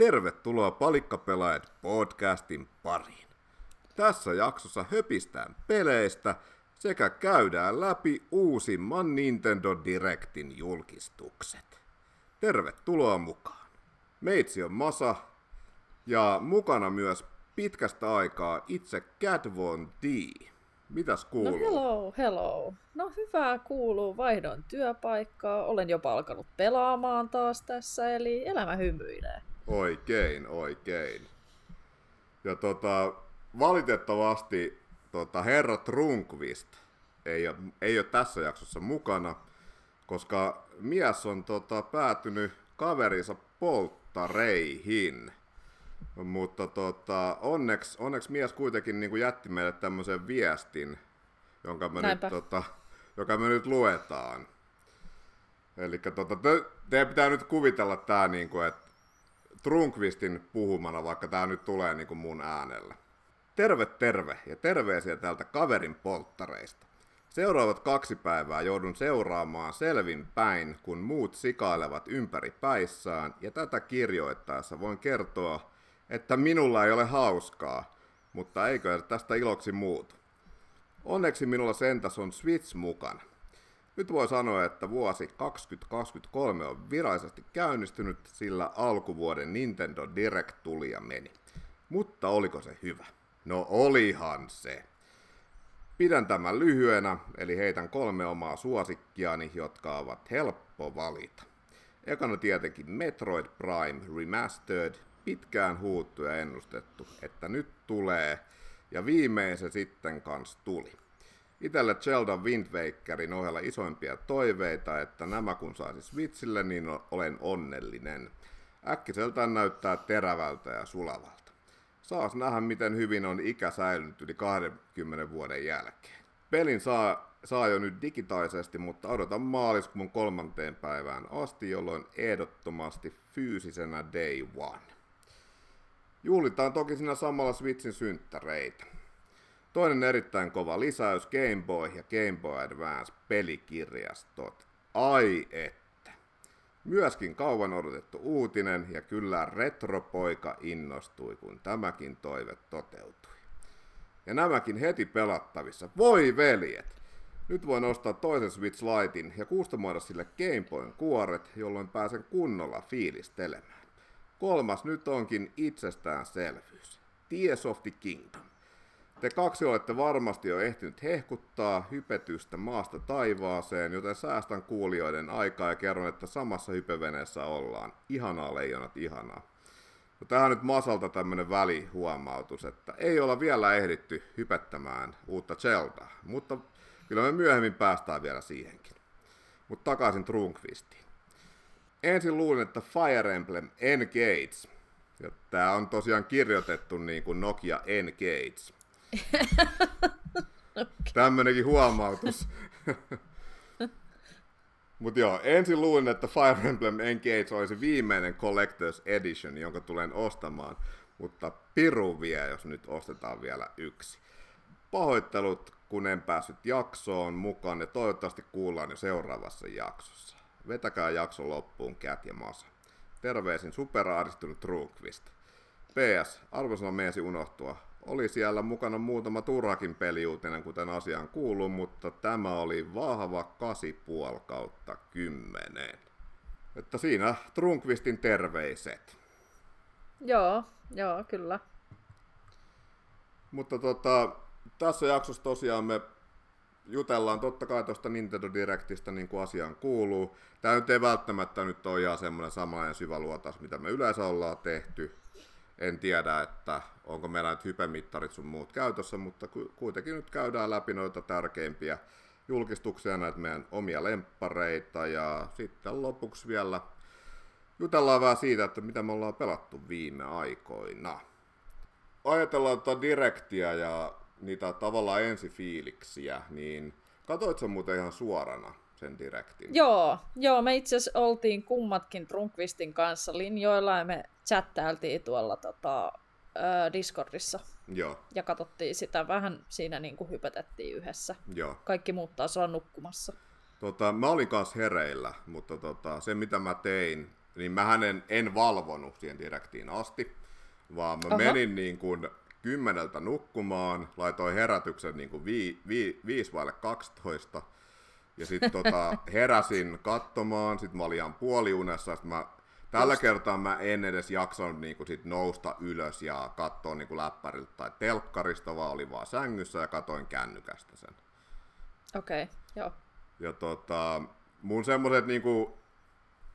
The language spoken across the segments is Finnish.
tervetuloa Palikkapelaajat podcastin pariin. Tässä jaksossa höpistään peleistä sekä käydään läpi uusimman Nintendo Directin julkistukset. Tervetuloa mukaan. Meitsi on Masa ja mukana myös pitkästä aikaa itse Cat Von D. Mitäs kuuluu? No hello, hello. No hyvää kuuluu, vaihdon työpaikkaa, olen jopa alkanut pelaamaan taas tässä, eli elämä hymyilee. Oikein, oikein. Ja tota, valitettavasti tota, herra Trunkvist ei ole, ei ole tässä jaksossa mukana, koska mies on tota, päätynyt kaverinsa polttareihin. Mutta tota, onneksi, onneksi mies kuitenkin niin kuin jätti meille tämmöisen viestin, jonka me nyt, tota, joka me nyt luetaan. Eli tota, te, teidän pitää nyt kuvitella tämä, niin kuin, että Trunkvistin puhumana, vaikka tämä nyt tulee niin kuin mun äänellä. Terve, terve ja terveisiä täältä kaverin polttareista. Seuraavat kaksi päivää joudun seuraamaan selvin päin, kun muut sikailevat ympäri päissään, ja tätä kirjoittaessa voin kertoa, että minulla ei ole hauskaa, mutta eikö tästä iloksi muutu. Onneksi minulla sentäs on Switch mukana. Nyt voi sanoa, että vuosi 2023 on virallisesti käynnistynyt, sillä alkuvuoden Nintendo Direct tuli ja meni. Mutta oliko se hyvä? No olihan se. Pidän tämän lyhyenä, eli heitän kolme omaa suosikkiani, jotka ovat helppo valita. Ekana tietenkin Metroid Prime Remastered, pitkään huuttu ja ennustettu, että nyt tulee, ja viimein se sitten kans tuli. Itelle Zelda Wind Wakerin ohella isoimpia toiveita, että nämä kun saisi Switchille, niin olen onnellinen. Äkkiseltään näyttää terävältä ja sulavalta. Saas nähdä, miten hyvin on ikä säilynyt yli 20 vuoden jälkeen. Pelin saa, saa jo nyt digitaisesti, mutta odotan maaliskuun kolmanteen päivään asti, jolloin ehdottomasti fyysisenä day one. Juhlitaan toki siinä samalla Switchin synttäreitä. Toinen erittäin kova lisäys Game Boy ja Game Boy Advance pelikirjastot. Ai että. Myöskin kauan odotettu uutinen ja kyllä retropoika innostui, kun tämäkin toive toteutui. Ja nämäkin heti pelattavissa. Voi veljet! Nyt voin ostaa toisen Switch Lightin ja kustomoida sille Game Boyn kuoret, jolloin pääsen kunnolla fiilistelemään. Kolmas nyt onkin itsestäänselvyys. Tears of the Kingdom. Te kaksi olette varmasti jo ehtinyt hehkuttaa hypetystä maasta taivaaseen, joten säästän kuulijoiden aikaa ja kerron, että samassa hypeveneessä ollaan. Ihanaa leijonat, ihanaa. No, tähän nyt Masalta tämmönen välihuomautus, että ei olla vielä ehditty hypettämään uutta Zeldaa, mutta kyllä me myöhemmin päästään vielä siihenkin. Mutta takaisin Trunkvistiin. Ensin luulin, että Fire Emblem Engage, ja tämä on tosiaan kirjoitettu niin kuin Nokia Engage, okay. Tämmönenkin huomautus. Mutta joo, ensin luulin, että Fire Emblem Engage olisi viimeinen Collector's Edition, jonka tulen ostamaan, mutta piru vie, jos nyt ostetaan vielä yksi. Pahoittelut, kun en päässyt jaksoon mukaan ja toivottavasti kuullaan jo seuraavassa jaksossa. Vetäkää jakso loppuun, Cat ja Masa. Terveisin superaadistunut Truukvist. PS, arvosana meesi unohtua. Oli siellä mukana muutama turhakin peliuutinen, kuten asiaan kuuluu, mutta tämä oli vahva 8,5 kautta 10. Että siinä Trunkvistin terveiset. Joo, joo, kyllä. Mutta tota, tässä jaksossa tosiaan me jutellaan totta kai tuosta Nintendo Directistä niin kuin asiaan kuuluu. Tämä nyt ei välttämättä nyt ole ihan semmoinen samanlainen syvä luotas, mitä me yleensä ollaan tehty en tiedä, että onko meillä nyt hypemittarit sun muut käytössä, mutta kuitenkin nyt käydään läpi noita tärkeimpiä julkistuksia, näitä meidän omia lemppareita ja sitten lopuksi vielä jutellaan vähän siitä, että mitä me ollaan pelattu viime aikoina. Ajatellaan tuota direktiä ja niitä tavallaan ensifiiliksiä, niin katoitko muuten ihan suorana sen direktin? Joo, joo me itse asiassa oltiin kummatkin Trunkvistin kanssa linjoilla ja me chattailtiin tuolla tota, Discordissa. Joo. Ja katsottiin sitä vähän, siinä niin kuin hypätettiin yhdessä. Joo. Kaikki muut taas on nukkumassa. Tota, mä olin kanssa hereillä, mutta tota, se mitä mä tein niin mä en, en valvonut siihen direktiin asti, vaan mä Aha. menin niin kuin kymmeneltä nukkumaan, laitoin herätyksen niin kuin vi, vi, 5 vaille 12, ja sitten tota, heräsin katsomaan, sitten mä olin ihan puoliunessa, sit mä, tällä kertaa mä en edes jaksanut niin kuin sit nousta ylös ja katsoa niin kuin läppäriltä tai telkkarista, vaan olin vaan sängyssä ja katoin kännykästä sen. Okei, okay, joo. Ja tota, mun semmoset niinku,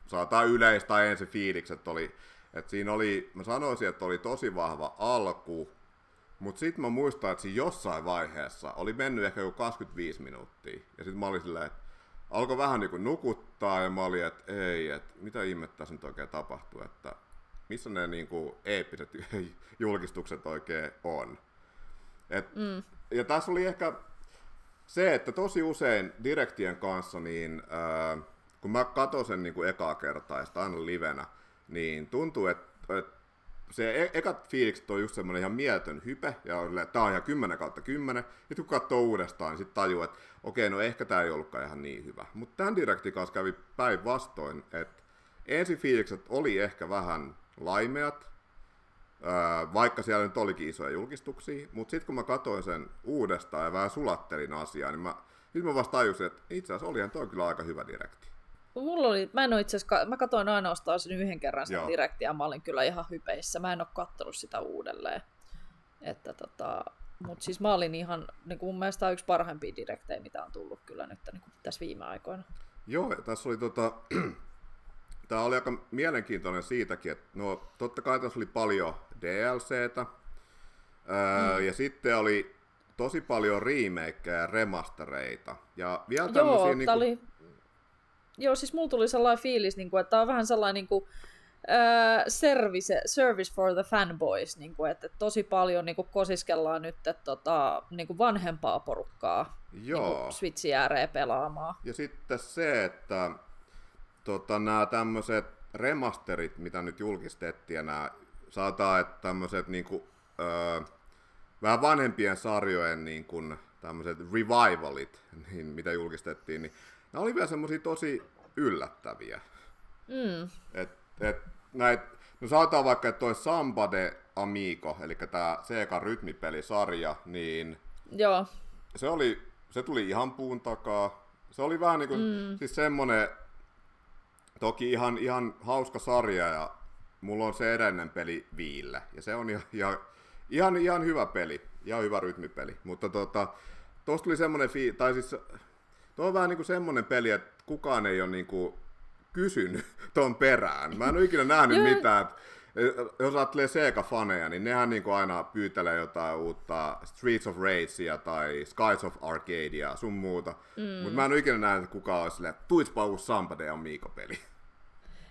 saataan yleistä ensi fiilikset oli, että siinä oli, mä sanoisin, että oli tosi vahva alku, mutta sitten mä muistan, että siinä jossain vaiheessa oli mennyt ehkä joku 25 minuuttia. Ja sitten mä olin silleen, että alkoi vähän niinku nukuttaa ja mä olin, että ei, että mitä ihmettä tässä nyt oikein tapahtuu, että missä ne niinku eeppiset julkistukset oikein on. Et, mm. Ja tässä oli ehkä se, että tosi usein direktien kanssa, niin ää, kun mä katson sen niin kuin ekaa kertaa ja sitä aina livenä, niin tuntuu, että, että se e- ekat fiilikset on just semmoinen ihan mieltön hype, ja on silleen, tää on ihan 10 kautta 10, ja kun katsoo uudestaan, niin sitten tajuu, että okei, no ehkä tämä ei ollutkaan ihan niin hyvä. Mutta tämän direktin kanssa kävi päinvastoin, että ensi fiilikset oli ehkä vähän laimeat, ää, vaikka siellä nyt olikin isoja julkistuksia, mutta sitten kun mä katsoin sen uudestaan ja vähän sulattelin asiaa, niin mä, nyt mä vasta tajusin, että itse asiassa olihan toi kyllä aika hyvä direkti. Mulla oli, mä en ole itse asiassa, mä katsoin ainoastaan sen yhden kerran sitä direktiä, mä olin kyllä ihan hypeissä, mä en ole kattonut sitä uudelleen. Että tota, mut siis mä olin ihan, niin kuin mun mielestä yksi parhaimpia direktejä, mitä on tullut kyllä nyt niin kuin tässä viime aikoina. Joo, tässä oli tota, Tämä oli aika mielenkiintoinen siitäkin, että no totta kai tässä oli paljon DLCtä, öö, mm. ja sitten oli tosi paljon remakeja ja remastereita. Ja vielä tämmöisiä... Joo, niinku, tää oli, joo, siis mulla tuli sellainen fiilis, niin kuin, että tää on vähän sellainen niin kuin, äh, service, service for the fanboys, niin kuin, että tosi paljon niin kuin, kosiskellaan nyt että, tota, niin kuin vanhempaa porukkaa Joo. Niin kuin Switchin ääreen pelaamaan. Ja sitten se, että tota, nämä tämmöiset remasterit, mitä nyt julkistettiin, ja nämä saataan, että tämmöiset niinku, öö, vähän vanhempien sarjojen niin kuin, tämmöiset revivalit, niin, mitä julkistettiin, niin nämä oli vielä semmoisia tosi yllättäviä. Mm. Et, et, näit, no sanotaan vaikka, että toi Samba de Amigo, eli tämä Sega rytmipelisarja, niin Joo, se, oli, se tuli ihan puun takaa. Se oli vähän niin kuin, mm. siis semmonen, toki ihan, ihan hauska sarja ja mulla on se edellinen peli Viille. Ja se on ihan, ihan, ihan, ihan hyvä peli, ihan hyvä rytmipeli. Mutta tota, tosta tuli semmonen, fi- tai siis tuo on vähän niin kuin semmonen peli, että kukaan ei ole niin kuin kysynyt ton perään. Mä en ole ikinä nähnyt Joo. mitään. että Jos ajattelee Sega-faneja, niin nehän niin kuin aina pyytelee jotain uutta Streets of Ragea tai Skies of Arcadia sun muuta. Mm. Mutta mä en ole ikinä nähnyt, että kukaan olisi silleen, tuitspa uusi Samba de Amigo-peli.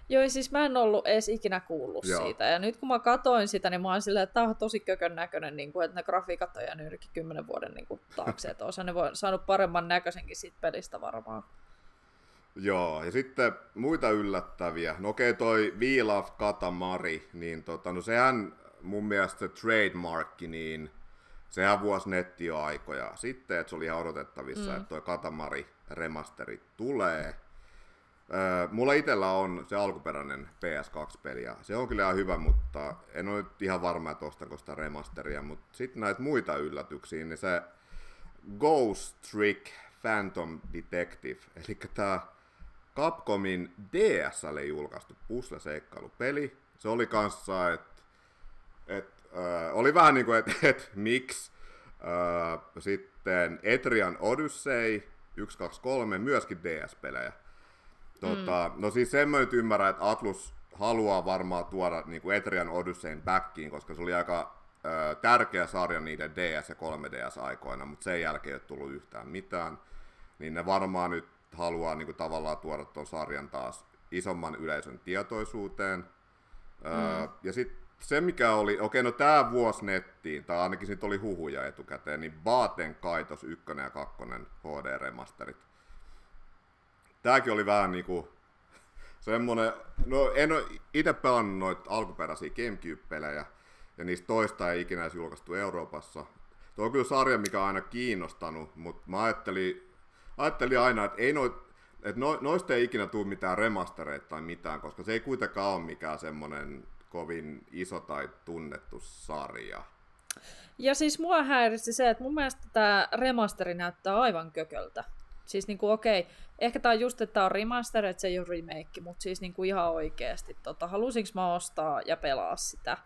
Joo, siis mä en ollut edes ikinä kuullut Joo. Siitä. Ja nyt kun mä katoin sitä, niin mä oon silleen, että tää on tosi kökön näköinen, niin kuin, että ne grafiikat on jäänyt ylikin kymmenen vuoden niin kuin, taakse. Että osa ne voi saanut paremman näköisenkin siitä pelistä varmaan. Joo, ja sitten muita yllättäviä. No okei, toi We Love Katamari, niin tota, no sehän mun mielestä se trademarkki, niin sehän vuosi netti jo aikoja sitten, että se oli ihan odotettavissa, mm. että toi Katamari remasteri tulee. Öö, mulla itellä on se alkuperäinen PS2-peli, ja se on kyllä ihan hyvä, mutta en ole nyt ihan varma, että ostanko sitä remasteria, mutta sitten näitä muita yllätyksiä, niin se Ghost Trick Phantom Detective, eli tämä Capcomin DSL julkaistu puzzle-seikkailupeli. Se oli kanssa, että et, äh, oli vähän niin kuin, että et, miksi äh, sitten Etrian Odyssey 1, 2, 3, myöskin DS-pelejä. Tota, mm. No siis sen mä nyt ymmärrän, että Atlus haluaa varmaan tuoda niin kuin Etrian Odysseyn backiin, koska se oli aika ö, tärkeä sarja niiden DS- ja 3DS-aikoina, mutta sen jälkeen ei ole tullut yhtään mitään. Niin ne varmaan nyt haluaa niin kuin, tavallaan tuoda tuon sarjan taas isomman yleisön tietoisuuteen. Mm. Ö, ja sitten se, mikä oli, okei, no tämä vuosi nettiin, tai ainakin siitä oli huhuja etukäteen, niin Baaten Kaitos 1 ja 2 HD-remasterit. Tääkin oli vähän niinku semmonen, no en ole itse pelannut noita alkuperäisiä Gamecube-pelejä, ja niistä toista ei ikinä edes julkaistu Euroopassa. Tuo on kyllä sarja, mikä on aina kiinnostanut, mutta mä ajattelin, ajattelin aina, että ei noit, että no, noista ei ikinä tule mitään remastereita tai mitään, koska se ei kuitenkaan ole mikään semmoinen kovin iso tai tunnettu sarja. Ja siis mua häiristi se, että mun mielestä tämä remasteri näyttää aivan kököltä. Siis niinku okei, okay, ehkä tää on just, että tää on remaster, että se ei ole remake, mutta siis niinku ihan oikeesti, tota, halusinko mä ostaa ja pelaa sitä?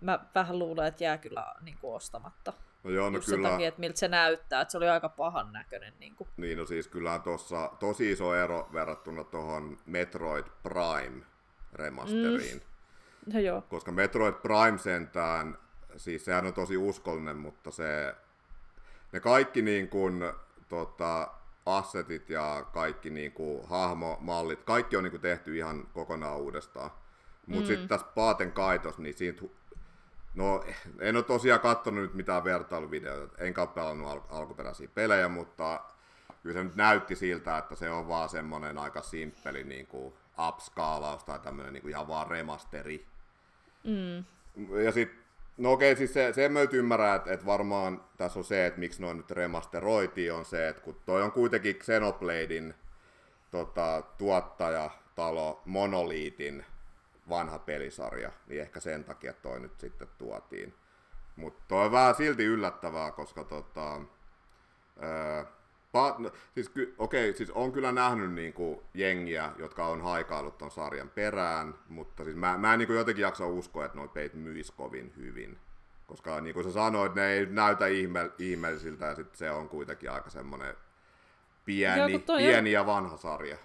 Mä vähän luulen, että jää kyllä niinku ostamatta. No joo, no just kyllä. sen takia, että miltä se näyttää, että se oli aika pahan näköinen. Niinku. Niin, no siis kyllä tuossa tosi iso ero verrattuna tuohon Metroid Prime remasteriin. Mm. No joo. Koska Metroid Prime sentään, siis sehän on tosi uskollinen, mutta se, ne kaikki niin kuin, tota, assetit ja kaikki niin kuin, hahmomallit, kaikki on niin kuin, tehty ihan kokonaan uudestaan. Mutta mm. sitten tässä Paaten kaitos, niin siitä No, en ole tosiaan katsonut nyt mitään vertailuvideoita, enkä ole pelannut al- alkuperäisiä pelejä, mutta kyllä se nyt näytti siltä, että se on vaan semmoinen aika simppeli niin kuin upskaalaus tai tämmöinen niin kuin ihan vaan remasteri. Mm. Ja sitten, no okei, siis se, se mä nyt ymmärrän, että, että varmaan tässä on se, että miksi noin nyt remasteroitiin, on se, että kun toi on kuitenkin Xenobladein tota, tuottaja, talo Monoliitin vanha pelisarja, niin ehkä sen takia toi nyt sitten tuotiin. Mutta toi on vähän silti yllättävää, koska tota, ää, pa, no, siis, ky, okei, siis on kyllä nähnyt niinku jengiä, jotka on haikaillut ton sarjan perään, mutta siis mä, mä en niinku jotenkin jaksa uskoa, että noi peit myis kovin hyvin. Koska niin kuin sä sanoit, ne ei näytä ihme, ihmeellisiltä ja sitten se on kuitenkin aika semmoinen pieni, Joo, pieni ja vanha sarja.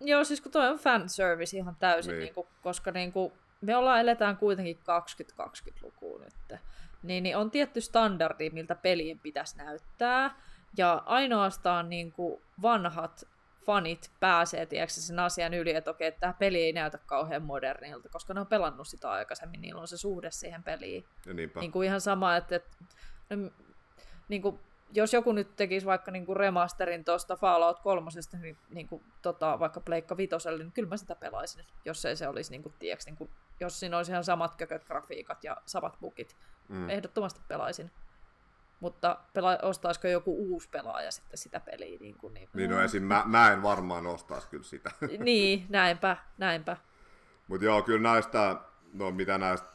Joo, siis kun toi on fanservice ihan täysin, Niin. niin. Niin koska niin kuin, me ollaan, eletään kuitenkin 2020-lukua nyt. Niin, niin on tietty standardi, miltä pelien pitäisi näyttää. Ja ainoastaan niin kuin vanhat fanit pääsee tiedätkö, sen asian yli, että okei, että tämä peli ei näytä kauhean modernilta, koska ne on pelannut sitä aikaisemmin, niillä on se suhde siihen peliin. Ja niinpä. Niin kuin ihan sama, että, että no, niin kuin, jos joku nyt tekisi vaikka niin kuin remasterin tuosta Fallout 3, niin, niin kuin, tota, vaikka Pleikka Vitoselle, niin kyllä mä sitä pelaisin, jos ei se olisi, niin kuin, tiiäks, niin kuin, jos siinä olisi ihan samat kököt grafiikat ja samat bugit. Mm. Ehdottomasti pelaisin. Mutta pela- ostaisiko joku uusi pelaaja sitten sitä peliä? Niin, kuin, niin, Niin no esim. Mä, mä en varmaan ostaisi kyllä sitä. niin, näinpä, näinpä. Mutta joo, kyllä näistä, no mitä näistä,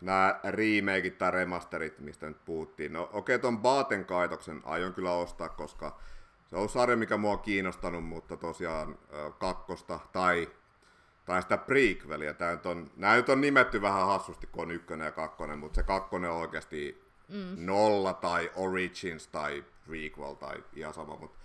nämä remakeit tai remasterit, mistä nyt puhuttiin. No okei, ton Baaten kaitoksen aion kyllä ostaa, koska se on sarja, mikä mua on kiinnostanut, mutta tosiaan kakkosta tai, tai sitä prequelia. Tää nyt on, nämä nyt on nimetty vähän hassusti, kun on ykkönen ja kakkonen, mutta se kakkonen on oikeasti mm. nolla tai Origins tai prequel tai ihan sama, mutta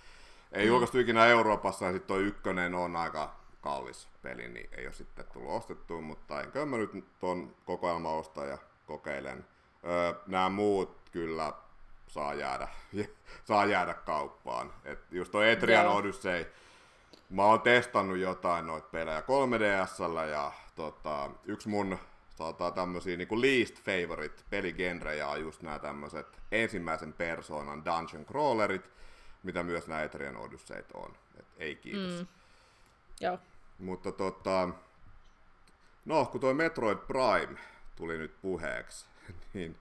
ei mm. julkaistu ikinä Euroopassa ja sitten toi ykkönen on aika kallis peli, niin ei ole sitten tullut ostettua, mutta enkö mä nyt tuon kokoelman ostaa ja kokeilen. Öö, nämä muut kyllä saa jäädä, saa jäädä kauppaan. Et just toi Etrian Joo. Odyssey, mä oon testannut jotain noita pelejä 3DSllä ja tota, yksi mun sanotaan tämmösiä niinku least favorite peligenrejä on just nämä tämmöiset ensimmäisen persoonan dungeon crawlerit, mitä myös nämä Etrian on. Et ei kiitos. Mm. Joo. Mutta tota, no kun toi Metroid Prime tuli nyt puheeksi, niin,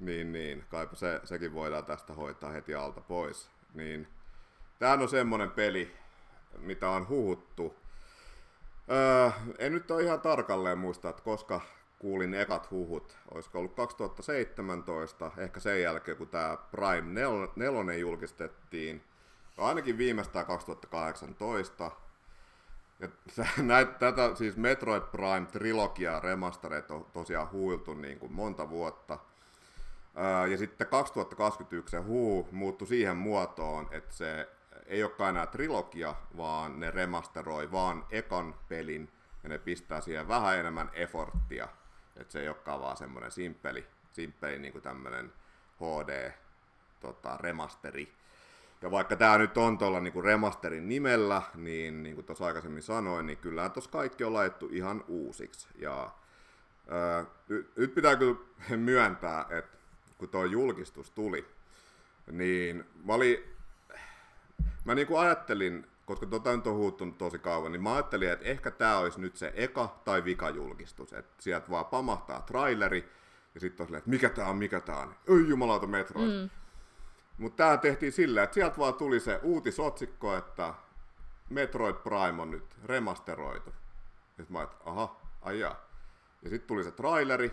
niin, niin kaipa se, sekin voidaan tästä hoitaa heti alta pois. Niin, tämähän on semmonen peli, mitä on huhuttu. Öö, en nyt ole ihan tarkalleen muista, että koska kuulin ekat huhut. Olisiko ollut 2017, ehkä sen jälkeen, kun tämä Prime 4 julkistettiin. Ainakin viimeistään 2018. Ja näitä, tätä siis Metroid Prime trilogia remastereita on tosiaan huiltu niin kuin monta vuotta. Ja sitten 2021 se huu muuttui siihen muotoon, että se ei olekaan enää trilogia, vaan ne remasteroi vaan ekan pelin ja ne pistää siihen vähän enemmän efforttia. Että se ei olekaan vaan semmoinen simppeli, simppeli niin kuin tämmöinen HD tota, remasteri. Ja vaikka tämä nyt on tuolla niinku remasterin nimellä, niin niin kuin tuossa aikaisemmin sanoin, niin kyllä tuossa kaikki on laitettu ihan uusiksi. Ja ää, nyt, pitää kyllä myöntää, että kun tuo julkistus tuli, niin mä olin, mä niinku ajattelin, koska tota nyt on huuttunut tosi kauan, niin mä ajattelin, että ehkä tämä olisi nyt se eka tai vika julkistus. Että sieltä vaan pamahtaa traileri, ja sitten on silleen, että mikä tää on, mikä tää on. Oi jumalauta Metroid. Mm. Mutta tämä tehtiin sillä, että sieltä vaan tuli se uutisotsikko, että Metroid Prime on nyt remasteroitu. Sitten mä että aha, ajaa. Ja sitten tuli se traileri,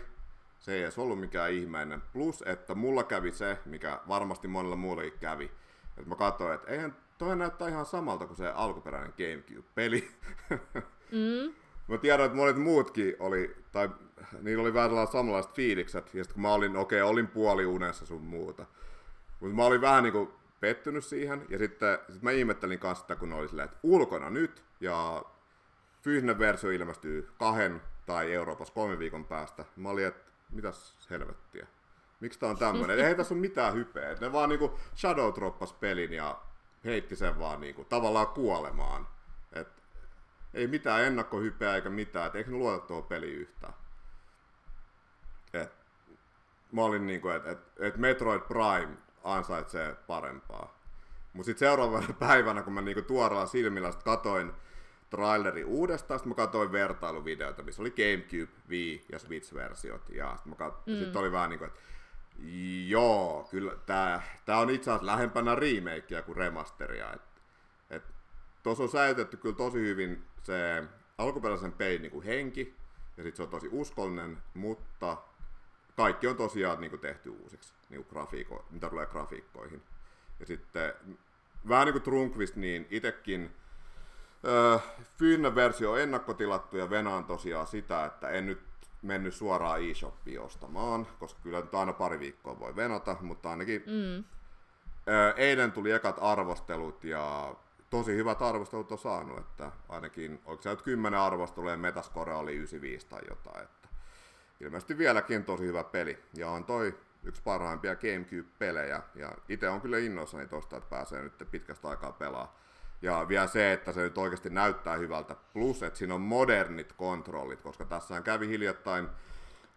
se ei edes ollut mikään ihmeinen. Plus, että mulla kävi se, mikä varmasti monella muullakin kävi. Että mä katsoin, että eihän toi näyttää ihan samalta kuin se alkuperäinen GameCube-peli. Mm. mä tiedän, että monet muutkin oli, tai niillä oli vähän samanlaiset fiilikset. Ja sitten kun mä olin, okei, okay, olin puoli unessa sun muuta. Mutta mä olin vähän niinku pettynyt siihen. Ja sitten sit mä ihmettelin kanssa sitä, kun oli silleen, että ulkona nyt. Ja fyysinen versio ilmestyy kahden tai Euroopassa kolmen viikon päästä. Mä olin, että mitäs helvettiä. Miksi tää on tämmönen? Ei tässä ole mitään hypeä. Ne vaan niinku Shadow droppas pelin ja heitti sen vaan niinku tavallaan kuolemaan. Et ei mitään ennakkohypeä eikä mitään. Et eikö ne luota tuohon peliin yhtään. Et, mä olin niinku, että et, et Metroid Prime ansaitsee parempaa. Mutta sitten seuraavana päivänä, kun mä niinku tuoreella silmillä sit katoin traileri uudestaan, sitten mä katsoin vertailuvideota, missä oli GameCube, Wii ja Switch-versiot. Ja sitten mm. sit oli vähän niin kuin, että joo, kyllä tämä tää on itse asiassa lähempänä remakea kuin remasteria. Tuossa on säilytetty kyllä tosi hyvin se alkuperäisen pelin niin henki, ja sitten se on tosi uskollinen, mutta kaikki on tosiaan niin kuin tehty uusiksi, niin kuin grafiiko, mitä tulee grafiikkoihin. Ja sitten vähän niin kuin Trunkvist, niin itsekin Öö, Fyynän versio on ennakkotilattu ja venaan tosiaan sitä, että en nyt mennyt suoraan eShopiin ostamaan, koska kyllä nyt aina pari viikkoa voi venata, mutta ainakin mm. eilen tuli ekat arvostelut ja tosi hyvät arvostelut on saanut, että ainakin, onko se nyt 10 arvostelua ja Metascore oli 95 tai jotain, että ilmeisesti vieläkin tosi hyvä peli ja on toi yksi parhaimpia Gamecube-pelejä ja itse on kyllä innoissani tosta, että pääsee nyt pitkästä aikaa pelaamaan ja vielä se, että se nyt oikeasti näyttää hyvältä. Plus, että siinä on modernit kontrollit, koska tässä kävi hiljattain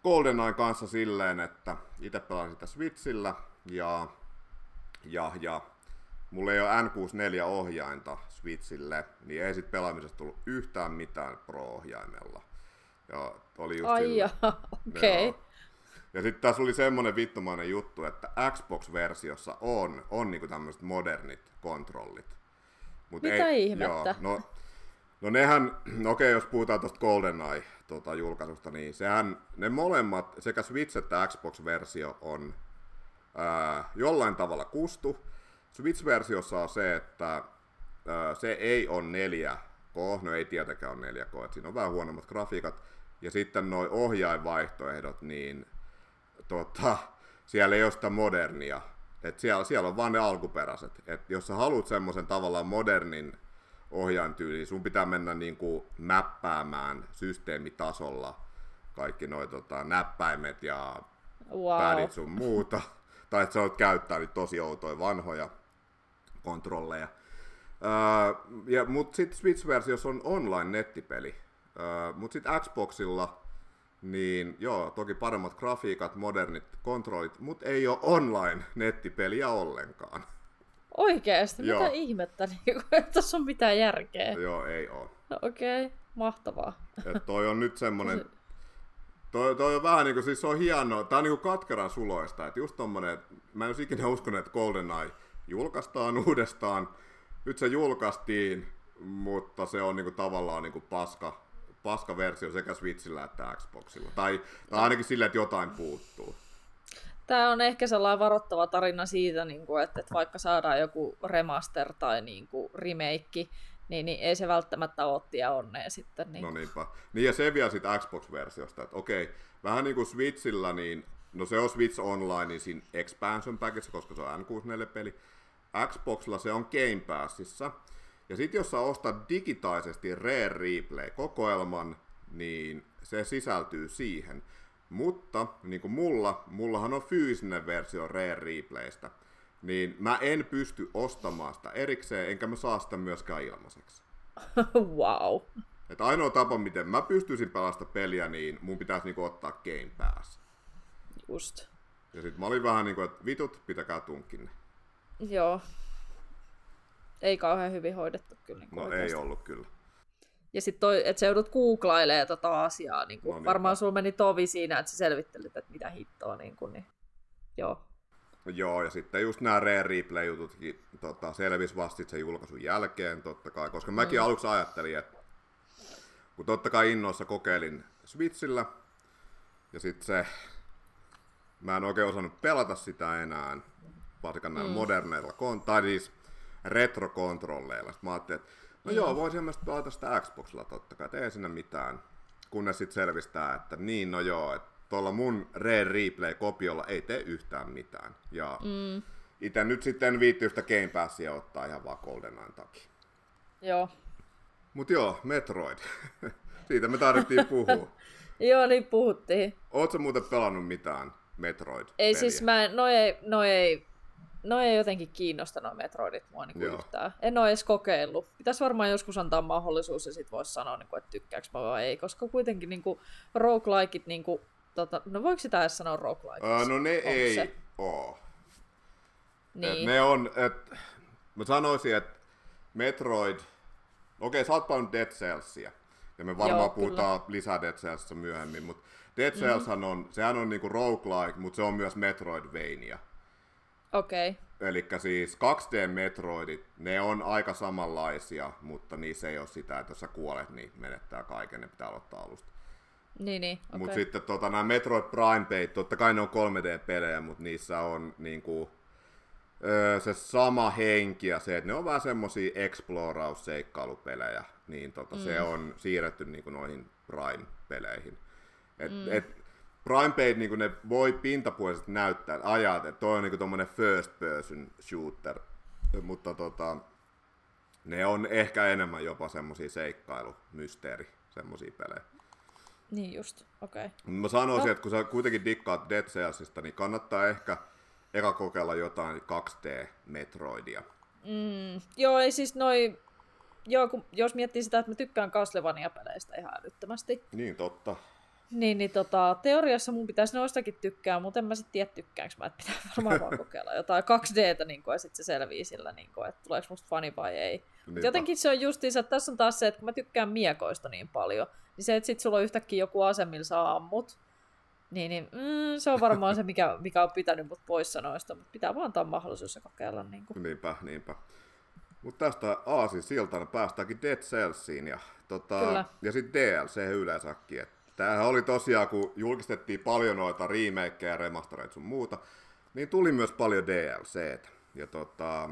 GoldenEye kanssa silleen, että itse pelasin sitä Switchillä ja, ja, ja mulla ei ole N64-ohjainta Switchille, niin ei sit pelaamisesta tullut yhtään mitään Pro-ohjaimella. Ja oli just Ai okei. Okay. Ja sitten tässä oli semmoinen vittumainen juttu, että Xbox-versiossa on, on niinku tämmöiset modernit kontrollit. Mut Mitä ei, ihmettä? Joo, no, no nehän, no okei, jos puhutaan tuosta GoldenEye tota, julkaisusta, niin sehän, ne molemmat, sekä Switch että Xbox-versio on ää, jollain tavalla kustu. Switch-versiossa on se, että ää, se ei ole 4K, no ei tietenkään ole 4K, että siinä on vähän huonommat grafiikat. Ja sitten nuo ohjainvaihtoehdot, niin tota, siellä ei ole sitä modernia et siellä, siellä on vaan ne alkuperäiset. Et jos sä haluat semmoisen tavallaan modernin ohjaintyyli, sun pitää mennä niin kuin näppäämään systeemitasolla kaikki noi tota, näppäimet ja wow. pädit sun muuta. tai että sä oot käyttää nyt tosi outoja vanhoja kontrolleja. Uh, ja, mutta sitten Switch-versiossa on online-nettipeli. Uh, mutta sitten Xboxilla niin joo, toki paremmat grafiikat, modernit kontrollit, mutta ei ole online-nettipeliä ollenkaan. Oikeesti? Mitä ihmettä? Niin, että tässä on mitään järkeä. Joo, ei ole. No, Okei, okay. mahtavaa. Et toi on nyt semmonen... Toi, toi on vähän niinku, siis se on hienoa, tää on niinku katkeran suloista, että just tommonen, mä en olisi ikinä uskonut, että GoldenEye julkaistaan uudestaan. Nyt se julkaistiin, mutta se on niinku tavallaan niinku paska, paskaversio sekä Switchillä että Xboxilla. Tai, tai ainakin sillä, että jotain puuttuu. Tämä on ehkä sellainen varoittava tarina siitä, niin että, vaikka saadaan joku remaster tai niin remake, niin, niin ei se välttämättä ottia onnea sitten. Niin. No niinpä. Niin ja se vielä sitten Xbox-versiosta, että okei, vähän niin kuin Switchillä, niin no se on Switch Online, niin siinä expansion package, koska se on N64-peli. Xboxilla se on Game Passissa, ja sitten jos sä ostat digitaisesti Rare Replay-kokoelman, niin se sisältyy siihen. Mutta niin kuin mulla, mullahan on fyysinen versio Rare Replaystä, niin mä en pysty ostamaan sitä erikseen, enkä mä saa sitä myöskään ilmaiseksi. wow. Et ainoa tapa, miten mä pystyisin pelasta peliä, niin mun pitäisi niinku ottaa Game Pass. Just. Ja sit mä olin vähän niinku, että vitut, pitäkää tunkinne. Joo, ei kauhean hyvin hoidettu kyllä. Niin no oikeasti. ei ollut kyllä. Ja sitten toi, että sä joudut googlailemaan tota asiaa, niin no, varmaan sulla meni tovi siinä, että sä selvittelit, että mitä hittoa, niin, kuin, niin joo. Joo, ja sitten just nämä Rare Replay-jututkin tota, selvisi vasta sen julkaisun jälkeen, totta kai, koska mäkin mm. aluksi ajattelin, että kun totta kai innoissa kokeilin Switchillä, ja sitten se, mä en oikein osannut pelata sitä enää, varsinkaan näillä mm. moderneilla, kon- tai siis retrokontrolleilla. Sitten mä ajattelin, että no mm. joo, voisin myös pelata sitä Xboxilla totta kai, ei siinä mitään. Kunnes sitten selvistää, että niin, no joo, että tuolla mun Rare Replay-kopiolla ei tee yhtään mitään. Ja mm. itse nyt sitten viittyy sitä Game Passia ottaa ihan vaan GoldenEyen takia. Joo. Mut joo, Metroid. Siitä me tarvittiin puhua. joo, niin puhuttiin. Ootko muuten pelannut mitään metroid? Ei siis mä, no ei, no ei, no ei jotenkin kiinnostanut Metroidit mua niin yhtään. En ole edes kokeillut. Pitäisi varmaan joskus antaa mahdollisuus ja sitten voisi sanoa, niin kuin, että tykkääkö mä vai ei, koska kuitenkin niin kuin, roguelikeit niin kuin, Tota, no voiko sitä edes sanoa roguelike? Uh, no ne Onko ei se? oo. Niin. Et ne on, et, mä sanoisin, että Metroid, okei okay, sä oot paljon Dead Cellsia, ja me varmaan Joo, puhutaan kyllä. lisää Dead Cellsista myöhemmin, mutta Dead Cells mm-hmm. on, sehän on niinku roguelike, mutta se on myös Metroidvania. Okei. Okay. Eli siis 2D-metroidit, ne on aika samanlaisia, mutta niissä ei ole sitä, että jos sä kuolet, niin menettää kaiken, ne pitää aloittaa alusta. Niin, niin. Okay. Mutta sitten tota, nämä Metroid Prime totta kai ne on 3D-pelejä, mutta niissä on niinku, öö, se sama henki ja se, että ne on vähän semmosia exploraus-seikkailupelejä, niin tota, mm. se on siirretty niinku noihin Prime-peleihin. Et, mm. et, Prime Peit, niinku ne voi pintapuolisesti näyttää, ajat, että toi on niinku tommonen first person shooter, mutta tota, ne on ehkä enemmän jopa semmosia seikkailu, mysteeri, semmosia pelejä. Niin just, okei. Okay. Mä sanoisin, no. että kun sä kuitenkin dikkaat Dead Cellsista, niin kannattaa ehkä eka kokeilla jotain 2D-Metroidia. Mm, joo, ei siis noi... Joo, kun, jos miettii sitä, että mä tykkään Castlevania-peleistä ihan älyttömästi. Niin, totta. Niin, niin tota, teoriassa mun pitäisi noistakin tykkää, mutta en mä sitten tiedä tykkäänkö mä, että pitää varmaan vaan kokeilla jotain 2Dtä, niin kuin, ja sitten se selvii sillä, niin kuin, että tuleeko musta fani vai ei. Jotenkin se on justiinsa, että tässä on taas se, että kun mä tykkään miekoista niin paljon, niin se, että sit sulla on yhtäkkiä joku ase, millä sä ammut, niin, niin mm, se on varmaan se, mikä, mikä on pitänyt mut poissa noista, mutta pitää vaan antaa mahdollisuus kokeilla. Niin kuin. Niinpä, niinpä. Mutta tästä Aasin siltana päästäänkin Dead Cellsiin ja, tota, ja sitten DLC yleensäkin. Tämähän oli tosiaan, kun julkistettiin paljon noita remakeja, remastereita sun muuta, niin tuli myös paljon DLC. Ja tota,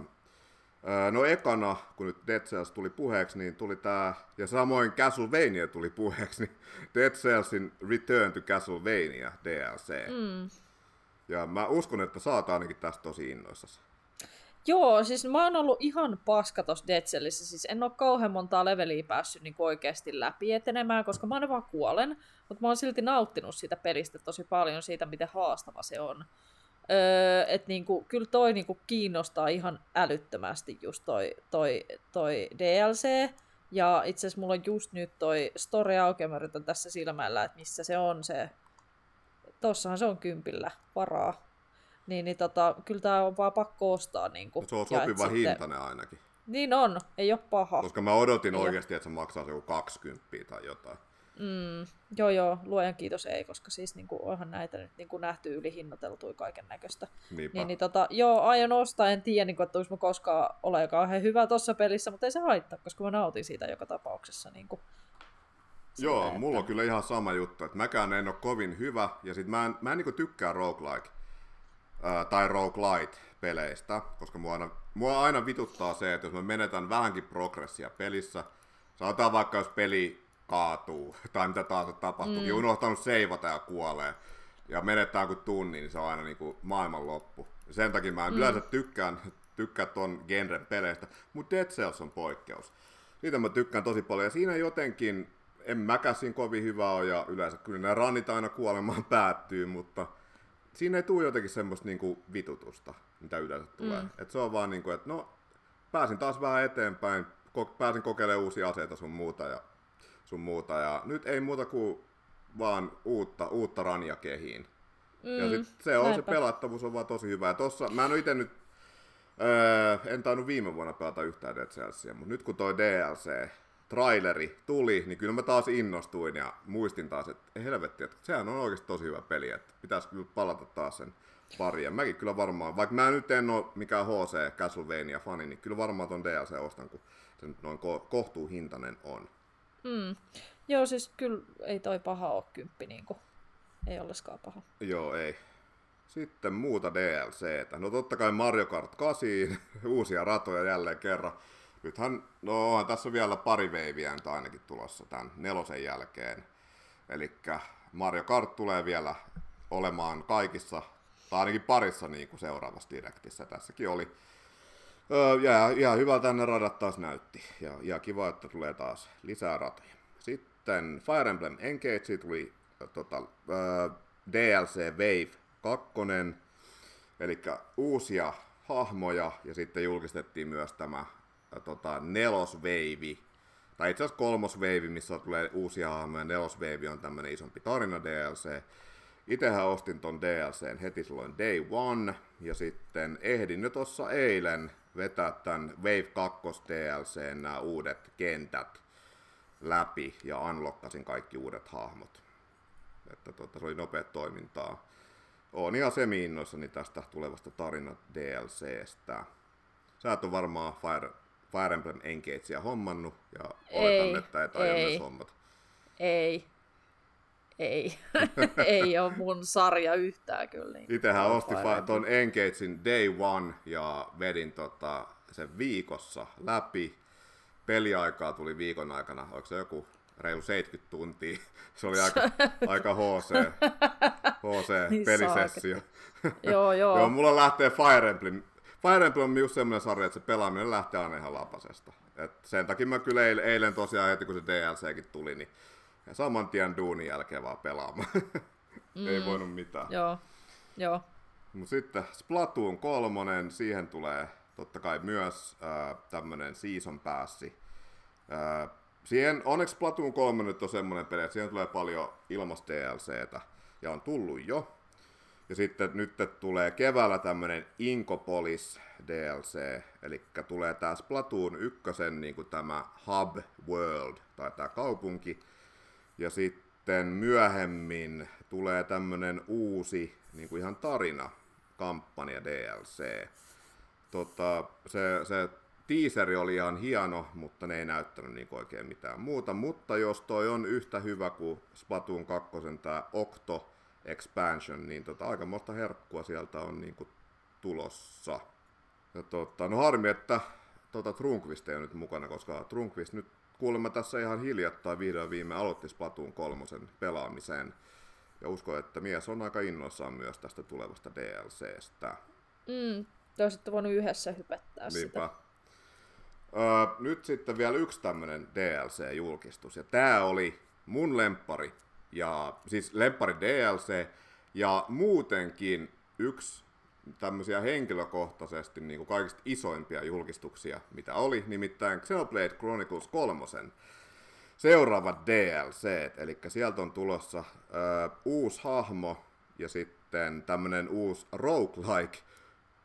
No ekana, kun nyt Dead Cells tuli puheeksi, niin tuli tää, ja samoin Castlevania tuli puheeksi, niin Dead Cellsin Return to Castlevania DLC. Mm. Ja mä uskon, että saat ainakin tästä tosi innoissasi. Joo, siis mä oon ollut ihan paska tossa Dead Cellissä. Siis en ole kauhean montaa leveliä päässyt niin oikeasti läpi etenemään, koska mä aina vaan kuolen. Mutta mä oon silti nauttinut siitä pelistä tosi paljon, siitä miten haastava se on. Öö, että niinku, kyllä toi niinku kiinnostaa ihan älyttömästi just toi, toi, toi DLC. Ja itse asiassa mulla on just nyt toi story auki, mä tässä silmällä, että missä se on se. Tossahan se on kympillä varaa. Niin, niin tota, kyllä tää on vaan pakko ostaa. Niin kuin, se on sopiva hintainen sitten... ainakin. Niin on, ei ole paha. Koska mä odotin ei oikeasti, ole. että se maksaa se joku 20 tai jotain. Mm, joo, joo, luojan kiitos ei, koska siis niin kuin, onhan näitä nyt niin kuin nähty ylihinnoiteltuja kaiken näköistä. Niin, niin tota, joo, aion ostaa, en tiedä, niin kuin, että olisi koskaan ole kauhean hyvä tuossa pelissä, mutta ei se haittaa, koska mä nautin siitä joka tapauksessa. Niin kuin, joo, että... mulla on kyllä ihan sama juttu, että mäkään en ole kovin hyvä, ja sit mä en, mä en niin tykkää roguelike ää, tai roguelite peleistä, koska mua aina, mua aina vituttaa se, että jos mä menetän vähänkin progressia pelissä, sanotaan vaikka jos peli kaatuu, tai mitä taas tapahtuu, mm. unohtanut seivata ja kuolee, ja menettää kuin tunnin, niin se on aina niin kuin maailman loppu. Sen takia mä en mm. yleensä tykkään, tykkää ton genren peleistä, mutta Dead Cells on poikkeus. Siitä mä tykkään tosi paljon, ja siinä jotenkin, en mäkään siinä kovin hyvä ole, ja yleensä kyllä ne rannit aina kuolemaan päättyy, mutta siinä ei tule jotenkin semmoista niinku vitutusta, mitä yleensä tulee. Mm. Et se on vaan niinku, että no, pääsin taas vähän eteenpäin, pääsin kokeilemaan uusia aseita sun muuta, ja sun muuta. Ja nyt ei muuta kuin vaan uutta, uutta rania kehiin. Mm, ja sit se on näinpä. se pelattavuus on vaan tosi hyvä. Ja tossa, mä en itse nyt, öö, en tainnut viime vuonna pelata yhtään Cellsia, mutta nyt kun toi DLC, traileri tuli, niin kyllä mä taas innostuin ja muistin taas, että helvetti, että sehän on oikeasti tosi hyvä peli, että pitäisi kyllä palata taas sen pari. Ja mäkin kyllä varmaan, vaikka mä nyt en ole mikään HC Castlevania-fani, niin kyllä varmaan ton DLC ostan, kun se nyt noin ko- kohtuuhintainen on. Mm. Joo, siis kyllä ei toi paha ole kymppi, niin kuin. ei ollenkaan paha. Joo, ei. Sitten muuta DLCtä. No totta kai Mario Kart 8, uusia ratoja jälleen kerran. Nythän, no onhan tässä vielä pari veiviä nyt ainakin tulossa tämän nelosen jälkeen. Eli Mario Kart tulee vielä olemaan kaikissa, tai ainakin parissa niin kuin seuraavassa direktissä. Tässäkin oli jää, ihan hyvä tänne radat taas näytti. Ja, ja kiva, että tulee taas lisää ratoja. Sitten Fire Emblem Engage tuli tota, DLC Wave 2, eli uusia hahmoja, ja sitten julkistettiin myös tämä tota, nelosveivi, tai itse asiassa kolmosveivi, missä tulee uusia hahmoja, nelosveivi on tämmöinen isompi tarina DLC. Itsehän ostin ton DLCn heti silloin day one, ja sitten ehdin jo tuossa eilen vetää tämän Wave 2 DLC nämä uudet kentät läpi, ja unlockasin kaikki uudet hahmot. Että tota, se oli nopea toimintaa. Oon ihan semi tästä tulevasta tarina DLCstä. Sä et ole varmaan Fire Fire Emblem Engagea hommannut ja oletan, ei, että et aio myös hommat. Ei. Ei. ei ole mun sarja yhtään kyllä. Niin Itsehän osti tuon Engagein Day One ja vedin tota, sen viikossa läpi. Peliaikaa tuli viikon aikana, oliko se joku reilu 70 tuntia. Se oli aika, aika HC, HC niin pelisessio. joo, joo. joo, mulla lähtee Fire Emblem Fire Emblem on just semmoinen sarja, että se pelaaminen lähtee aina ihan lapasesta. Et sen takia mä kyllä eilen, eilen tosiaan heti kun se DLCkin tuli, niin saman tien duunin jälkeen vaan pelaamaan. mm. Ei voinut mitään. Joo, joo. Mut sitten Splatoon kolmonen, siihen tulee totta kai myös äh, tämmönen season passi. Äh, siihen, onneksi Splatoon 3 nyt on semmoinen peli, että siihen tulee paljon ilmasta DLCtä, ja on tullut jo. Ja sitten nyt tulee keväällä tämmönen Inkopolis DLC, eli tulee tää Splatoon 1, niin kuin tämä Hub World, tai tämä kaupunki. Ja sitten myöhemmin tulee tämmönen uusi niin kuin ihan tarina, kampanja DLC. Tota, se, se teaseri oli ihan hieno, mutta ne ei näyttänyt niin oikein mitään muuta. Mutta jos toi on yhtä hyvä kuin Splatoon 2, tämä Octo, expansion, niin tota, aikamoista herkkua sieltä on niin kuin, tulossa. Ja tota, no harmi, että tota, Trunkvist ei ole nyt mukana, koska Trunkvist nyt kuulemma tässä ihan hiljattain vihdoin viime aloitti Splatoon kolmosen pelaamisen. Ja uskon, että mies on aika innoissaan myös tästä tulevasta DLCstä. Mm, te olisitte voinut yhdessä hypettää Niinpä. sitä. Öö, nyt sitten vielä yksi tämmöinen DLC-julkistus, ja tämä oli mun lempari ja siis Lemppari DLC, ja muutenkin yksi tämmöisiä henkilökohtaisesti niin kuin kaikista isoimpia julkistuksia, mitä oli, nimittäin Xenoblade Chronicles 3 seuraavat DLC, eli sieltä on tulossa ö, uusi hahmo ja sitten tämmönen uusi roguelike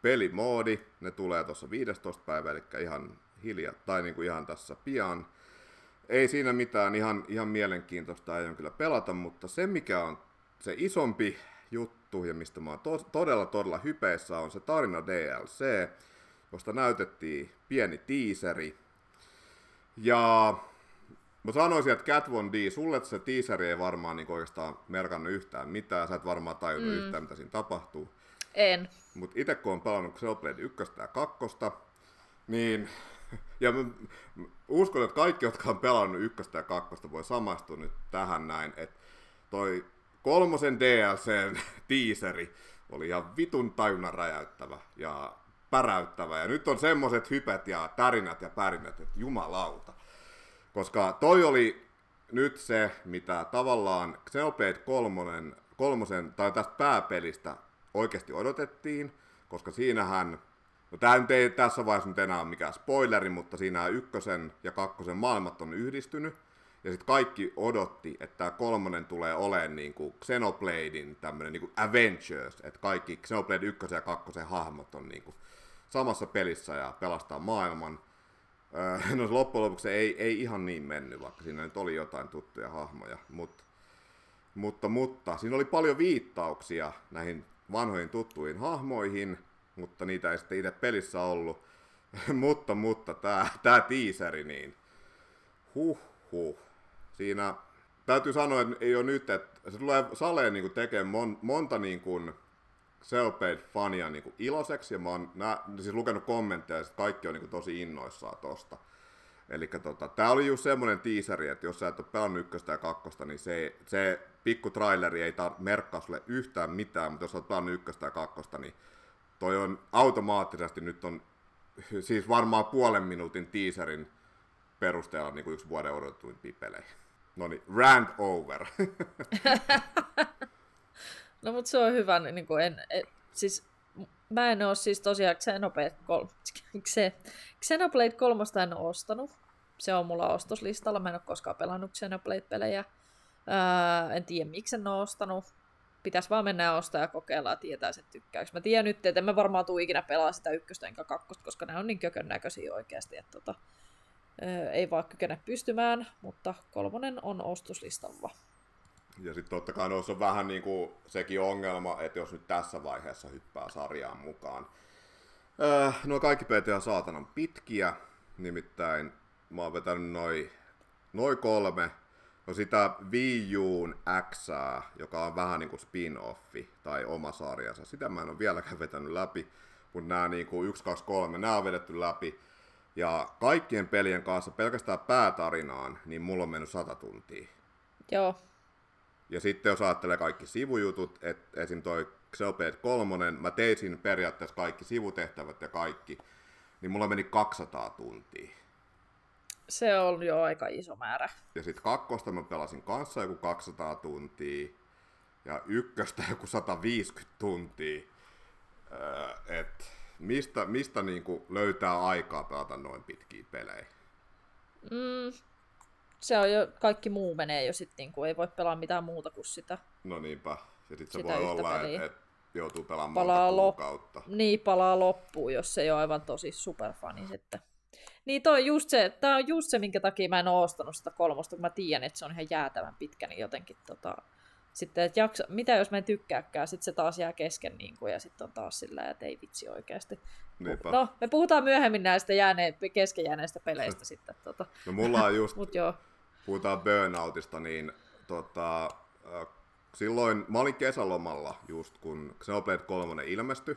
pelimoodi, ne tulee tuossa 15. päivä, eli ihan hiljaa, tai niin kuin ihan tässä pian ei siinä mitään, ihan, ihan mielenkiintoista aion kyllä pelata, mutta se mikä on se isompi juttu ja mistä mä oon to- todella todella hypeissä on se tarina DLC, josta näytettiin pieni tiiseri. Ja mä sanoisin, että Cat Von D, sulle se teaseri ei varmaan niin oikeastaan merkannut yhtään mitään, sä et varmaan tajunnut mm. yhtään, mitä siinä tapahtuu. En. Mutta itse kun on pelannut Xenoblade 1 ja 2, niin ja mä, uskon, että kaikki, jotka on pelannut ykköstä ja kakkosta, voi samastua nyt tähän näin, että toi kolmosen DLCn tiiseri oli ihan vitun tajunnan räjäyttävä ja päräyttävä. Ja nyt on semmoset hypet ja tärinät ja pärinät, että jumalauta. Koska toi oli nyt se, mitä tavallaan Xenoblade 3, kolmosen, tai tästä pääpelistä oikeasti odotettiin, koska siinähän No tämä nyt ei tässä vaiheessa nyt enää ole mikään spoileri, mutta siinä ykkösen ja kakkosen maailmat on yhdistynyt. Ja sitten kaikki odotti, että tämä kolmonen tulee olemaan niin kuin Xenobladein tämmöinen niin Avengers, että kaikki Xenoblade 1 ja 2 hahmot on niin kuin samassa pelissä ja pelastaa maailman. Öö, no loppujen lopuksi ei, ei ihan niin mennyt, vaikka siinä nyt oli jotain tuttuja hahmoja, Mut, mutta, mutta siinä oli paljon viittauksia näihin vanhoihin tuttuihin hahmoihin, mutta niitä ei sitten itse pelissä ollut. mutta, mutta tämä tää teaseri, niin huh huh. Siinä täytyy sanoa, että ei ole nyt, että se tulee saleen niin tekemään mon, monta niin kuin Cellblade-fania niin iloiseksi, ja mä oon nää, siis lukenut kommentteja, että kaikki on niin kuin tosi innoissaan tosta. Eli tota, tää oli just semmonen teaseri, että jos sä et ole pelannut ykköstä ja kakkosta, niin se, se pikku traileri ei tar- merkkaa sulle yhtään mitään, mutta jos sä oot pelannut ykköstä ja kakkosta, niin toi on automaattisesti nyt on siis varmaan puolen minuutin teaserin perusteella niin kuin yksi vuoden odotetuin pipeleihin. No niin, rant over. no mutta se on hyvä, niin kuin en, en, siis mä en oo siis tosiaan Xenoblade, 3, Xenoblade 3 en ole ostanut. Se on mulla ostoslistalla, mä en ole koskaan pelannut Xenoblade-pelejä. Ää, en tiedä miksi en ole ostanut. Pitäisi vaan mennä ja ostaa ja kokeilla ja tietää, että tykkääks. Mä tiedän nyt, että en varmaan tule ikinä pelaa sitä ykköstä enkä kakkosta, koska ne on niin kökön näköisiä oikeasti, että tota, ei vaan kykene pystymään, mutta kolmonen on ostoslistalla. Ja sitten totta kai noissa on vähän niin kuin sekin ongelma, että jos nyt tässä vaiheessa hyppää sarjaan mukaan. Öö, nuo kaikki PT on saatanan pitkiä, nimittäin mä oon vetänyt noin noi kolme, no sitä Wii Uun X, joka on vähän niin kuin spin-offi tai oma sarjansa. Sitä mä en ole vieläkään vetänyt läpi, mutta nämä niin kuin 1, 2, 3, nämä on vedetty läpi. Ja kaikkien pelien kanssa pelkästään päätarinaan, niin mulla on mennyt 100 tuntia. Joo, ja sitten jos ajattelee kaikki sivujutut, että esim. toi Xenoblade 3, mä teisin periaatteessa kaikki sivutehtävät ja kaikki, niin mulla meni 200 tuntia. Se on jo aika iso määrä. Ja sitten kakkosta mä pelasin kanssa joku 200 tuntia, ja ykköstä joku 150 tuntia. Öö, et mistä, mistä niinku löytää aikaa pelata noin pitkiä pelejä? Mm, se on jo, kaikki muu menee jo sitten, niin kuin ei voi pelaa mitään muuta kuin sitä. No niinpä. Ja sitten se voi olla, että et joutuu pelaamaan palaa monta kuukautta. Lop- niin, palaa loppuun, jos se ei ole aivan tosi superfani sitten. Niin toi just se, tää on just se, minkä takia mä en oo ostanut sitä kolmosta, kun mä tiedän, että se on ihan jäätävän pitkä, niin jotenkin tota, sitten, että jaksa, mitä jos mä en tykkääkään, sitten se taas jää kesken, niin kuin, ja sitten on taas sillä, että ei vitsi oikeasti. Niinpä. No, me puhutaan myöhemmin näistä jääneen, kesken jääneistä peleistä sitten. Tota. No mulla on just, Mut joo puhutaan burnoutista, niin tota, äh, silloin mä olin kesälomalla just kun Xenoblade 3 ilmestyi,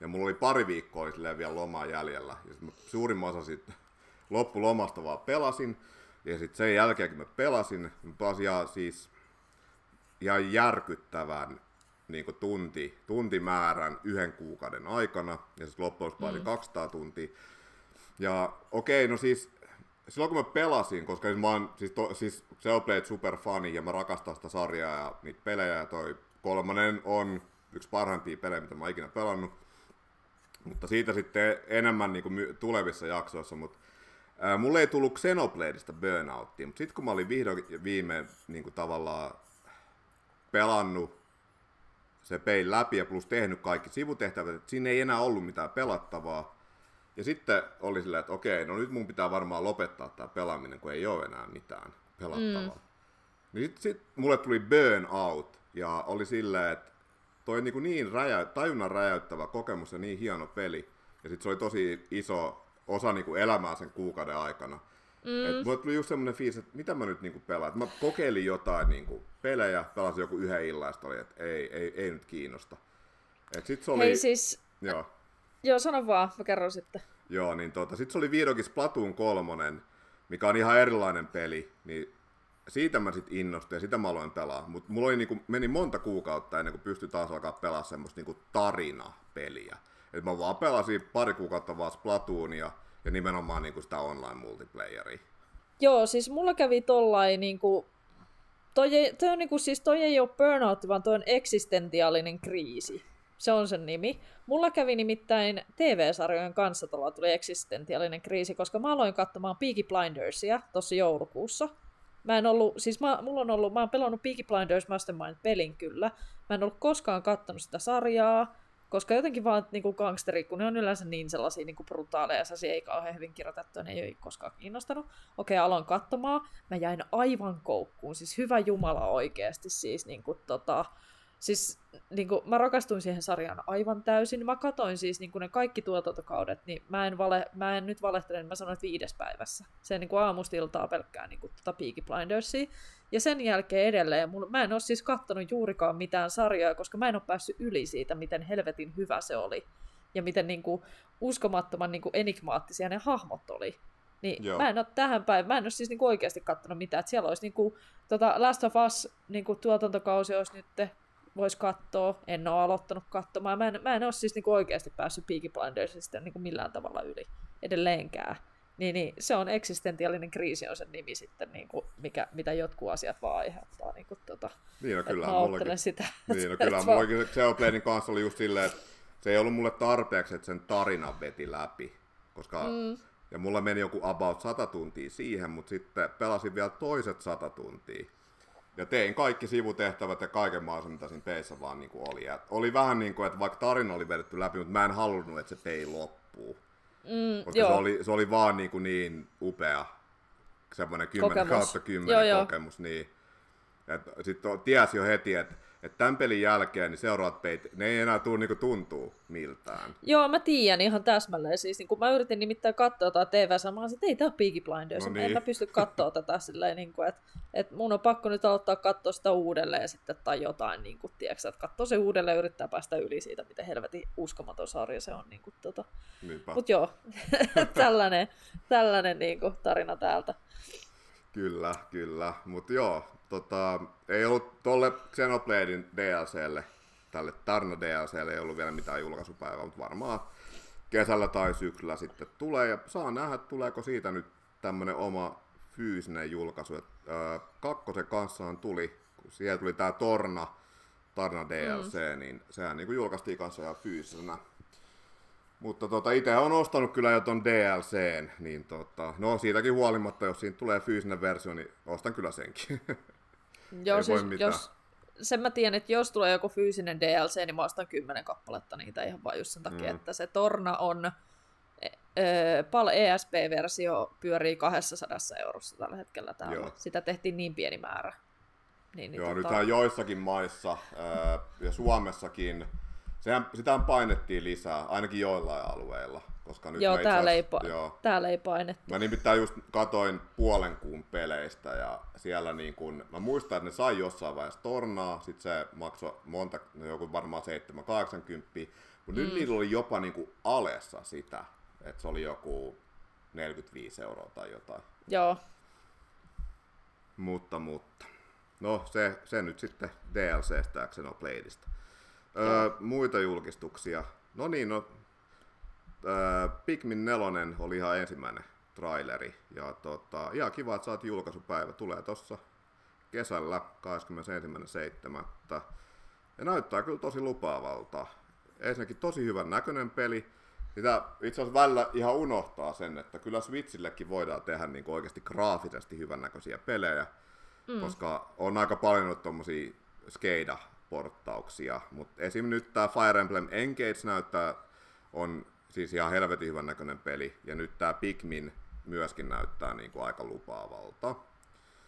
ja mulla oli pari viikkoa vielä lomaa jäljellä. Ja sit suurimman osa sit loppulomasta vaan pelasin, ja sitten sen jälkeen kun mä pelasin, mä pelasin ihan siis ihan järkyttävän niin tunti, tuntimäärän yhden kuukauden aikana, ja sitten loppujen lopuksi mm. 200 tuntia. Ja okei, okay, no siis silloin kun mä pelasin, koska siis mä oon siis, to, siis super fani ja mä rakastan sitä sarjaa ja niitä pelejä ja toi kolmannen on yksi parhaimpia pelejä, mitä mä oon ikinä pelannut. Mutta siitä sitten enemmän niin kuin tulevissa jaksoissa, mutta ää, mulle ei tullut Xenobladeista burnouttia, mutta sitten kun mä olin vihdoin viime niin kuin tavallaan pelannut se pein läpi ja plus tehnyt kaikki sivutehtävät, että siinä ei enää ollut mitään pelattavaa, ja sitten oli silleen, että okei, no nyt mun pitää varmaan lopettaa tämä pelaaminen, kun ei ole enää mitään pelattavaa. Mm. Niin sitten sit mulle tuli burnout ja oli silleen, että toi niin, niin räjä, tajunnan räjäyttävä kokemus ja niin hieno peli. Ja sitten se oli tosi iso osa niin kuin elämää sen kuukauden aikana. Mm. Et mulle tuli just semmoinen fiilis, että mitä mä nyt niin kuin pelaan. Et mä kokeilin jotain niin kuin pelejä, pelasin joku yhden illan, oli, että ei, ei, ei nyt kiinnosta. Et sit se oli... Hei siis, Joo. Joo, sano vaan, mä kerron sitten. Joo, niin tota, sitten se oli vihdoinkin Splatoon kolmonen, mikä on ihan erilainen peli, niin siitä mä sitten innostuin ja sitä mä aloin pelaa. Mutta mulla oli, niinku, meni monta kuukautta ennen kuin pystyi taas alkaa pelaa semmoista niinku tarina-peliä. Et mä vaan pelasin pari kuukautta vaan Splatoonia ja nimenomaan niinku sitä online-multiplayeria. Joo, siis mulla kävi tollain niinku, toi, ei, toi, on niinku, siis toi ei ole burnout, vaan toi on eksistentiaalinen kriisi. Se on sen nimi. Mulla kävi nimittäin TV-sarjojen kanssa tuolla tuli eksistentiaalinen kriisi, koska mä aloin katsomaan Peaky Blindersia tuossa joulukuussa. Mä en ollut, siis mä, mulla on ollut, mä oon pelannut Peaky Blinders Mastermind-pelin kyllä. Mä en ollut koskaan katsonut sitä sarjaa, koska jotenkin vaan niin kuin gangsteri, kun ne on yleensä niin sellaisia niin kuin brutaaleja, se ei kauhean hyvin kirjoitettu, ne ei ole koskaan kiinnostanut. Okei, aloin katsomaan, mä jäin aivan koukkuun, siis hyvä jumala oikeasti siis niin kuin, tota, siis niin kuin, mä rakastuin siihen sarjaan aivan täysin. Mä katoin siis niin kuin ne kaikki tuotantokaudet, niin mä en, vale, mä en nyt valehtele, niin mä sanoin, että viides päivässä. Se niin kuin aamusta iltaa pelkkää niin kuin, tota Peaky Blindersia. Ja sen jälkeen edelleen, mulla, mä en ole siis kattonut juurikaan mitään sarjaa, koska mä en ole päässyt yli siitä, miten helvetin hyvä se oli. Ja miten niin kuin, uskomattoman niin kuin, enigmaattisia ne hahmot oli. Niin Joo. mä en ole tähän päivään, mä en ole siis niinku oikeasti katsonut mitään, että siellä olisi niinku, tota Last of Us niinku, tuotantokausi olisi nyt, voisi katsoa, en ole aloittanut katsomaan, mä en, mä en ole siis niinku oikeasti päässyt Peaky Blindersista niinku millään tavalla yli edelleenkään. Niin, niin, se on eksistentiaalinen kriisi on sen nimi sitten, niin kuin, mikä, mitä jotkut asiat vaan aiheuttaa. Niin, kuin, tota, niin no, kyllä mullakin, sitä. Niin, no, kyllä mullakin Xenoplanin kanssa oli just silleen, että se ei ollut mulle tarpeeksi, että sen tarina veti läpi. Koska mm. Ja mulla meni joku about 100 tuntia siihen, mutta sitten pelasin vielä toiset 100 tuntia. Ja tein kaikki sivutehtävät ja kaiken maassa, mitä siinä peissä vaan niin kuin oli. Ja oli vähän niin kuin, että vaikka tarina oli vedetty läpi, mutta mä en halunnut, että se pei loppuu. Mm, Koska joo. Se, oli, se oli vaan niin, kuin niin upea, semmoinen 10 kokemus. kautta 10 joo, kokemus. Niin. Sitten tiesi jo heti, että että tämän pelin jälkeen niin seuraavat peit, ne ei enää tule niin tuntuu miltään. Joo, mä tiedän ihan täsmälleen. Siis, niin kun mä yritin nimittäin katsoa tätä TV, samaan, että ei tämä ole Peaky Blinders, no niin. en mä pysty katsoa tätä silleen, niin kuin, että, että mun on pakko nyt aloittaa katsoa sitä uudelleen sitten, tai jotain, niin kuin, tiedätkö, että katsoo se uudelleen ja yrittää päästä yli siitä, miten helvetin uskomaton sarja se on. Niin kuin, tota. Mutta joo, tällainen, tällainen niin kuin, tarina täältä. Kyllä, kyllä. Mutta joo, tota, ei ollut tolle Xenobladein DLClle, tälle Tarna DLClle ei ollut vielä mitään julkaisupäivää, mutta varmaan kesällä tai syksyllä sitten tulee. Ja saa nähdä, tuleeko siitä nyt tämmönen oma fyysinen julkaisu. Et, äh, kakkosen kanssaan tuli, kun siellä tuli tää Torna, Tarna DLC, mm. niin sehän niin julkaistiin kanssa ihan fyysisenä. Mutta tota, itse on ostanut kyllä jo ton DLCn, niin tota, no siitäkin huolimatta, jos siinä tulee fyysinen versio, niin ostan kyllä senkin. Joo, siis jos, sen mä tiedän, että jos tulee joku fyysinen DLC, niin mä ostan kymmenen kappaletta niitä ihan vain just sen takia, mm. että se Torna on, e, e, PAL ESP-versio pyörii 200 eurossa tällä hetkellä täällä. Joo. Sitä tehtiin niin pieni määrä. Niin, niin Joo, tota... nythän joissakin maissa ja Suomessakin, sehän, sitähän painettiin lisää, ainakin joillain alueilla. Koska nyt joo, täällä, ei, pa- joo. täällä ei painettu. Mä nimittäin just katoin puolen kuun peleistä ja siellä niin kun, mä muistan, että ne sai jossain vaiheessa tornaa, sit se maksoi monta, no joku varmaan 7-80, mutta mm. nyt niillä oli jopa niin kuin alessa sitä, että se oli joku 45 euroa tai jotain. Joo. Mutta, mutta. No se, se nyt sitten DLCstä Xenobladeista. Öö, muita julkistuksia. No niin, no äh, Pikmin 4 oli ihan ensimmäinen traileri. Ja tota, ihan kiva, että saatiin julkaisupäivä. Tulee tossa kesällä 21.7. Ja näyttää kyllä tosi lupaavalta. Ensinnäkin tosi hyvän näköinen peli. Sitä itse asiassa välillä ihan unohtaa sen, että kyllä Switchillekin voidaan tehdä niin oikeasti graafisesti hyvännäköisiä pelejä, mm. koska on aika paljon tuommoisia skeida-porttauksia, mutta esim. nyt tämä Fire Emblem Engage näyttää, on siis ihan helvetin hyvän näköinen peli. Ja nyt tämä Pikmin myöskin näyttää niin kuin aika lupaavalta.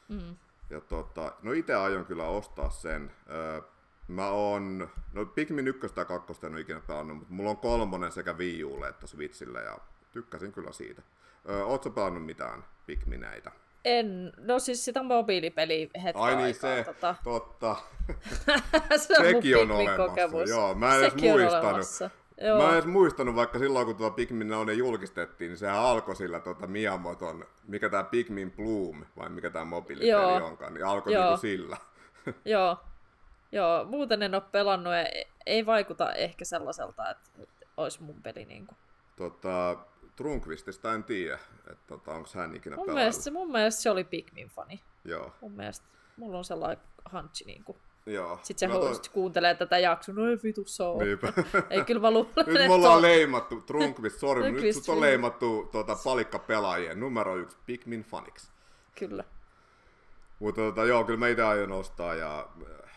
Mm. Ja tota, no itse aion kyllä ostaa sen. Öö, mä oon, no Pikmin 1 ja 2 en ole ikinä pelannut, mutta mulla on kolmonen sekä Wii Ulle että Switchille ja tykkäsin kyllä siitä. Öö, ootko pelannut mitään Pikmineitä? En, no siis sitä mobiilipeli hetken Ai niin aikaa, se, tota... totta. se on Sekin on olemassa, kokemus. joo. Mä en Sekin edes muistanut. Joo. Mä en edes muistanut, vaikka silloin kun tuota Pikmin ne julkistettiin, niin sehän alkoi sillä tuota Miyamoton, mikä tämä Pikmin Bloom, vai mikä tämä mobiilipeli Joo. onkaan, niin alkoi Joo. niinku sillä. Joo. Joo, muuten en ole pelannut ja ei vaikuta ehkä sellaiselta, että, olisi mun peli niin kuin. Tota, Trunkvistista en tiedä, että tota, onko hän ikinä mun Mielestä se, mun mielestä se oli Pikmin-fani. Joo. Mun mielestä mulla on sellainen hunchi niin kuin Joo. Sitten se no host toi... kuuntelee tätä jaksoa, no ei vitu soo. ei kyllä mä luulen, Nyt me ollaan on... leimattu, Trunkvist, sorry, nyt sut on leimattu tuota, palikkapelaajien numero yksi Pikmin faniksi. Kyllä. Mutta tota, joo, kyllä mä itse aion ostaa ja äh,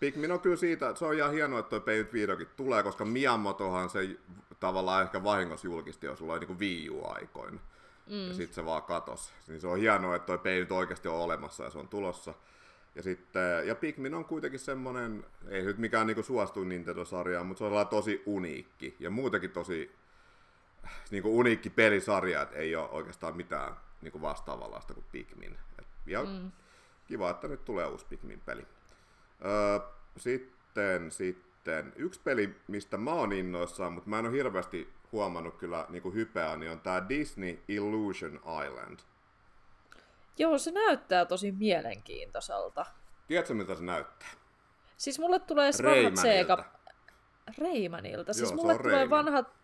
Pikmin on kyllä siitä, se on ihan hienoa, että toi peli nyt vihdoinkin tulee, koska Miyamotohan se tavallaan ehkä vahingossa julkisti, jos sulla oli niinku Wii U-aikoina. Mm. Ja sitten se vaan katos. Niin se on hienoa, että toi peli nyt oikeasti on olemassa ja se on tulossa. Ja, sitten, ja Pikmin on kuitenkin semmonen, ei nyt mikään niinku suosituin Nintendo-sarja, mutta se on tosi uniikki. Ja muutenkin tosi niinku uniikki pelisarja, että ei ole oikeastaan mitään niinku vastaavanlaista kuin Pikmin. Et, ja mm. kiva, että nyt tulee uusi Pikmin-peli. Öö, sitten, sitten, yksi peli, mistä mä oon innoissaan, mutta mä en ole hirveästi huomannut kyllä niin kuin hypeä, niin on tämä Disney Illusion Island. Joo, se näyttää tosi mielenkiintoiselta. Tiedätkö, miltä se näyttää? Siis mulle tulee vanhat Sega... Reimanilta. Siis Joo, mulle tulee Reiman. vanhat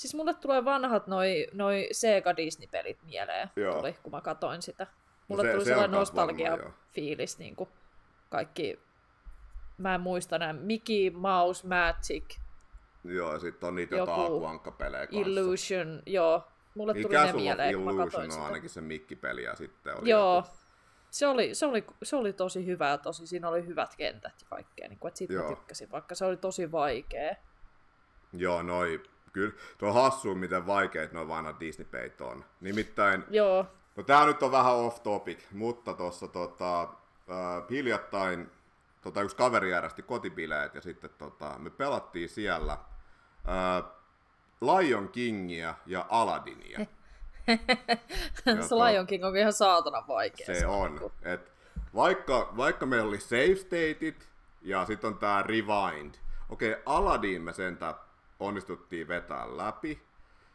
Siis mulle tulee vanhat noi, noi Sega Disney-pelit mieleen, Joo. tuli, kun mä katoin sitä. Mulle no se, tuli se sellainen nostalgia-fiilis, niin kuin kaikki, mä en muista näin, Mickey Mouse Magic. Joo, ja sitten on niitä jotain akuankkapelejä kanssa. Illusion, joo. Mulle Mikä tuli ne mieleen, kun mä katsoin sitä. ainakin se Mikki-peli ja sitten oli Joo, joku... se oli, se, oli, se oli tosi hyvä tosi, siinä oli hyvät kentät ja kaikkea, niin kuin, että siitä Joo. mä tykkäsin, vaikka se oli tosi vaikea. Joo, noi Kyllä, tuo on hassua, miten vaikeet nuo vanhat Disney-peit on. Nimittäin, Joo. no tää nyt on vähän off topic, mutta tuossa tota, äh, hiljattain tota, yksi kaveri järjesti kotibileet ja sitten tota, me pelattiin siellä äh, Lion Kingia ja Aladinia. se Lion King on ihan saatana vaikea. Se on. Et vaikka, vaikka meillä oli save stateit ja sitten on tää rewind. Okei, okay, Aladdin me sentään onnistuttiin vetää läpi.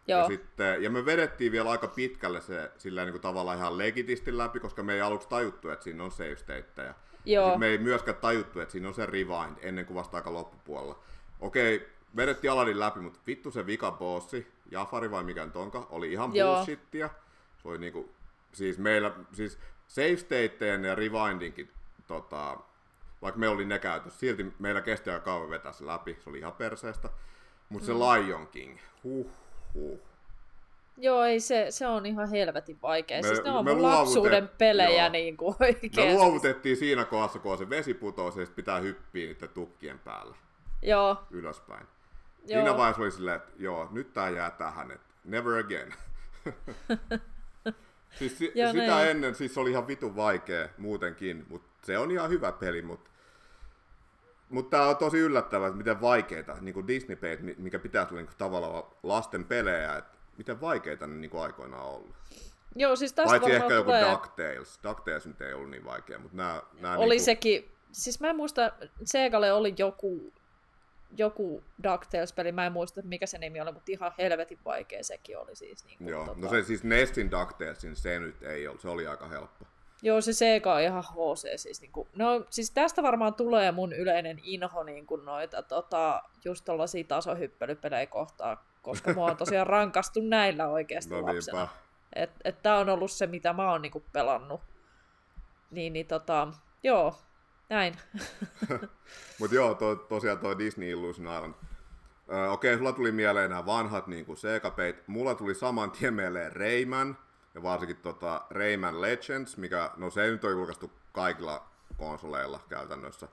Joo. Ja, sitten, ja me vedettiin vielä aika pitkälle se sillä niin kuin tavallaan ihan legitisti läpi, koska me ei aluksi tajuttu, että siinä on save stateja. Joo. me ei myöskään tajuttu, että siinä on se rewind ennen kuin vasta aika loppupuolella. Okei, vedettiin Aladin läpi, mutta vittu se bossi, Jafari vai mikä tonka, oli ihan bullshittia. Se oli niinku, siis meillä, siis save stateen ja rewindinkin, tota, vaikka me oli ne käytössä, silti meillä kesti aika kauan vetää se läpi, se oli ihan perseestä. Mutta mm. se Lion King, huh, huh. Joo, ei se, se on ihan helvetin vaikea. Me, siis ne on mun lapsuuden pelejä joo. niin kuin oikeasti. Me luovutettiin siinä kohdassa, kun se vesi putoaa, ja pitää hyppiä niiden tukkien päälle. Joo. Ylöspäin. Joo. Siinä vaiheessa oli silleen, että joo, nyt tää jää tähän, että never again. siis si- ja sitä ne. ennen siis oli ihan vitun vaikea muutenkin, mutta se on ihan hyvä peli, mutta mutta tämä on tosi yllättävää, että miten vaikeita, niin kuin disney peit mikä pitäisi olla niin tavallaan lasten pelejä, että miten vaikeita ne niin aikoinaan on ollut. Joo, siis tästä Paitsi ehkä joku tulee... DuckTales. DuckTales nyt ei ollut niin vaikea, mutta nämä... nämä oli niin kuin... sekin, siis mä en muista, Segalle oli joku, joku DuckTales-peli, mä en muista mikä se nimi oli, mutta ihan helvetin vaikea sekin oli siis. Niin kuin, Joo, tota... no se siis Nestin DuckTalesin, se nyt ei ollut, se oli aika helppo. Joo, se Sega on ihan HC. Siis, niin kuin, no, siis tästä varmaan tulee mun yleinen inho niin kuin noita, tota, just tollaisia tasohyppelypelejä kohtaan, koska mua on tosiaan rankastu näillä oikeasti no, lapsena. Et, et tää on ollut se, mitä mä oon niinku pelannut. Niin, niin tota, joo, näin. Mut joo, to, tosiaan toi Disney Illusion Island. Öö, Okei, okay, sulla tuli mieleen nämä vanhat niin kuin Sega-peit. Mulla tuli saman tien mieleen Rayman ja varsinkin tota Rayman Legends, mikä, no se ei nyt ole julkaistu kaikilla konsoleilla käytännössä,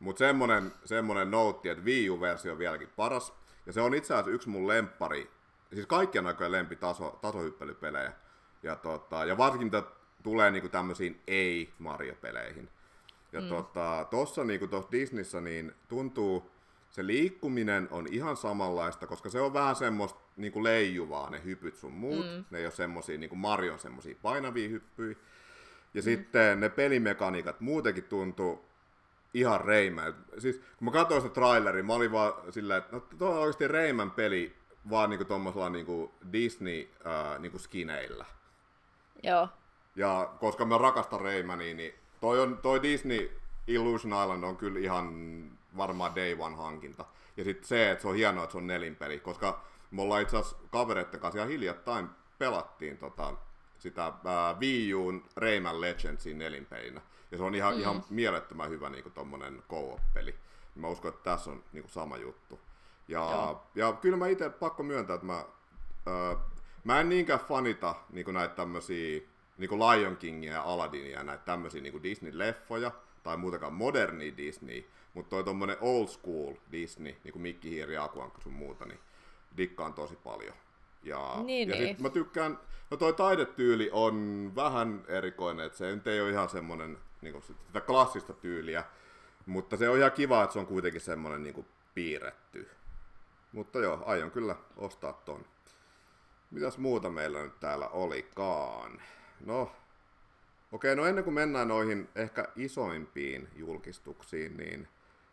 mutta semmonen, semmonen noutti, että Wii U-versio on vieläkin paras, ja se on itse asiassa yksi mun lempari, siis kaikkien aikojen lempi taso, tasohyppelypelejä, ja, tota, ja varsinkin mitä tulee niinku tämmöisiin ei-Mario-peleihin. Ja mm. tota, tossa niinku Disneyssä niin tuntuu, se liikkuminen on ihan samanlaista, koska se on vähän semmoista niin kuin leijuvaa ne hypyt sun muut. Mm. Ne ei ole semmosia, niin kuin Marion semmosia painavia hyppyjä. Ja mm. sitten ne pelimekaniikat muutenkin tuntuu ihan Rayman. Siis kun mä katsoin sitä traileria, mä olin vaan silleen, että no, tuo on oikeasti Rayman peli vaan niinku tommosella niinku Disney äh, niinku skineillä. Joo. Ja koska mä rakastan Raymania, niin toi, on, toi Disney Illusion Island on kyllä ihan varmaan day one hankinta. Ja sitten se, että se on hienoa, että se on nelinpeli, koska me ollaan itse asiassa kavereiden kanssa ihan hiljattain pelattiin tota, sitä ää, Wii U'n Rayman Legendsin nelinpelinä. Ja se on ihan, mm. ihan mielettömän hyvä niin tommonen co-op-peli. Mä uskon, että tässä on niin kuin, sama juttu. Ja, ja kyllä mä itse pakko myöntää, että mä, ää, mä en niinkään fanita niin näitä tämmöisiä niin Lion Kingia ja Aladinia ja näitä tämmöisiä niin Disney-leffoja tai muutakaan moderni Disney, mutta toi tommonen old school Disney, niin kuin Mikki Hiiri, Akuankka sun muuta, niin dikkaan tosi paljon. Ja, niin, ja niin. sit mä tykkään, no toi taidetyyli on vähän erikoinen, että se nyt ei ole ihan semmonen niin kuin sitä klassista tyyliä. Mutta se on ihan kiva, että se on kuitenkin semmoinen niin kuin piirretty. Mutta joo, aion kyllä ostaa ton. Mitäs muuta meillä nyt täällä olikaan? No, okei, no ennen kuin mennään noihin ehkä isoimpiin julkistuksiin, niin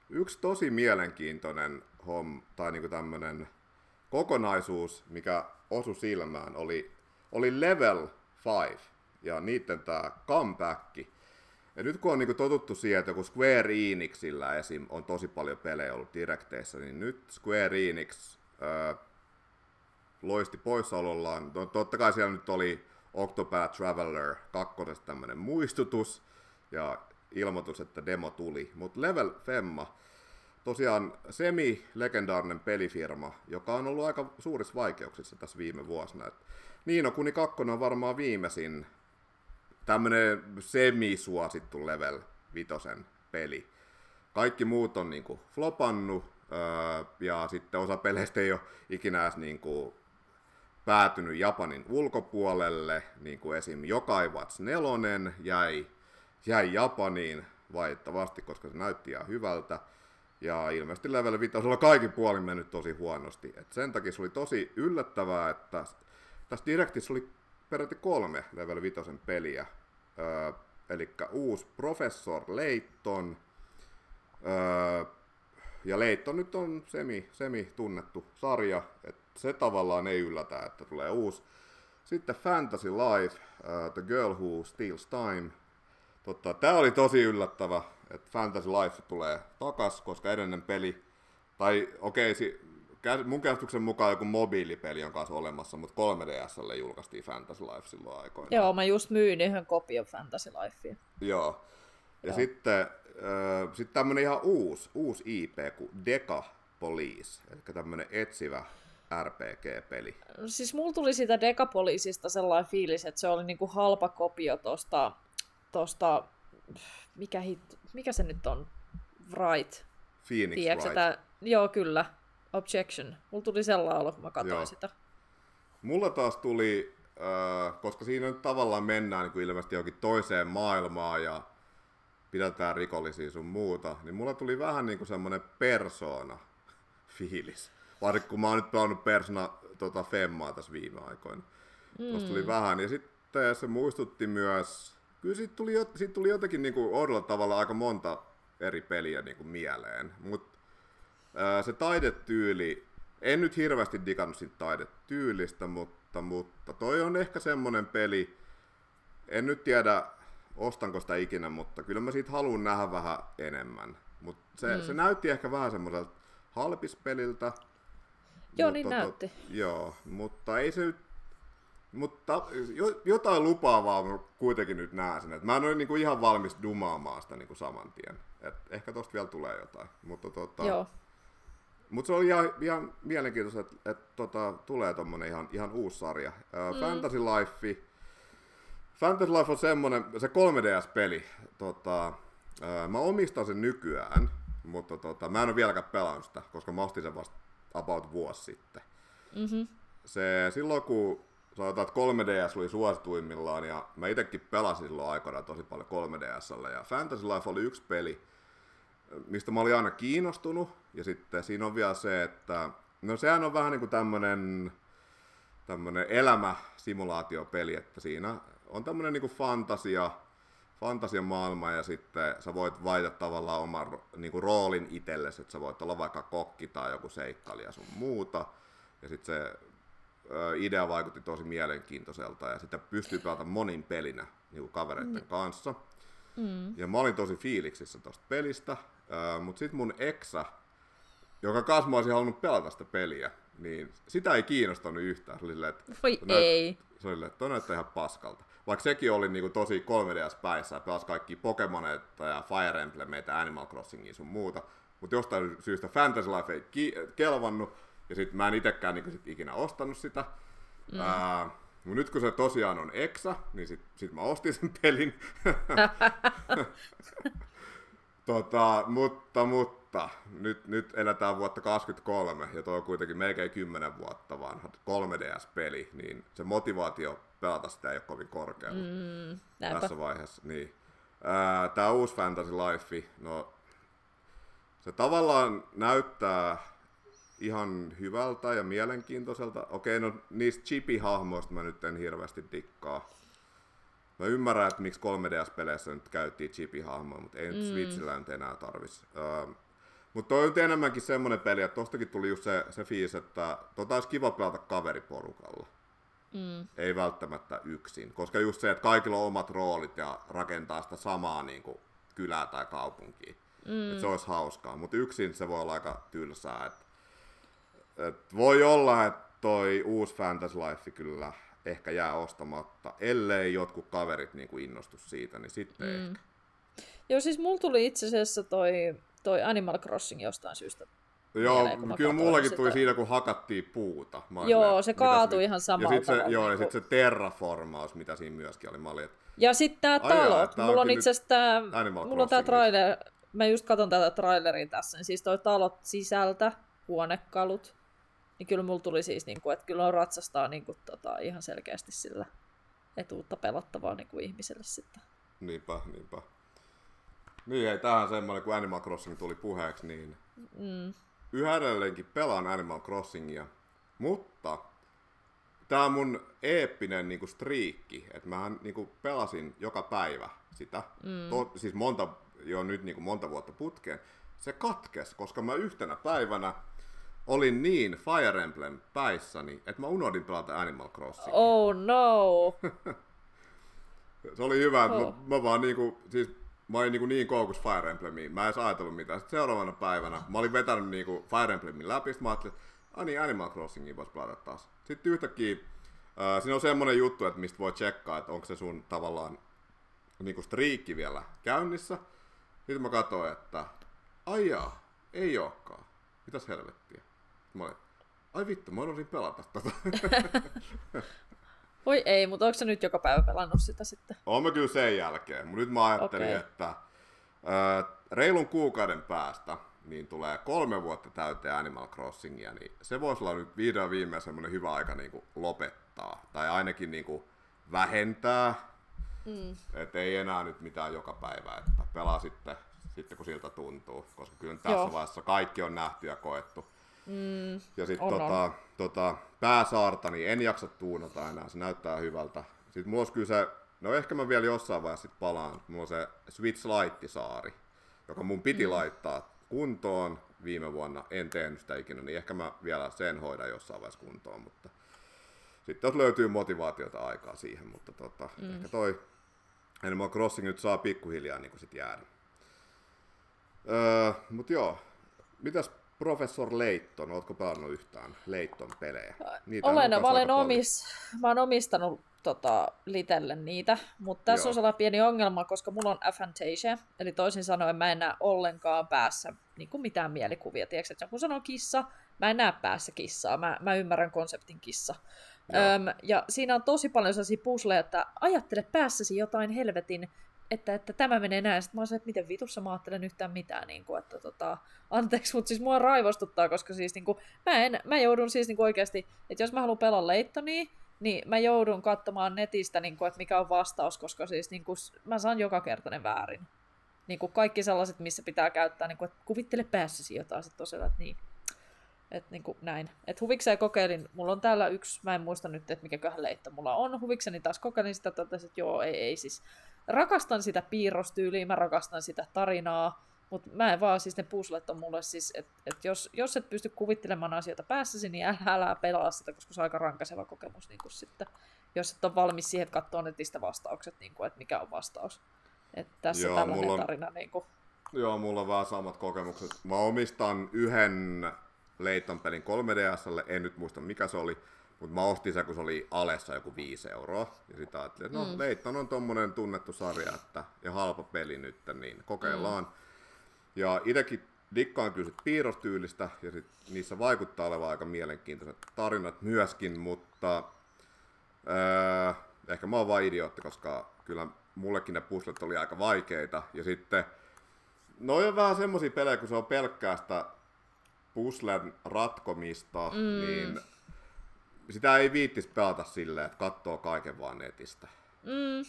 yksi tosi mielenkiintoinen homm, tai niinku tämmönen kokonaisuus, mikä osui silmään, oli, oli Level 5 ja niiden tämä comeback. Ja nyt kun on niinku totuttu siihen, että kun Square Enixillä esim. on tosi paljon pelejä ollut direkteissä, niin nyt Square Enix öö, loisti poissaolollaan. No, totta kai siellä nyt oli Octopath Traveler 2 tämmöinen muistutus ja ilmoitus, että demo tuli. Mutta Level Femma, tosiaan semi-legendaarinen pelifirma, joka on ollut aika suurissa vaikeuksissa tässä viime vuosina. Et Niino Kuni 2 on varmaan viimeisin tämmöinen semi-suosittu Level 5 peli. Kaikki muut on niinku flopannut, öö, ja sitten osa peleistä ei ole ikinä edes niinku päätynyt Japanin ulkopuolelle, niin kuin esim. Yokai Watch 4 jäi, jäi Japaniin valitettavasti, koska se näytti ihan hyvältä. Ja ilmeisesti Level 5 on kaikin puolin mennyt tosi huonosti. Et sen takia se oli tosi yllättävää, että tässä Directissa oli peräti kolme Level 5 peliä. Öö, eli uusi Professor Layton. Öö, ja Layton nyt on semi, semi tunnettu sarja, että se tavallaan ei yllätä, että tulee uusi. Sitten Fantasy Life, uh, The Girl Who Steals Time. Totta, tämä oli tosi yllättävä, että Fantasy Life tulee takas, koska edellinen peli, tai okei, okay, mun käsityksen mukaan joku mobiilipeli on kanssa olemassa, mutta 3DSlle julkaistiin Fantasy Life silloin aikoina. Joo, mä just myin yhden kopion Fantasy Lifea. Joo. Ja Joo. sitten äh, sit tämmönen ihan uusi, uusi IP kuin Deca Police, eli tämmönen etsivä RPG-peli. Siis mulla tuli siitä Decapolisista sellainen fiilis, että se oli niinku halpa kopio tosta, tosta mikä, hit, mikä se nyt on? Right. Phoenix Tiedätkö, Wright. Että, joo, kyllä. Objection. Mulla tuli sellainen olo, kun mä katsoin joo. sitä. Mulla taas tuli, äh, koska siinä nyt tavallaan mennään niin kuin ilmeisesti johonkin toiseen maailmaan ja pidetään rikollisia sun muuta, niin mulla tuli vähän niin kuin semmoinen persona fiilis. Varsinkin kun mä oon nyt pelannut Persona tota, Femmaa tässä viime aikoina. Mm. Tuli vähän. Ja sitten se muistutti myös, kyllä siitä tuli, siitä tuli jotenkin niin kuin odolla tavalla aika monta eri peliä niin kuin mieleen. Mutta se taidetyyli, en nyt hirveästi digannut siitä taidetyylistä, mutta, mutta toi on ehkä semmonen peli, en nyt tiedä ostanko sitä ikinä, mutta kyllä mä siitä haluan nähdä vähän enemmän. Mutta se, mm. se näytti ehkä vähän semmoiselta halpispeliltä, Joo, niin mutta, näytti. Tot, joo, mutta ei se mutta jotain lupaavaa mä kuitenkin nyt näen sen. Että mä en ole niinku ihan valmis dumaamaan sitä niinku saman tien. Et ehkä tosta vielä tulee jotain. Mutta tota, Joo. Mutta se oli ihan, ihan mielenkiintoista, että et, tota, tulee tommonen ihan, ihan uusi sarja. mm. Fantasy Life. Fantasy Life on semmonen, se 3DS-peli. Tota, mä omistan sen nykyään, mutta tota, mä en ole vieläkään pelannut sitä, koska mä ostin sen vasta about vuosi sitten. Mm-hmm. Se, silloin kun sanotaan, että 3DS oli suosituimmillaan ja mä itsekin pelasin silloin aikana tosi paljon 3DSllä ja Fantasy Life oli yksi peli, mistä mä olin aina kiinnostunut ja sitten siinä on vielä se, että no sehän on vähän niin kuin tämmönen, tämmönen elämäsimulaatiopeli, että siinä on tämmönen niin kuin fantasia, fantasian maailma ja sitten sä voit vaihtaa tavallaan oman niin kuin roolin itsellesi, että sä voit olla vaikka kokki tai joku seikkailija sun muuta. Ja sitten se idea vaikutti tosi mielenkiintoiselta ja sitä pystyy pelata monin pelinä niin kuin kavereiden mm. kanssa. Mm. Ja mä olin tosi fiiliksissä tosta pelistä, mutta sitten mun eksä, joka kanssa mä olisin halunnut pelata sitä peliä, niin sitä ei kiinnostanut yhtään. Se oli silleen, että, Voi ei. Se oli silleen, että näyttää ihan paskalta vaikka sekin oli niinku tosi 3DS päissä, pelasi kaikki Pokemoneita ja Fire Emblemeitä, Animal Crossingia sun muuta, mutta jostain syystä Fantasy Life ei ki- kelvannut, ja sitten mä en itekään niinku sit ikinä ostanut sitä. Mm. Ää, mutta nyt kun se tosiaan on Exa, niin sit, sit mä ostin sen pelin. tota, mutta, mutta nyt, nyt eletään vuotta 2023 ja tuo on kuitenkin melkein 10 vuotta vanha 3DS-peli, niin se motivaatio pelata sitä ei ole kovin korkealla mm, tässä vaiheessa. Niin. Tämä uusi Fantasy Life, no se tavallaan näyttää ihan hyvältä ja mielenkiintoiselta. Okei, no niistä chipi-hahmoista mä nyt en hirveästi dikkaa. Mä ymmärrän, että miksi 3DS-peleissä nyt käytiin chipi-hahmoja, mutta ei mm. nyt Switchillä nyt enää tarvis. Uh, mutta toi on enemmänkin semmonen peli, että tostakin tuli just se, se fiis, että tota olisi kiva pelata kaveriporukalla. Mm. Ei välttämättä yksin, koska just se, että kaikilla on omat roolit ja rakentaa sitä samaa niin kuin, kylää tai kaupunkia. Mm. Että se olisi hauskaa, mutta yksin se voi olla aika tylsää. Et, et voi olla, että toi uusi Fantasy Life kyllä ehkä jää ostamatta, ellei jotkut kaverit niin kuin innostu siitä, niin sitten mm. ehkä. Joo, siis mulla tuli itse asiassa toi, toi Animal Crossing jostain syystä Joo, mieleen, kyllä mullakin sitä. tuli siinä, kun hakattiin puuta. Mä joo, se kaatui se, ihan samalla ja sit se, Joo, ja sitten se terraformaus, mitä siinä myöskin oli. Mä olin, että... Ja sitten tämä talo. Mulla on itse asiassa tämä... Mulla on tämä trailer. Mä just katson tätä traileria tässä. Niin siis toi talot sisältä, huonekalut. Niin kyllä mulla tuli siis, niin kuin, että kyllä on ratsastaa niin kuin, tota, ihan selkeästi sillä etuutta pelattavaa niin kuin ihmiselle sitten. Niinpä, niinpä. Niin, ei tähän semmoinen, kun Animal Crossing tuli puheeksi, niin mm yhä edelleenkin pelaan Animal Crossingia, mutta tämä on mun eeppinen niinku striikki, että mä niinku pelasin joka päivä sitä, mm. to, siis monta, jo nyt niinku monta vuotta putkeen, se katkes, koska mä yhtenä päivänä olin niin Fire Emblem päissäni, että mä unohdin pelata Animal Crossing. Oh no! se oli hyvä, oh. mä, mä vaan niinku, siis mä olin niin, niin koukus Fire Emblemiin, mä en edes ajatellut mitään. Sitten seuraavana päivänä mä olin vetänyt niin kuin Fire Emblemin läpi, mä ajattelin, että niin, Animal Crossingin voisi pelata taas. Sitten yhtäkkiä äh, siinä on semmoinen juttu, että mistä voi tsekkaa, että onko se sun tavallaan niin kuin striikki vielä käynnissä. Sitten mä katsoin, että aijaa, ei olekaan. Mitäs helvettiä? Mä olin, ai vittu, mä olisin pelata tätä. Voi ei, mutta onko se nyt joka päivä pelannut sitä sitten? Olen mä kyllä sen jälkeen, mutta nyt mä ajattelin, okay. että äh, reilun kuukauden päästä niin tulee kolme vuotta täyteen Animal Crossingia, niin se voisi olla nyt vihdoin viimein semmoinen hyvä aika niin kuin lopettaa, tai ainakin niin kuin vähentää, mm. että ei enää nyt mitään joka päivä, että pelaa sitten, sitten kun siltä tuntuu, koska kyllä tässä Joo. vaiheessa kaikki on nähty ja koettu. Mm, ja sitten tota, tota, pääsaarta, niin en jaksa tuunata enää, se näyttää hyvältä. Sitten mulla kyllä se, no ehkä mä vielä jossain vaiheessa sit palaan, mulla on se Switch Light-saari, joka mun piti mm. laittaa kuntoon viime vuonna, en tehnyt sitä ikinä, niin ehkä mä vielä sen hoidan jossain vaiheessa kuntoon, mutta sitten jos löytyy motivaatiota aikaa siihen, mutta tota, mm. ehkä toi Animal Crossing nyt saa pikkuhiljaa niin sit jäädä. Öö, mutta joo, mitäs Professor Leitton, ootko pelannut yhtään Leitton pelejä? Niitä olen, mä olen, omis, mä olen omistanut tota, Litelle niitä, mutta tässä Joo. on sellainen pieni ongelma, koska mulla on aphantasia, eli toisin sanoen mä en näe ollenkaan päässä niin kuin mitään mielikuvia. Tiedätkö, että kun sanoo kissa, mä en näe päässä kissaa, mä, mä ymmärrän konseptin kissa. Öm, ja siinä on tosi paljon sellaisia pusleja, että ajattele päässäsi jotain helvetin että, että tämä menee näin. Sitten mä oon että miten vitussa mä ajattelen yhtään mitään. Niin kuin, että tota, anteeksi, mutta siis mua raivostuttaa, koska siis niin kuin, mä, en, mä joudun siis niin kuin oikeasti, että jos mä haluan pelaa Leittonia, niin mä joudun katsomaan netistä, niin kuin, että mikä on vastaus, koska siis niin kuin, mä saan joka kertainen väärin. Niin kuin kaikki sellaiset, missä pitää käyttää, niin kuin, että kuvittele päässäsi jotain, sitten tosiaan, että niin. Että niin kuin näin. Et huvikseen kokeilin, mulla on täällä yksi, mä en muista nyt, että mikäköhän leitto mulla on. Huvikseni taas kokeilin sitä, totesin, että joo, ei, ei siis rakastan sitä piirrostyyliä, mä rakastan sitä tarinaa, mutta mä en vaan, siis ne puzzlet on mulle siis, että et jos, jos et pysty kuvittelemaan asioita päässäsi, niin älä, älä pelaa sitä, koska se on aika rankaseva kokemus niin kuin sitten, jos et ole valmis siihen, että katsoo netistä vastaukset, niin kuin, että mikä on vastaus. Että tässä Joo, tällainen on, tarina. Niin. Joo, mulla on vähän samat kokemukset. Mä omistan yhden Leiton pelin 3DSlle, en nyt muista mikä se oli, mutta mä ostin sen, kun se oli alessa joku 5 euroa. Ja sitten ajattelin, että no mm. Leitton on tommonen tunnettu sarja että, ja halpa peli nyt, niin kokeillaan. Mm. Ja itsekin dikkaan kyllä sit piirrostyylistä, ja sit niissä vaikuttaa olevan aika mielenkiintoiset tarinat myöskin, mutta ää, ehkä mä oon vaan idiootti, koska kyllä mullekin ne puslet oli aika vaikeita. Ja sitten, no on vähän semmosia pelejä, kun se on pelkkää sitä puslen ratkomista, mm. niin sitä ei viittis pelata silleen, että katsoo kaiken vaan netistä. Mm.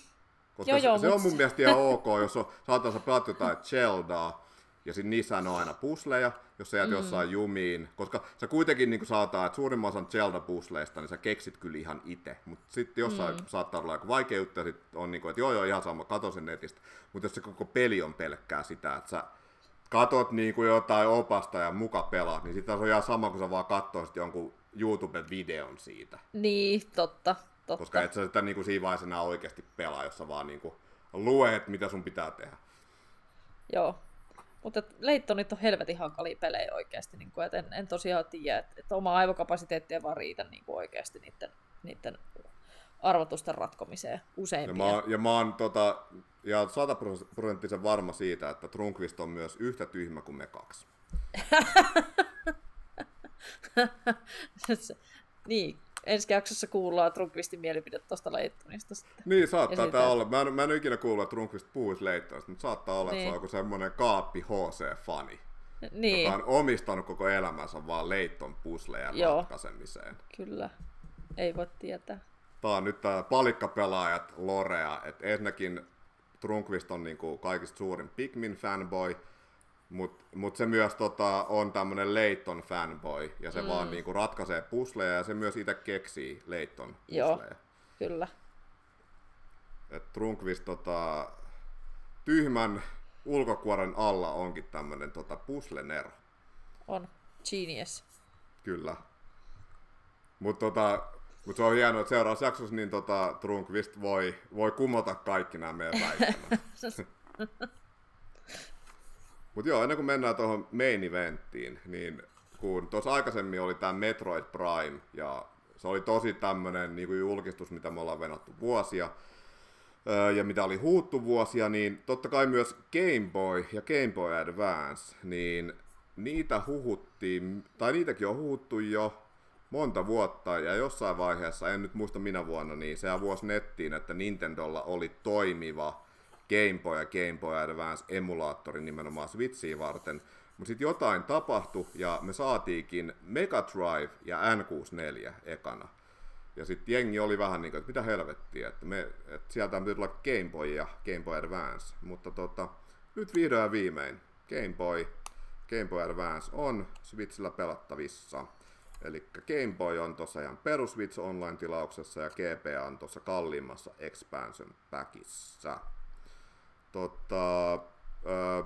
Koska Joo, se, joo, se on mun mielestä ihan ok, jos on, saatan sä pelat jotain Zeldaa, ja sitten niissä on aina pusleja, jos sä jäät mm. jossain jumiin, koska sä kuitenkin niin saataan, että suurimman osan Zelda-pusleista, niin sä keksit kyllä ihan itse, mutta sitten jossain mm. saattaa olla joku vaikea juttu, ja sit on niin kuin, että joo joo ihan sama, kato sen netistä, mutta jos se koko peli on pelkkää sitä, että sä katot niin kuin jotain opasta ja muka pelaat, niin sitten se on ihan sama, kun sä vaan katsoisit jonkun YouTube-videon siitä. Niin, totta. totta. Koska et sä sitä niin kuin siinä vaiheessa enää oikeasti pelaa, jos sä vaan niin kuin luet, mitä sun pitää tehdä. Joo. Mutta Leittonit on helvetin hankalia pelejä oikeasti. Niin kuin, et en, en tosiaan tiedä, että et oma aivokapasiteetti ei vaan riitä niin kuin oikeasti niiden, niiden arvotusten ratkomiseen Ja useimpia. mä, ja mä oon tota, ja sataprosenttisen varma siitä, että Trunkvist on myös yhtä tyhmä kuin me kaksi. Niin, ensi jaksossa kuullaan Trunkvistin mielipide tuosta Leittonista sitten. Niin, saattaa tää olla. Mä en, mä en ikinä kuullut, että Trunkvist puhuisi leittoista, mutta saattaa olla, että se Niin. on joku semmoinen kaappi HC-fani, Niin, joka on omistanut koko elämänsä vaan leitton puslejen Joo. ratkaisemiseen. kyllä. Ei voi tietää. Tää on nyt tää palikkapelaajat Lorea, että ensinnäkin Trunkvist on niinku kaikista suurin Pikmin fanboy, mutta mut se myös tota, on tämmönen Leighton fanboy, ja se mm. vaan niinku ratkaisee pusleja, ja se myös itse keksii Leighton Joo. pusleja. Kyllä. Et Trunkvist tota, tyhmän ulkokuoren alla onkin tämmönen tota, puslenero, On. Genius. kyllä. Mutta tota, mut se on hienoa, että seuraavassa jaksossa niin tota, Trunkvist voi, voi kumota kaikki nämä meidän väittämät. Mutta joo, ennen kuin mennään tuohon main eventtiin, niin kun tuossa aikaisemmin oli tämä Metroid Prime, ja se oli tosi tämmöinen niin julkistus, mitä me ollaan venattu vuosia, ja mitä oli huuttu vuosia, niin totta kai myös Game Boy ja Game Boy Advance, niin niitä huhuttiin, tai niitäkin on huhuttu jo monta vuotta, ja jossain vaiheessa, en nyt muista minä vuonna, niin se vuosi nettiin, että Nintendolla oli toimiva Game Boy ja Game Boy Advance emulaattori nimenomaan Switchiin varten. Mutta sitten jotain tapahtui ja me saatiinkin Mega Drive ja N64 ekana. Ja sitten jengi oli vähän niin kuin, että mitä helvettiä, että, me, että sieltä piti tulla Game Boy ja Game Boy Advance. Mutta tota, nyt vihdoin ja viimein Game Boy, Game Boy Advance on Switchillä pelattavissa. Eli Game Boy on tuossa ihan perus Switch Online-tilauksessa ja GPA on tuossa kalliimmassa Expansion Packissa. Tota,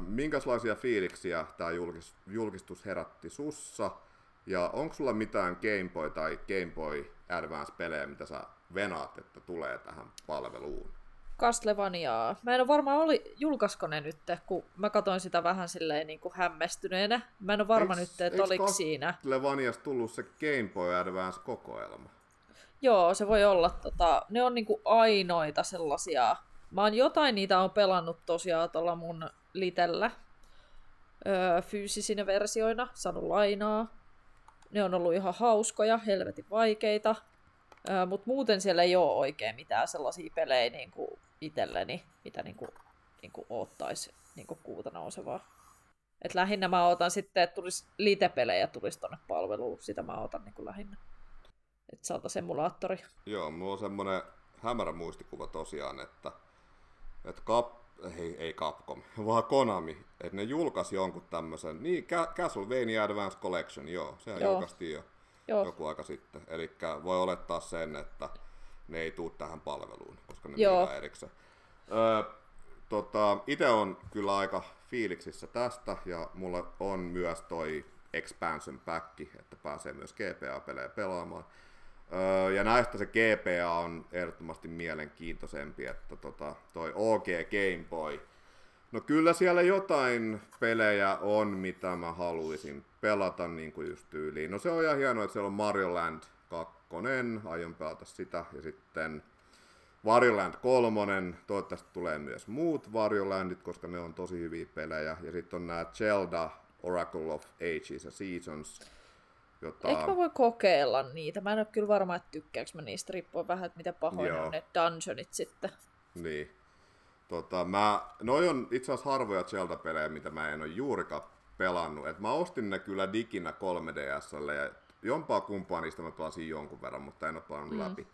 minkälaisia fiiliksiä tämä julkis, julkistus herätti sussa? Ja onko sulla mitään Game Boy tai Game Boy Advance-pelejä, mitä sä venaat, että tulee tähän palveluun? Castlevaniaa. Mä en ole varmaan oli, julkaisko ne nyt, kun mä katsoin sitä vähän silleen niin kuin hämmästyneenä. Mä en ole varma Eiks- nyt, että oliko siinä. Castlevaniasta tullut se Game Boy Advance-kokoelma. Joo, se voi olla. Tota, ne on niinku ainoita sellaisia. Mä oon jotain niitä on pelannut tosiaan tuolla mun litellä. Öö, fyysisinä versioina, saanut lainaa. Ne on ollut ihan hauskoja, helvetin vaikeita. Öö, Mutta muuten siellä ei ole oikein mitään sellaisia pelejä niinku itselleni, mitä niinku, niinku oottaisi niinku kuuta nousevaa. Et lähinnä mä ootan sitten, että tulisi litepelejä tulisi tonne palveluun. Sitä mä ootan niinku lähinnä. Että saataisiin emulaattori. Joo, mulla on semmonen hämärä muistikuva tosiaan, että, että Cap, ei, ei Capcom, vaan Konami, että ne julkaisi jonkun tämmöisen, niin Ca- Castlevania Advance Collection, joo, sehän Joo. julkaistiin jo Joo, joku aika sitten. Eli voi olettaa sen, että ne ei tuu tähän palveluun, koska ne Joo. myydään erikseen. Öö, tota, itse on kyllä aika fiiliksissä tästä, ja mulla on myös toi expansion pack, että pääsee myös GPA-pelejä pelaamaan. Öö, ja näistä se GPA on ehdottomasti mielenkiintoisempi, että tota, toi OG Game Boy. No kyllä siellä jotain pelejä on, mitä mä haluaisin pelata niin kuin just tyyliin. No se on ihan hienoa, että siellä on Mario Land 2, aion pelata sitä, ja sitten Wario Land 3, toivottavasti tulee myös muut Wario Landit, koska ne on tosi hyviä pelejä. Ja sitten on nämä Zelda Oracle of Ages ja Seasons, jota... Eikö mä voi kokeilla niitä? Mä en ole kyllä varma, että tykkääkö mä niistä, riippuen vähän, että ne Joo. on ne dungeonit sitten. Niin. Tota, mä, noi on itse asiassa harvoja Zelda-pelejä, mitä mä en ole juurikaan pelannut. Et mä ostin ne kyllä diginä 3DSlle ja jompaa kumpaa niistä mä pelasin jonkun verran, mutta en ole pelannut mm. läpi.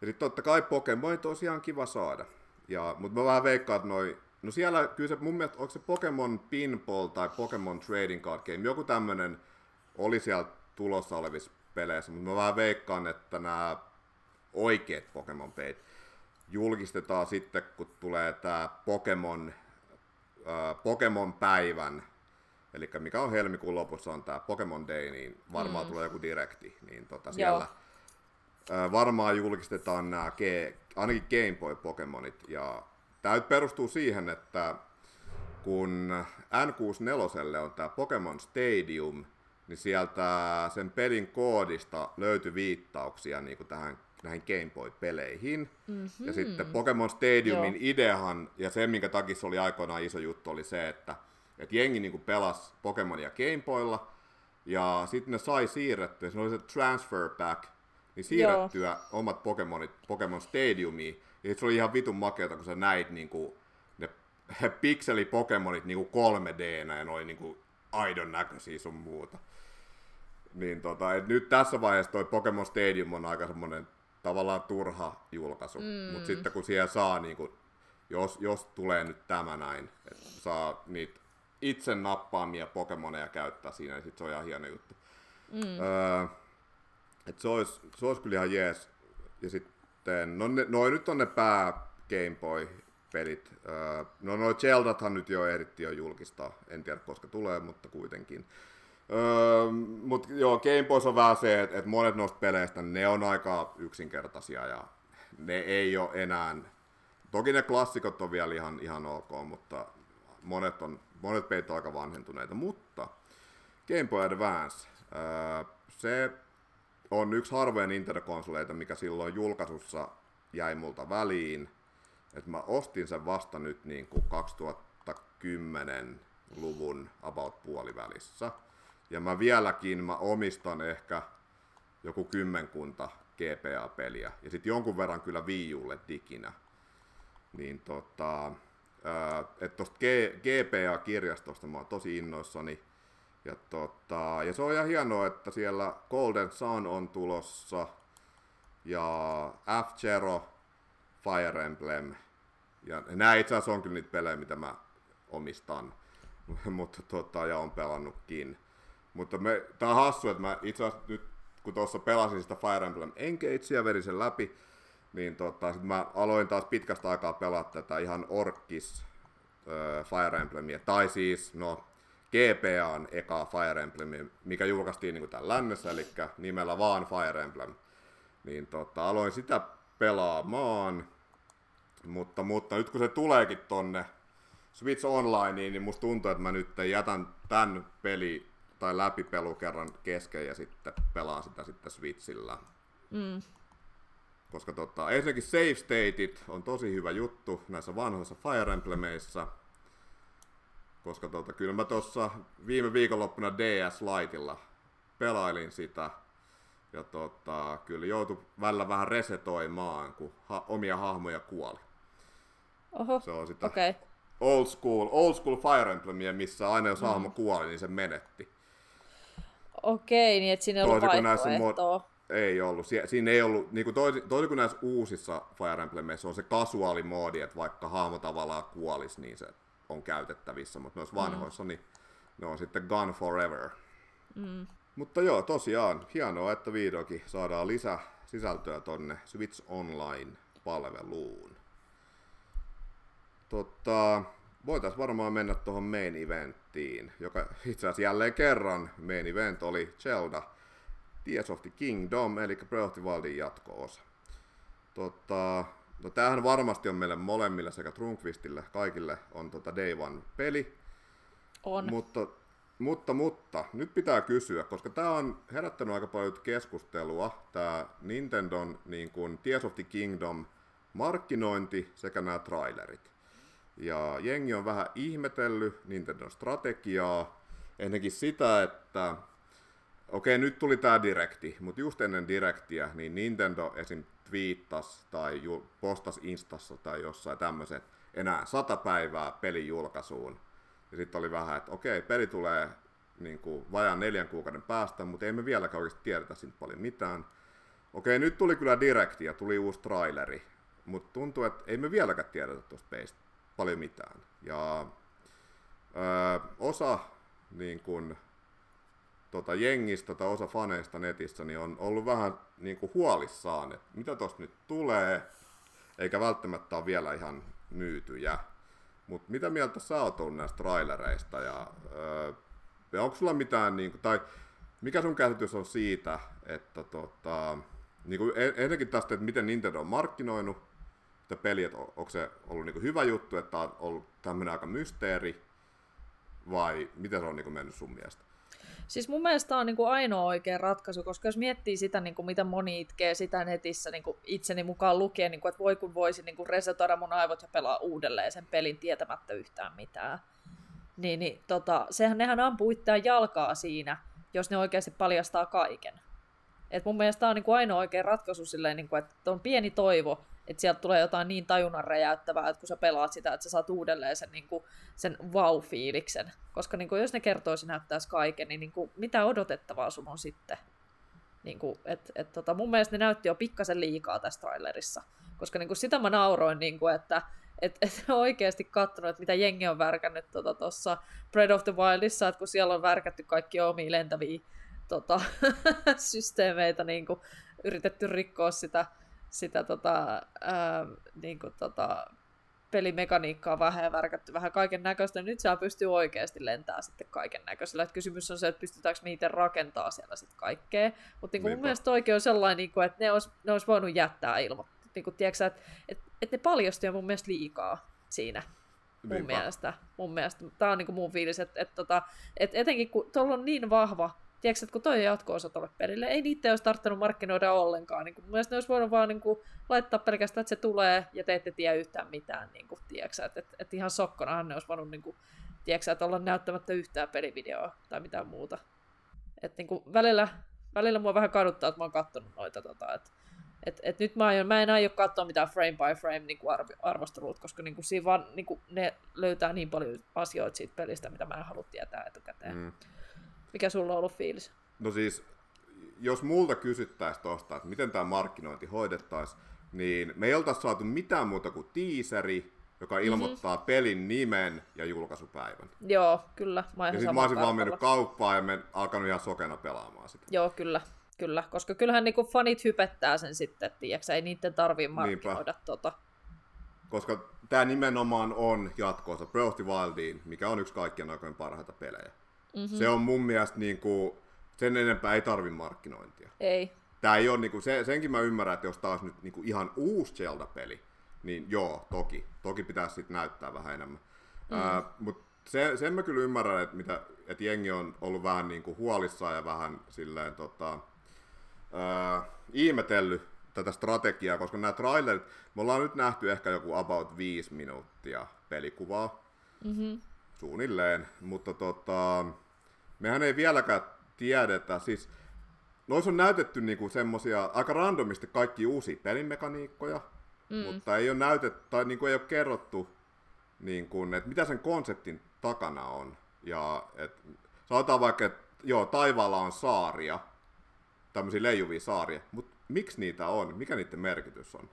Ja sitten totta kai Pokemon on ihan kiva saada. Ja, mutta mä vähän veikkaan, että noi, no siellä kyllä se mun mielestä, onko se Pokemon Pinball tai Pokemon Trading Card Game, joku tämmönen oli siellä tulossa olevissa peleissä, mutta mä vähän veikkaan, että nämä oikeat Pokemon peit julkistetaan sitten, kun tulee tämä Pokemon, äh, Pokemon päivän, eli mikä on helmikuun lopussa on tämä Pokemon Day, niin varmaan mm. tulee joku direkti, niin tota siellä äh, varmaan julkistetaan nämä, ainakin Game Boy Pokemonit, ja tämä perustuu siihen, että kun N64 on tämä Pokemon Stadium, niin sieltä sen pelin koodista löytyi viittauksia niin kuin tähän näihin Game Boy-peleihin. Mm-hmm. Ja sitten Pokemon Stadiumin Joo. ideahan, ja se minkä takia se oli aikoinaan iso juttu, oli se, että, että jengi niin pelasi Pokemonia Game Boylla, ja sitten ne sai siirrettyä, se oli se transfer pack, niin siirrettyä Joo. omat Pokemonit Pokemon Stadiumiin, ja se oli ihan vitun makeata, kun sä näit niin kuin, ne pikseli-Pokemonit niin 3D-nä, ja noin niin aidon näköisiä sun muuta. Niin tota, et nyt tässä vaiheessa toi Pokemon Stadium on aika semmonen tavallaan turha julkaisu, mm. mutta sitten kun siellä saa, niin kun, jos, jos tulee nyt tämä näin, että saa niitä itse nappaamia Pokemoneja käyttää siinä, niin sit se on ihan hieno juttu. Mm. Öö, et se, olisi, se olisi kyllä ihan jees. Ja sitten, no ne, noi nyt on ne pää Game Boy pelit. Öö, no noi Zeldathan nyt jo ehdittiin jo julkistaa, en tiedä koska tulee, mutta kuitenkin. Öö, Mutta joo, Game Boys on vähän se, että et monet noista peleistä, ne on aika yksinkertaisia ja ne ei ole enää... Toki ne klassikot on vielä ihan, ihan ok, mutta monet, on, monet pelit on aika vanhentuneita. Mutta Game Boy Advance, öö, se on yksi harvoja Nintendo-konsoleita, mikä silloin julkaisussa jäi multa väliin. Et mä ostin sen vasta nyt niin kuin 2010-luvun about puolivälissä. Ja mä vieläkin mä omistan ehkä joku kymmenkunta GPA-peliä. Ja sitten jonkun verran kyllä Wii Ulle diginä. Niin tota, että tosta GPA-kirjastosta mä oon tosi innoissani. Ja, tota, ja se on ihan hienoa, että siellä Golden Sun on tulossa ja F-Zero, Fire Emblem. Ja nämä itse asiassa on kyllä niitä pelejä, mitä mä omistan, mutta tota, ja on pelannutkin. Mutta me, tää on hassu, että mä itse asiassa nyt, kun tuossa pelasin sitä Fire Emblem Engagea, verin sen läpi, niin tota, sit mä aloin taas pitkästä aikaa pelaa tätä ihan orkis äh, Fire Emblemia, tai siis, no, GPAn eka Fire Emblem, mikä julkaistiin niin täällä lännessä, eli nimellä vaan Fire Emblem. Niin tota, aloin sitä pelaamaan, mutta, mutta nyt kun se tuleekin tonne Switch Online, niin musta tuntuu, että mä nyt jätän tämän peli tai läpipelu kerran kesken ja sitten pelaan sitä sitten Switchillä. Mm. Koska tota, ensinnäkin save stateit on tosi hyvä juttu näissä vanhoissa Fire Emblemeissa. Koska tota, kyllä mä tuossa viime viikonloppuna DS Liteilla pelailin sitä. Ja tota, kyllä joutui välillä vähän resetoimaan, kun ha- omia hahmoja kuoli. Oho, se on sitä okay. old school, old school Fire Emblemia, missä aina jos mm. hahmo kuoli, niin se menetti. Okei, niin että siinä ei ollut vaihtoehtoa. Mod... Ei ollut. Sie- siinä ei ollut, niin kuin toisin, toisin kuin näissä uusissa Fire Emblemissa on se kasuaali moodi, että vaikka hahmo tavallaan kuolisi, niin se on käytettävissä, mutta noissa mm. vanhoissa mm. niin ne on sitten gone forever. Mm. Mutta joo, tosiaan, hienoa, että vihdoinkin saadaan lisää sisältöä tonne Switch Online-palveluun. Totta, voitaisiin varmaan mennä tuohon main eventtiin, joka itse asiassa jälleen kerran main event oli Zelda Tears of the Kingdom, eli Breath of the Wildin jatko-osa. Tota, no tämähän varmasti on meille molemmille sekä Trunkvistille, kaikille on tota Day One peli. On. Mutta, mutta, mutta, nyt pitää kysyä, koska tämä on herättänyt aika paljon keskustelua, tämä Nintendon niin kuin Tears of the Kingdom markkinointi sekä nämä trailerit. Ja jengi on vähän ihmetellyt Nintendo strategiaa, ennenkin sitä, että okei, nyt tuli tämä direkti, mutta just ennen direktiä, niin Nintendo esim. twiittas tai postas Instassa tai jossain tämmöiset enää sata päivää pelin julkaisuun. Ja sitten oli vähän, että okei, peli tulee niin kuin vajaan neljän kuukauden päästä, mutta ei me vieläkään oikeasti tiedetä siitä paljon mitään. Okei, nyt tuli kyllä direkti ja tuli uusi traileri. mutta tuntuu, että ei me vieläkään tiedetä tuosta peistä paljon mitään. Ja ö, osa niin kun, tota, jengistä tai osa faneista netissä niin on ollut vähän niin kuin huolissaan, että mitä tuosta nyt tulee, eikä välttämättä ole vielä ihan myytyjä. Mutta mitä mieltä sä oot ollut näistä trailereista ja, öö, ja onko sulla mitään, niin kuin, tai mikä sun käsitys on siitä, että tota, niin kuin ennenkin tästä, että miten Nintendo on markkinoinut että peli, että onko se ollut niin hyvä juttu, että on ollut tämmöinen aika mysteeri, vai miten se on niin mennyt sun mielestä? Siis mun mielestä tämä on niin kuin ainoa oikea ratkaisu, koska jos miettii sitä, niin kuin mitä moni itkee sitä netissä niin kuin itseni mukaan lukee, niin kuin, että voi kun voisi niin resetoida mun aivot ja pelaa uudelleen sen pelin tietämättä yhtään mitään. Niin, niin tota, sehän nehän ampuu itseään jalkaa siinä, jos ne oikeasti paljastaa kaiken. Et mun mielestä tämä on niin kuin ainoa oikea ratkaisu silleen, niin kuin, että on pieni toivo, että sieltä tulee jotain niin tajunnan räjäyttävää, että kun sä pelaat sitä, että sä saat uudelleen sen, niin kuin, sen wow-fiiliksen. Koska niin kuin, jos ne kertoisi näyttäisi kaiken, niin, niin kuin, mitä odotettavaa sun on sitten? Niin kuin, et, et, tota, mun mielestä ne näytti jo pikkasen liikaa tässä trailerissa. Koska niin kuin, sitä mä nauroin, niin kuin, että et, et oikeasti katsonut, että mitä jengi on värkännyt tuossa tota, Breath of the Wildissa, että kun siellä on värkätty kaikki omia lentäviä tota, systeemeitä, niin kuin, yritetty rikkoa sitä sitä tota, ää, niin kuin, tota, pelimekaniikkaa vähän ja värkätty vähän kaiken näköistä. Nyt saa pystyy oikeasti lentämään sitten kaiken näköisellä. kysymys on se, että pystytäänkö me itse rakentaa siellä sitten kaikkea. Mutta niin mun mielestä oikein on sellainen, niin kuin, että ne olisi, ne olisi voinut jättää ilman. Niin kuin, tiedätkö, että, että, että ne paljastui mun mielestä liikaa siinä. Mun Niinpä. mielestä. Mun mielestä. Tämä on niin kuin mun fiilis, että, että, että, että etenkin kun tuolla on niin vahva tiedätkö, että kun toi jatko-osa tuolle pelille, ei niitä olisi tarttunut markkinoida ollenkaan. Niin kuin, mun mielestä ne olisi voinut vaan niin kuin, laittaa pelkästään, että se tulee ja te ette tiedä yhtään mitään. Niin kuin, tiedätkö, että, että, että ihan sokkonahan ne olisi voinut niin kuin, tiedätkö, että olla näyttämättä yhtään pelivideoa tai mitään muuta. Et, niin kuin, välillä, välillä mua vähän kaduttaa, että mä oon katsonut noita. Tota, että, et, et nyt mä, aion, mä en aio katsoa mitään frame by frame niin kuin arvostelut, koska niin kuin, siinä vaan niin kuin, ne löytää niin paljon asioita siitä pelistä, mitä mä en halua tietää etukäteen. Mm. Mikä sulla on ollut fiilis? No siis, jos multa kysyttäisiin tuosta, että miten tämä markkinointi hoidettaisiin, niin me ei oltaisi saatu mitään muuta kuin tiiseri, joka mhm. ilmoittaa mm-hmm. pelin nimen ja julkaisupäivän. Joo, kyllä. Mä ja sitten mä olisin vaan mennyt kauppaan ja men alkanut ihan sokena pelaamaan sitä. Joo, kyllä. Kyllä, koska kyllähän niinku fanit hypettää sen sitten, tiiäksä, ei niiden tarvii markkinoida tota. Koska tämä nimenomaan on jatkoosa Breath of the Wildiin, mikä on yksi kaikkien aikojen parhaita pelejä. Mm-hmm. Se on mun mielestä niin kuin, sen enempää ei tarvi markkinointia. Ei. Tää ei ole, niin kuin, se, senkin mä ymmärrän, että jos taas nyt niin kuin ihan uusi Zelda-peli, niin joo, toki. Toki pitäisi sitten näyttää vähän enemmän. Mm. Uh, Mutta se, sen mä kyllä ymmärrän, että, mitä, että jengi on ollut vähän niin kuin huolissaan ja vähän silleen tota, uh, ihmetellyt tätä strategiaa, koska nämä trailerit, me ollaan nyt nähty ehkä joku about 5 minuuttia pelikuvaa. Mm-hmm suunnilleen, mutta tota, mehän ei vieläkään tiedetä, siis noissa on näytetty niinku semmosia aika randomisti kaikki uusia pelimekaniikkoja, mm. mutta ei ole näytetty, tai niinku ei ole kerrottu, niinku, että mitä sen konseptin takana on. Ja et, sanotaan vaikka, että joo, taivaalla on saaria, tämmöisiä leijuvia saaria, mutta miksi niitä on? Mikä niiden merkitys on?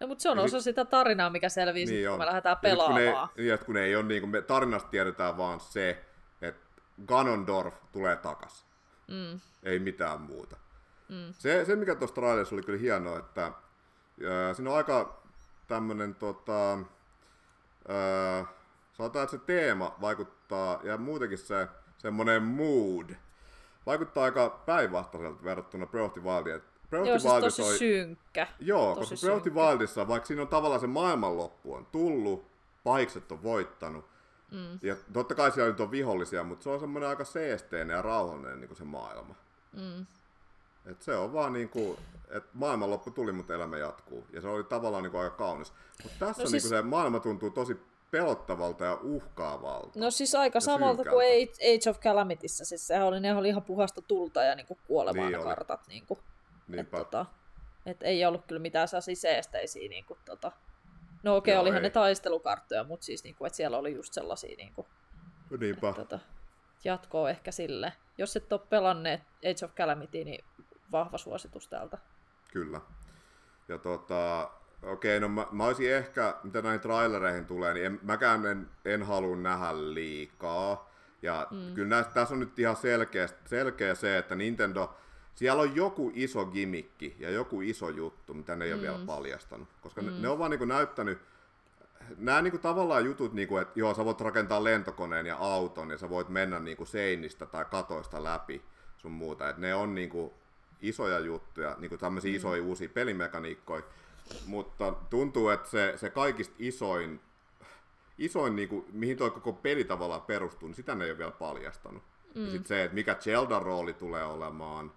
No, mutta se on ja osa sit... sitä tarinaa, mikä selviää, niin sit, kun me lähdetään pelaamaan. Ja kun, niin, kun ei ole, niin kuin me tarinasta tiedetään vaan se, että Ganondorf tulee takas. Mm. Ei mitään muuta. Mm. Se, se, mikä tuossa trailerissa oli kyllä hienoa, että äh, siinä on aika tämmöinen, tota, äh, sanotaan, että se teema vaikuttaa, ja muutenkin se semmoinen mood, vaikuttaa aika päinvastaiselta verrattuna Breath of the Wildiin. Joo, siis tosi oli... synkkä. Joo, tosi koska of Wildissa, vaikka siinä on tavallaan se maailmanloppu on tullut, pahikset on voittanut, mm. ja totta kai siellä nyt on vihollisia, mutta se on semmoinen aika seesteinen ja rauhallinen niin kuin se maailma. Mm. Et se on vaan niin kuin, että maailmanloppu tuli, mutta elämä jatkuu. Ja se oli tavallaan niin kuin aika kaunis. Mutta tässä no siis... niin kuin se maailma tuntuu tosi pelottavalta ja uhkaavalta. No siis aika samalta synkältä. kuin Age of Calamityssä. Siis sehän oli, ne oli ihan puhasta tulta ja niinku kuolemaa niin ne kartat. Niinku. Että tota, et ei ollut kyllä mitään sellaisia seesteisiä. Niin kuin, tota. No okei, okay, olihan ei. ne taistelukarttoja, mutta siis niin kuin, että siellä oli just sellaisia niin kuin, Niinpä. Että, tota, jatkoa ehkä sille. Jos et ole pelanneet Age of Calamity, niin vahva suositus täältä. Kyllä. Ja tota, okei, okay, no mä, mä olisin ehkä, mitä näihin trailereihin tulee, niin en, mäkään en, en halua nähdä liikaa. Ja mm. kyllä näistä, tässä on nyt ihan selkeä, selkeä se, että Nintendo, siellä on joku iso gimikki ja joku iso juttu, mitä ne ei mm. ole vielä paljastanut. Koska mm. ne, ne on vaan niin näyttänyt, nämä niin kuin tavallaan jutut, niin kuin, että joo, sä voit rakentaa lentokoneen ja auton ja sä voit mennä niin kuin seinistä tai katoista läpi sun muuta. että ne on niin kuin isoja juttuja, niin kuin tämmöisiä mm. isoja uusia pelimekaniikkoja, mutta tuntuu, että se, se kaikista isoin, isoin niin kuin, mihin tuo koko peli tavallaan perustuu, niin sitä ne ei ole vielä paljastanut. Mm. Ja sitten se, että mikä Zeldan rooli tulee olemaan,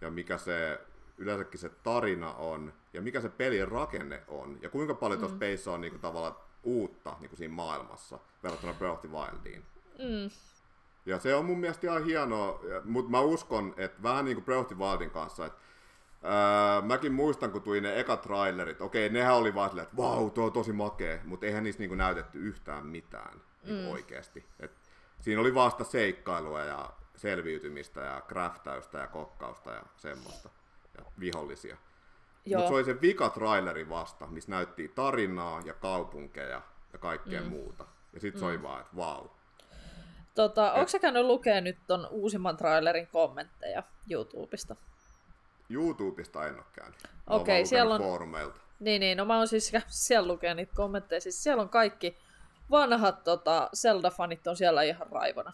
ja mikä se yleensäkin se tarina on, ja mikä se pelin rakenne on, ja kuinka paljon mm. tuossa peissä on niin kuin, tavallaan uutta niin kuin siinä maailmassa verrattuna Breath of the Wildiin. Mm. Ja se on mun mielestä ihan hienoa, mutta mä uskon, että vähän niin kuin Breath of the Wildin kanssa, että ää, mäkin muistan, kun tuli ne eka trailerit, okei, nehän oli vaan silleen, että vau, tuo on tosi makea, mutta eihän niissä niin kuin näytetty yhtään mitään niin mm. oikeasti. Et siinä oli vasta seikkailua ja selviytymistä ja craftäystä ja kokkausta ja semmoista, ja vihollisia. Mutta se oli se vika traileri vasta, missä näytti tarinaa ja kaupunkeja ja kaikkea mm. muuta. Ja sitten mm. se oli mm. vaan, että vau, Tota, onko sä käynyt lukemaan nyt ton uusimman trailerin kommentteja YouTubesta? YouTubesta en ole käynyt. Okei, okay, siellä on... Foorumeilta. Niin, niin, no mä oon siis siellä lukea niitä kommentteja. Siis siellä on kaikki vanhat tota, Zelda-fanit on siellä ihan raivona.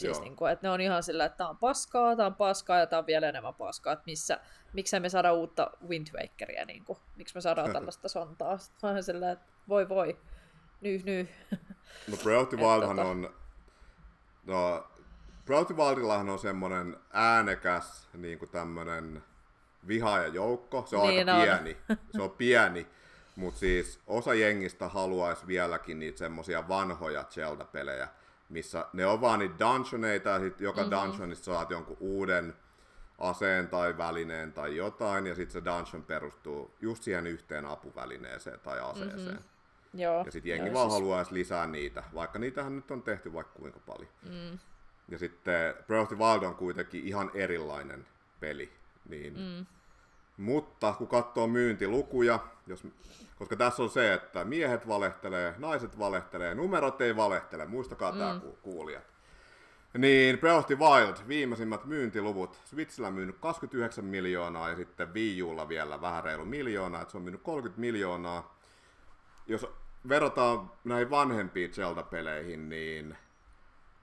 Siis niin kuin, että ne on ihan sillä, että tämä on paskaa, tämä on paskaa ja tämä on vielä enemmän paskaa, että missä, miksi me saada uutta Wind Wakeria, niin kuin, miksi me saadaan tällaista sontaa. Sitten mä sillä, että voi voi, nyh nyh. No Breath of the Wildhan tota... on No, Proutivaldillahan on semmoinen äänekäs niin kuin tämmöinen vihaajajoukko. Se on niin aika on. pieni. Se on pieni. Mutta siis osa jengistä haluaisi vieläkin niitä semmoisia vanhoja Zelda-pelejä, missä ne on vaan niitä dungeoneita ja sitten joka mm-hmm. dungeonista saat jonkun uuden aseen tai välineen tai jotain, ja sitten se dungeon perustuu just siihen yhteen apuvälineeseen tai aseeseen. Mm-hmm. Joo, ja sitten jengi joo, vaan siis... haluaisi lisää niitä, vaikka niitähän nyt on tehty vaikka kuinka paljon. Mm. Ja sitten Breath of the Wild on kuitenkin ihan erilainen peli. Niin... Mm. Mutta kun katsoo myyntilukuja, jos, koska tässä on se, että miehet valehtelee, naiset valehtelee, numerot ei valehtele, muistakaa mm. tämä kuulijat. Niin Breath of the Wild, viimeisimmät myyntiluvut. Switchillä myynyt 29 miljoonaa ja sitten Wii Ulla vielä vähän reilu miljoonaa, että se on myynyt 30 miljoonaa. Jos verrataan näihin vanhempiin Zelda-peleihin, niin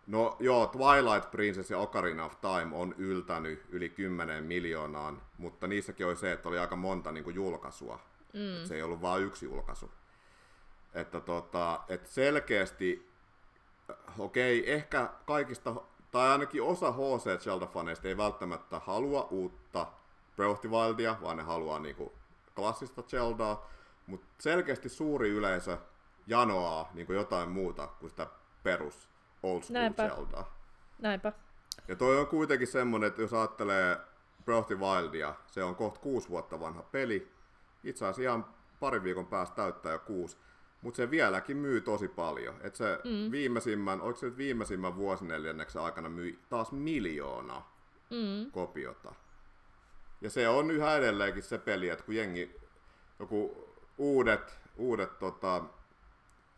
no joo, Twilight Princess ja Ocarina of Time on yltänyt yli 10 miljoonaan, mutta niissäkin oli se, että oli aika monta niin kuin, julkaisua. Mm. se ei ollut vain yksi julkaisu. Että tota, et selkeästi, okei, okay, ehkä kaikista, tai ainakin osa HC Zelda-faneista ei välttämättä halua uutta Breath of the Wildia, vaan ne haluaa niinku klassista Zeldaa, mutta selkeästi suuri yleisö janoaa niin kuin jotain muuta kuin sitä perus old school Näinpä. Zeldaa. Näinpä. Ja toi on kuitenkin semmonen, että jos ajattelee Breath of the Wildia, se on kohta kuusi vuotta vanha peli. Itse asiassa ihan parin viikon päästä täyttää jo kuusi. Mutta se vieläkin myy tosi paljon. Et se mm. viimeisimmän, oliko se nyt viimeisimmän vuosineljänneksen aikana myi taas miljoona mm. kopiota. Ja se on yhä edelleenkin se peli, että kun jengi, joku uudet, uudet tota,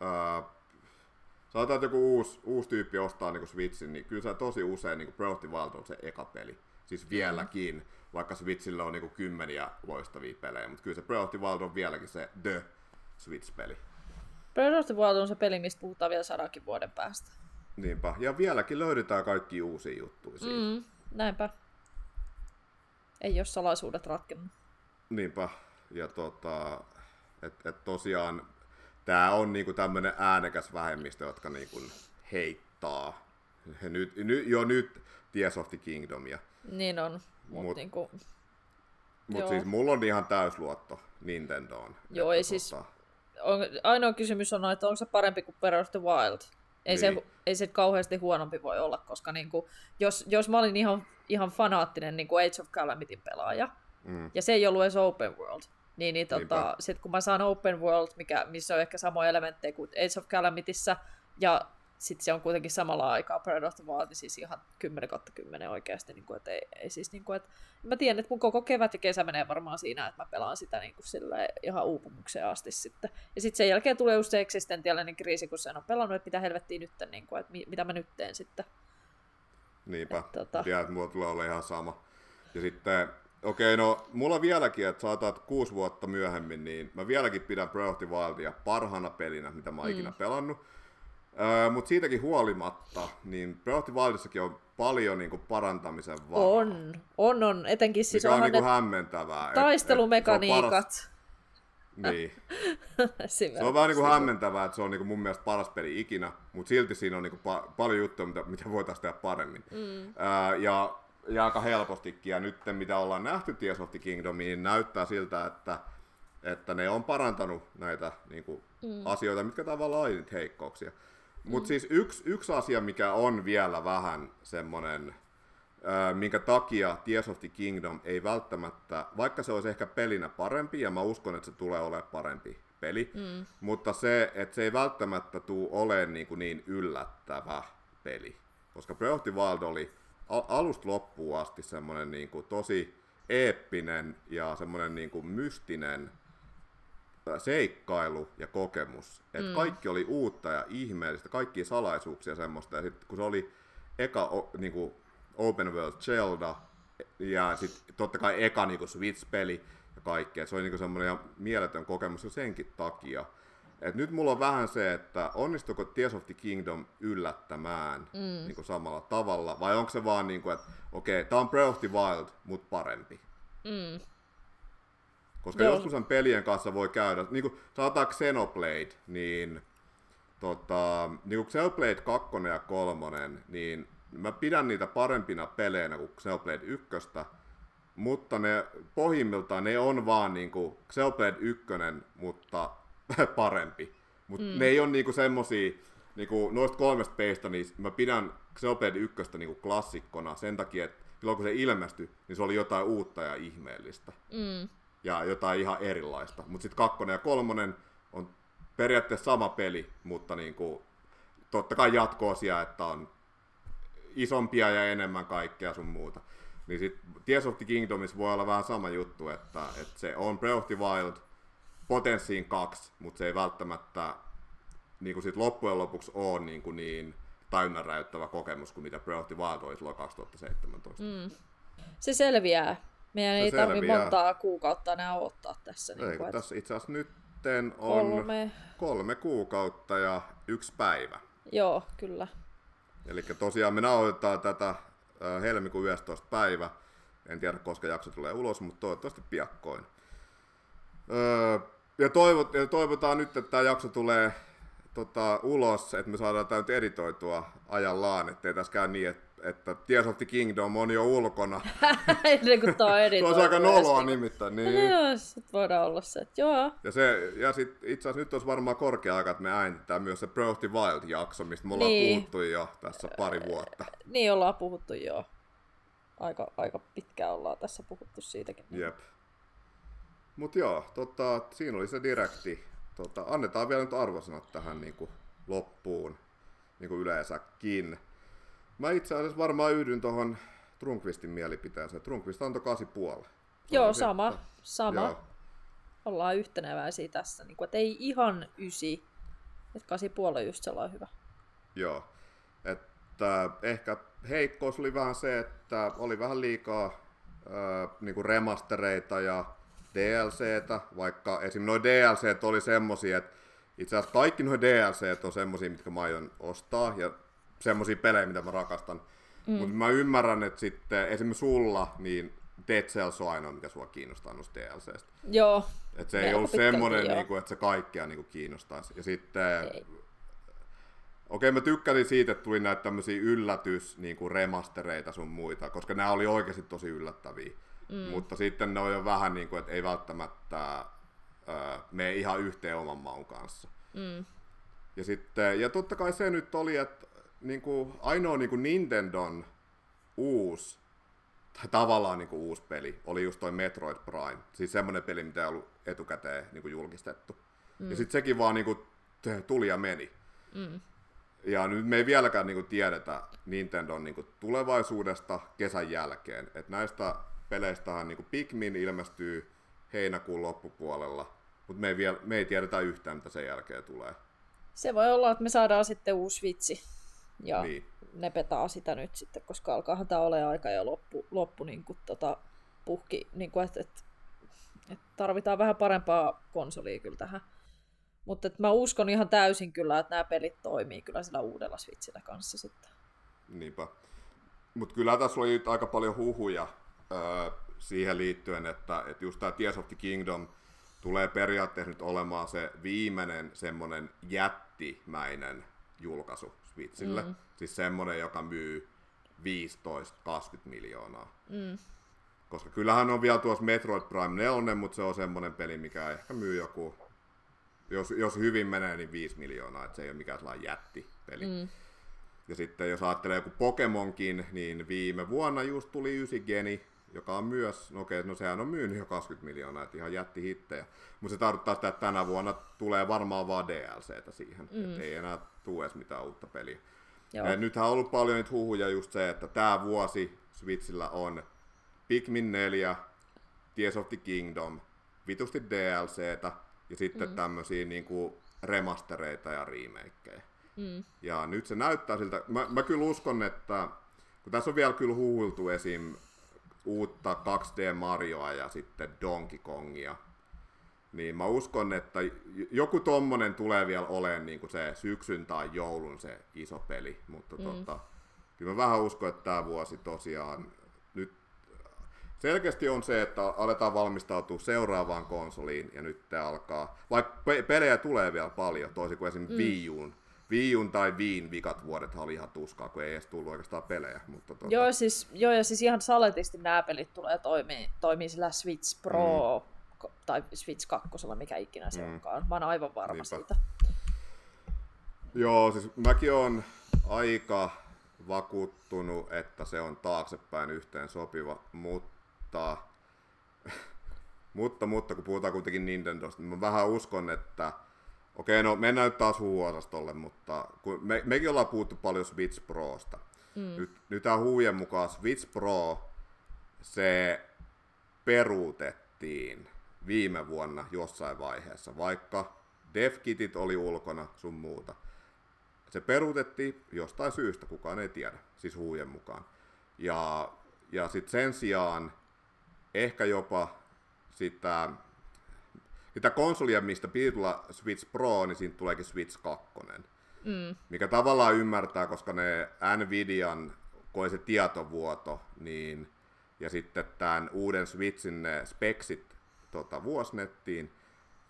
ää, sanotaan, että joku uusi, uusi tyyppi ostaa niin Switchin, niin kyllä se tosi usein niin Breath of the Wild on se eka peli. Siis vieläkin, vaikka Switchillä on niin kymmeniä loistavia pelejä, mutta kyllä se Breath of the Wild on vieläkin se The Switch-peli. Breath of the Wild on se peli, mistä puhutaan vielä sadakin vuoden päästä. Niinpä, ja vieläkin löydetään kaikki uusia juttuja siitä. Mm, näinpä. Ei ole salaisuudet ratkennut. Niinpä, ja tota, et, et tosiaan tämä on niinku tämmöinen äänekäs vähemmistö, jotka niinku heittaa nyt, nyt, jo nyt Tears of the Kingdomia. Niin on, mutta mut, niinku, mut siis mulla on ihan täysluotto Nintendoon. Joo, ei siis, tota... on, ainoa kysymys on, että onko se parempi kuin Breath of the Wild? Ei, niin. se, ei se kauheasti huonompi voi olla, koska niinku, jos, jos mä olin ihan, ihan fanaattinen niinku Age of Calamityn pelaaja, mm. ja se ei ollut edes open world, niin, niin tota, sit kun mä saan open world, mikä, missä on ehkä samoja elementtejä kuin Age of Calamityssä, ja sitten se on kuitenkin samalla aikaa Breath of the Wild, niin siis ihan 10 kautta 10 oikeasti. Niin kuin, että ei, ei siis, niin kuin, että mä tiedän, että mun koko kevät ja kesä menee varmaan siinä, että mä pelaan sitä niin kuin sille ihan uupumukseen asti sitten. Ja sitten sen jälkeen tulee just se eksistentiaalinen kriisi, kun sen on pelannut, että mitä helvettiä nyt, niin kuin, että mitä mä nyt teen sitten. Niinpä, et, tota... tiedän, että mulla tulee olla ihan sama. Ja sitten, okei, okay, no mulla vieläkin, että saatat kuusi vuotta myöhemmin, niin mä vieläkin pidän Breath of the Wildia parhaana pelinä, mitä mä oon mm. ikinä pelannut Öö, Mutta siitäkin huolimatta, niin Breath of the Wildissakin on paljon niinku parantamisen varaa. On, on, on. Etenkin siis on niinku hämmentävää. Taistelumekaniikat. Et, et niin. se on vähän niinku hämmentävää, että se on niinku mun mielestä paras peli ikinä, mutta silti siinä on niinku pa- paljon juttuja, mitä, mitä voitaisiin tehdä paremmin. Mm. Öö, ja, ja aika helpostikin. Ja nyt mitä ollaan nähty Tears of the Kingdomiin, niin näyttää siltä, että, että ne on parantanut näitä niinku, mm. asioita, mitkä tavallaan on heikkouksia. Mutta mm. siis yksi, yksi asia, mikä on vielä vähän semmoinen, minkä takia Tears of the Kingdom ei välttämättä, vaikka se olisi ehkä pelinä parempi, ja mä uskon, että se tulee olemaan parempi peli, mm. mutta se, että se ei välttämättä tule olemaan niin, kuin niin yllättävä peli. Koska Breath of the Wild oli alusta loppuun asti semmoinen niin kuin tosi eeppinen ja semmoinen niin kuin mystinen seikkailu ja kokemus. Että mm. kaikki oli uutta ja ihmeellistä, kaikki salaisuuksia semmoista. Ja sitten kun se oli eka o, niinku Open World Zelda ja sitten totta kai eka niinku Switch-peli ja kaikkea. Se oli niinku semmoinen mieletön kokemus jo senkin takia. Et nyt mulla on vähän se, että onnistuko Tears of the Kingdom yllättämään mm. niin samalla tavalla, vai onko se vaan niin kuin, että okei, okay, tämä on Breath of the Wild, mutta parempi. Mm. Koska Joo. joskus pelien kanssa voi käydä, niin kuin sanotaan Xenoblade, niin, tota, niin kuin Xenoblade 2 ja 3, niin mä pidän niitä parempina peleinä kuin Xenoblade 1, mutta ne pohjimmiltaan ne on vaan niin kuin Xenoblade 1, mutta parempi. Mutta mm. ne ei ole niinku semmosia, niinku noista kolmesta peistä, niin mä pidän Xenoblade 1 niinku klassikkona sen takia, että silloin kun se ilmestyi, niin se oli jotain uutta ja ihmeellistä. Mm ja jotain ihan erilaista. Mutta sitten kakkonen ja kolmonen on periaatteessa sama peli, mutta niin kuin, totta kai jatkoosia, että on isompia ja enemmän kaikkea sun muuta. Niin sitten Tears of the Kingdomissa voi olla vähän sama juttu, että, että se on Breath of the Wild potenssiin kaksi, mutta se ei välttämättä niin kuin sit loppujen lopuksi ole niin, kuin niin täynnä kokemus kuin mitä Breath of the Wild oli silloin 2017. Mm. Se selviää meidän se ei tarvi montaa kuukautta enää odottaa tässä. Niin kuin, tässä itse asiassa nyt on kolme... kolme kuukautta ja yksi päivä. Joo, kyllä. Eli tosiaan me nauhoitetaan tätä helmikuun 11. päivä. En tiedä, koska jakso tulee ulos, mutta toivottavasti piakkoin. Ja, toivot, ja toivotaan nyt, että tämä jakso tulee tota, ulos, että me saadaan tämä nyt editoitua ajallaan, ettei tässä käy niin, että että Tears of the Kingdom on jo ulkona. Ennen kuin tämä on Se on aika noloa nimittäin. Niin. No, joo, sit voidaan olla se, että joo. Ja, se, ja sit, itse asiassa nyt olisi varmaan korkea aika, että me äänitetään myös se Breath of the Wild-jakso, mistä me ollaan niin. puhuttu jo tässä pari vuotta. Niin, ollaan puhuttu jo. Aika, aika pitkään ollaan tässä puhuttu siitäkin. Jep. Mutta joo, tota, siinä oli se direkti. Tota, annetaan vielä nyt arvosanat tähän niin kuin loppuun, niin kuin yleensäkin. Mä itse asiassa varmaan yhdyn tuohon Trunkvistin mielipiteeseen. Trunkvist antoi 8,5. Joo, sama. Että, sama. Joo. Ollaan yhteneväisiä tässä. Niin kuin, että ei ihan ysi. Että 8,5 on just sellainen hyvä. Joo. Että ehkä heikkous oli vähän se, että oli vähän liikaa äh, niin kuin remastereita ja DLCtä, vaikka esim. noin DLCt oli semmosia, että itse asiassa kaikki nuo DLCt on semmosia, mitkä mä aion ostaa, ja semmoisia pelejä, mitä mä rakastan. Mm. Mutta mä ymmärrän, että sitten esimerkiksi sulla, niin Dead Cells on ainoa, mikä sua kiinnostaa noista DLCstä. Joo. Et se ei ollut semmoinen, niinku, että se kaikkea niinku, kiinnostaisi. Ja sitten... Ei. Okei, mä tykkäsin siitä, että tuli näitä tämmöisiä yllätys niinku remastereita sun muita, koska nämä oli oikeasti tosi yllättäviä. Mm. Mutta sitten ne on jo vähän niin kuin, että ei välttämättä äh, mene ihan yhteen oman maun kanssa. Mm. Ja, sitten, ja totta kai se nyt oli, että niin kuin, ainoa niin kuin Nintendon uusi, tai tavallaan niin kuin uusi peli, oli just toi Metroid Prime. Siis semmoinen peli, mitä ei ollut etukäteen niin kuin julkistettu. Mm. Ja sitten sekin vaan niin kuin, tuli ja meni. Mm. Ja nyt me ei vieläkään niin kuin, tiedetä Nintendon niin kuin, tulevaisuudesta kesän jälkeen. Et näistä peleistähän niin kuin Pikmin ilmestyy heinäkuun loppupuolella, mutta me ei, vielä, me ei tiedetä yhtään, mitä sen jälkeen tulee. Se voi olla, että me saadaan sitten uusi vitsi. Ja niin. ne petaa sitä nyt sitten, koska alkaahan tämä ole aika ja loppu, loppu niin kuin, tota, puhki, niin kuin, että, että, että tarvitaan vähän parempaa konsolia kyllä tähän. Mutta mä uskon ihan täysin kyllä, että nämä pelit toimii kyllä sillä uudella Switchillä kanssa sitten. Niinpä. Mutta kyllä tässä oli aika paljon huhuja öö, siihen liittyen, että, että just tämä Tears of the Kingdom tulee periaatteessa nyt olemaan se viimeinen semmoinen jättimäinen julkaisu Switchille. Mm. Siis semmoinen, joka myy 15-20 miljoonaa. Mm. Koska kyllähän on vielä tuossa Metroid Prime 4, mutta se on semmoinen peli, mikä ehkä myy joku, jos, jos hyvin menee, niin 5 miljoonaa, että se ei ole mikään sellainen jättipeli. Mm. Ja sitten jos ajattelee joku Pokemonkin, niin viime vuonna just tuli 9 geni, joka on myös, no okei, no sehän on myynyt jo 20 miljoonaa, että ihan jätti hittejä. Mutta se tarkoittaa sitä, että tänä vuonna tulee varmaan vaan DLCtä siihen, mm. että ei enää tule edes mitään uutta peliä. Joo. nythän on ollut paljon niitä huhuja just se, että tämä vuosi Switchillä on Pikmin 4, Tears of the Kingdom, vitusti DLCtä ja sitten mm. tämmöisiä niinku remastereita ja remakeja. Mm. Ja nyt se näyttää siltä, mä, mä kyllä uskon, että kun tässä on vielä kyllä huuhultu esim. Uutta 2D Marioa ja sitten Donkey Kongia, niin mä uskon, että joku tommonen tulee vielä olemaan niin kuin se syksyn tai joulun se iso peli, mutta mm. tota, kyllä mä vähän uskon, että tämä vuosi tosiaan nyt selkeästi on se, että aletaan valmistautua seuraavaan konsoliin ja nyt alkaa, vaikka pelejä tulee vielä paljon, toisin kuin esimerkiksi mm. Wii Uun Viijun tai Viin vikat vuodet oli ihan tuskaa, kun ei edes tullut oikeastaan pelejä. Mutta tuota... joo, siis, joo, ja siis ihan saletisti nämä pelit tulee toimii, toimii sillä Switch Pro mm. tai Switch 2, mikä ikinä se mm. onkaan. Mä oon aivan varma Niinpä. siitä. Joo, siis mäkin on aika vakuuttunut, että se on taaksepäin yhteen sopiva, mutta, mutta, mutta kun puhutaan kuitenkin Nintendosta, niin mä vähän uskon, että Okei, no mennään nyt taas huuosastolle, mutta kun me, mekin ollaan puhuttu paljon Switch Prosta. Mm. Nyt, nyt tämä huujen mukaan Switch Pro, se peruutettiin viime vuonna jossain vaiheessa, vaikka DevKitit oli ulkona sun muuta. Se peruutettiin jostain syystä, kukaan ei tiedä, siis huujen mukaan. Ja, ja sitten sen sijaan ehkä jopa sitä sitä konsolia, mistä piti tulla Switch Pro, niin siitä tuleekin Switch 2. Mm. Mikä tavallaan ymmärtää, koska ne Nvidian, kun se tietovuoto, niin, ja sitten tämän uuden Switchin ne speksit tota, vuosnettiin,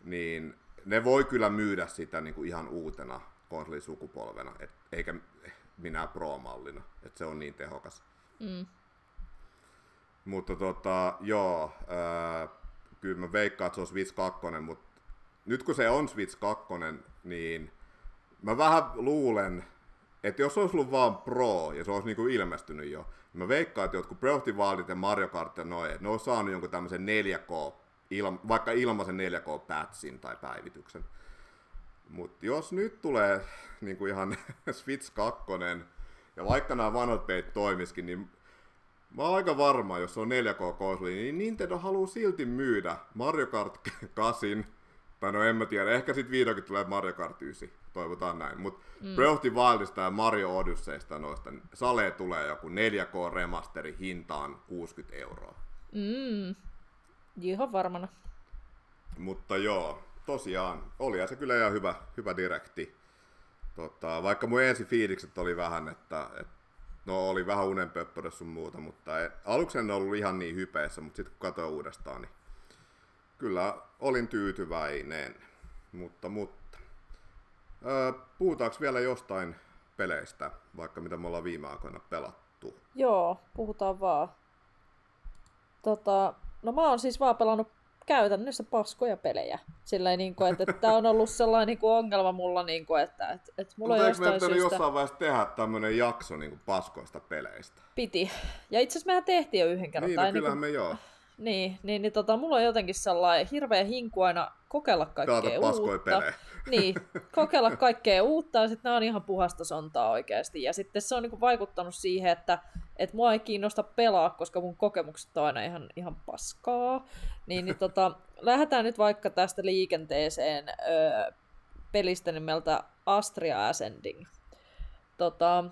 niin ne voi kyllä myydä sitä niin kuin ihan uutena konsolisukupolvena, et, eikä minä Pro-mallina, että se on niin tehokas. Mm. Mutta tota, joo, ää, kyllä mä veikkaan, että se on Switch 2, mutta nyt kun se on Switch 2, niin mä vähän luulen, että jos olisi ollut vaan Pro ja se olisi niinku ilmestynyt jo, niin mä veikkaan, että jotkut Breath ja Mario Kart ja noin, ne olisi saanut jonkun tämmöisen 4K, ilma, vaikka ilmaisen 4K-patchin tai päivityksen. Mutta jos nyt tulee niinku ihan Switch 2, ja vaikka nämä vanhat peit toimiskin, niin Mä oon aika varma, jos on 4K-konsoli, niin Nintendo haluaa silti myydä Mario Kart 8, tai no en mä tiedä, ehkä sit vihdoinkin tulee Mario Kart 9, toivotaan näin. Mutta mm. Breath of the Wildista ja Mario Odysseysta noista, niin Sale tulee joku 4K-remasteri hintaan 60 euroa. Mm. Ihan varmana. Mutta joo, tosiaan, oli se kyllä ihan hyvä, hyvä direkti. Tota, vaikka mun ensi fiilikset oli vähän, että, että No oli vähän unenpöppörä sun muuta, mutta ei, aluksi en ollut ihan niin hypeessä, mutta sitten kun katsoin uudestaan, niin kyllä olin tyytyväinen. Mutta, mutta. Öö, puhutaanko vielä jostain peleistä, vaikka mitä me ollaan viime aikoina pelattu? Joo, puhutaan vaan. Tota, no mä oon siis vaan pelannut käytännössä paskoja pelejä. Silleen, niin kuin, että, että tämä on ollut sellainen niin kuin ongelma mulla, niin kuin, että, että, että mulla Mutta eikö meidän syystä... jossain vaiheessa tehdä tämmöinen jakso niin kuin paskoista peleistä? Piti. Ja itse asiassa mehän tehtiin jo yhden kerran. Niin, no, kyllähän niin kuin... me joo. Niin, niin, niin tota, mulla on jotenkin sellainen hirveä hinku aina kokeilla kaikkea uutta. Niin, kokeilla kaikkea uutta ja sitten nämä on ihan puhasta sontaa oikeasti. Ja sitten se on niinku vaikuttanut siihen, että et mua ei kiinnosta pelaa, koska mun kokemukset on aina ihan, ihan paskaa. Niin, niin tota, lähdetään nyt vaikka tästä liikenteeseen öö, pelistä nimeltä Astria Ascending. Tota,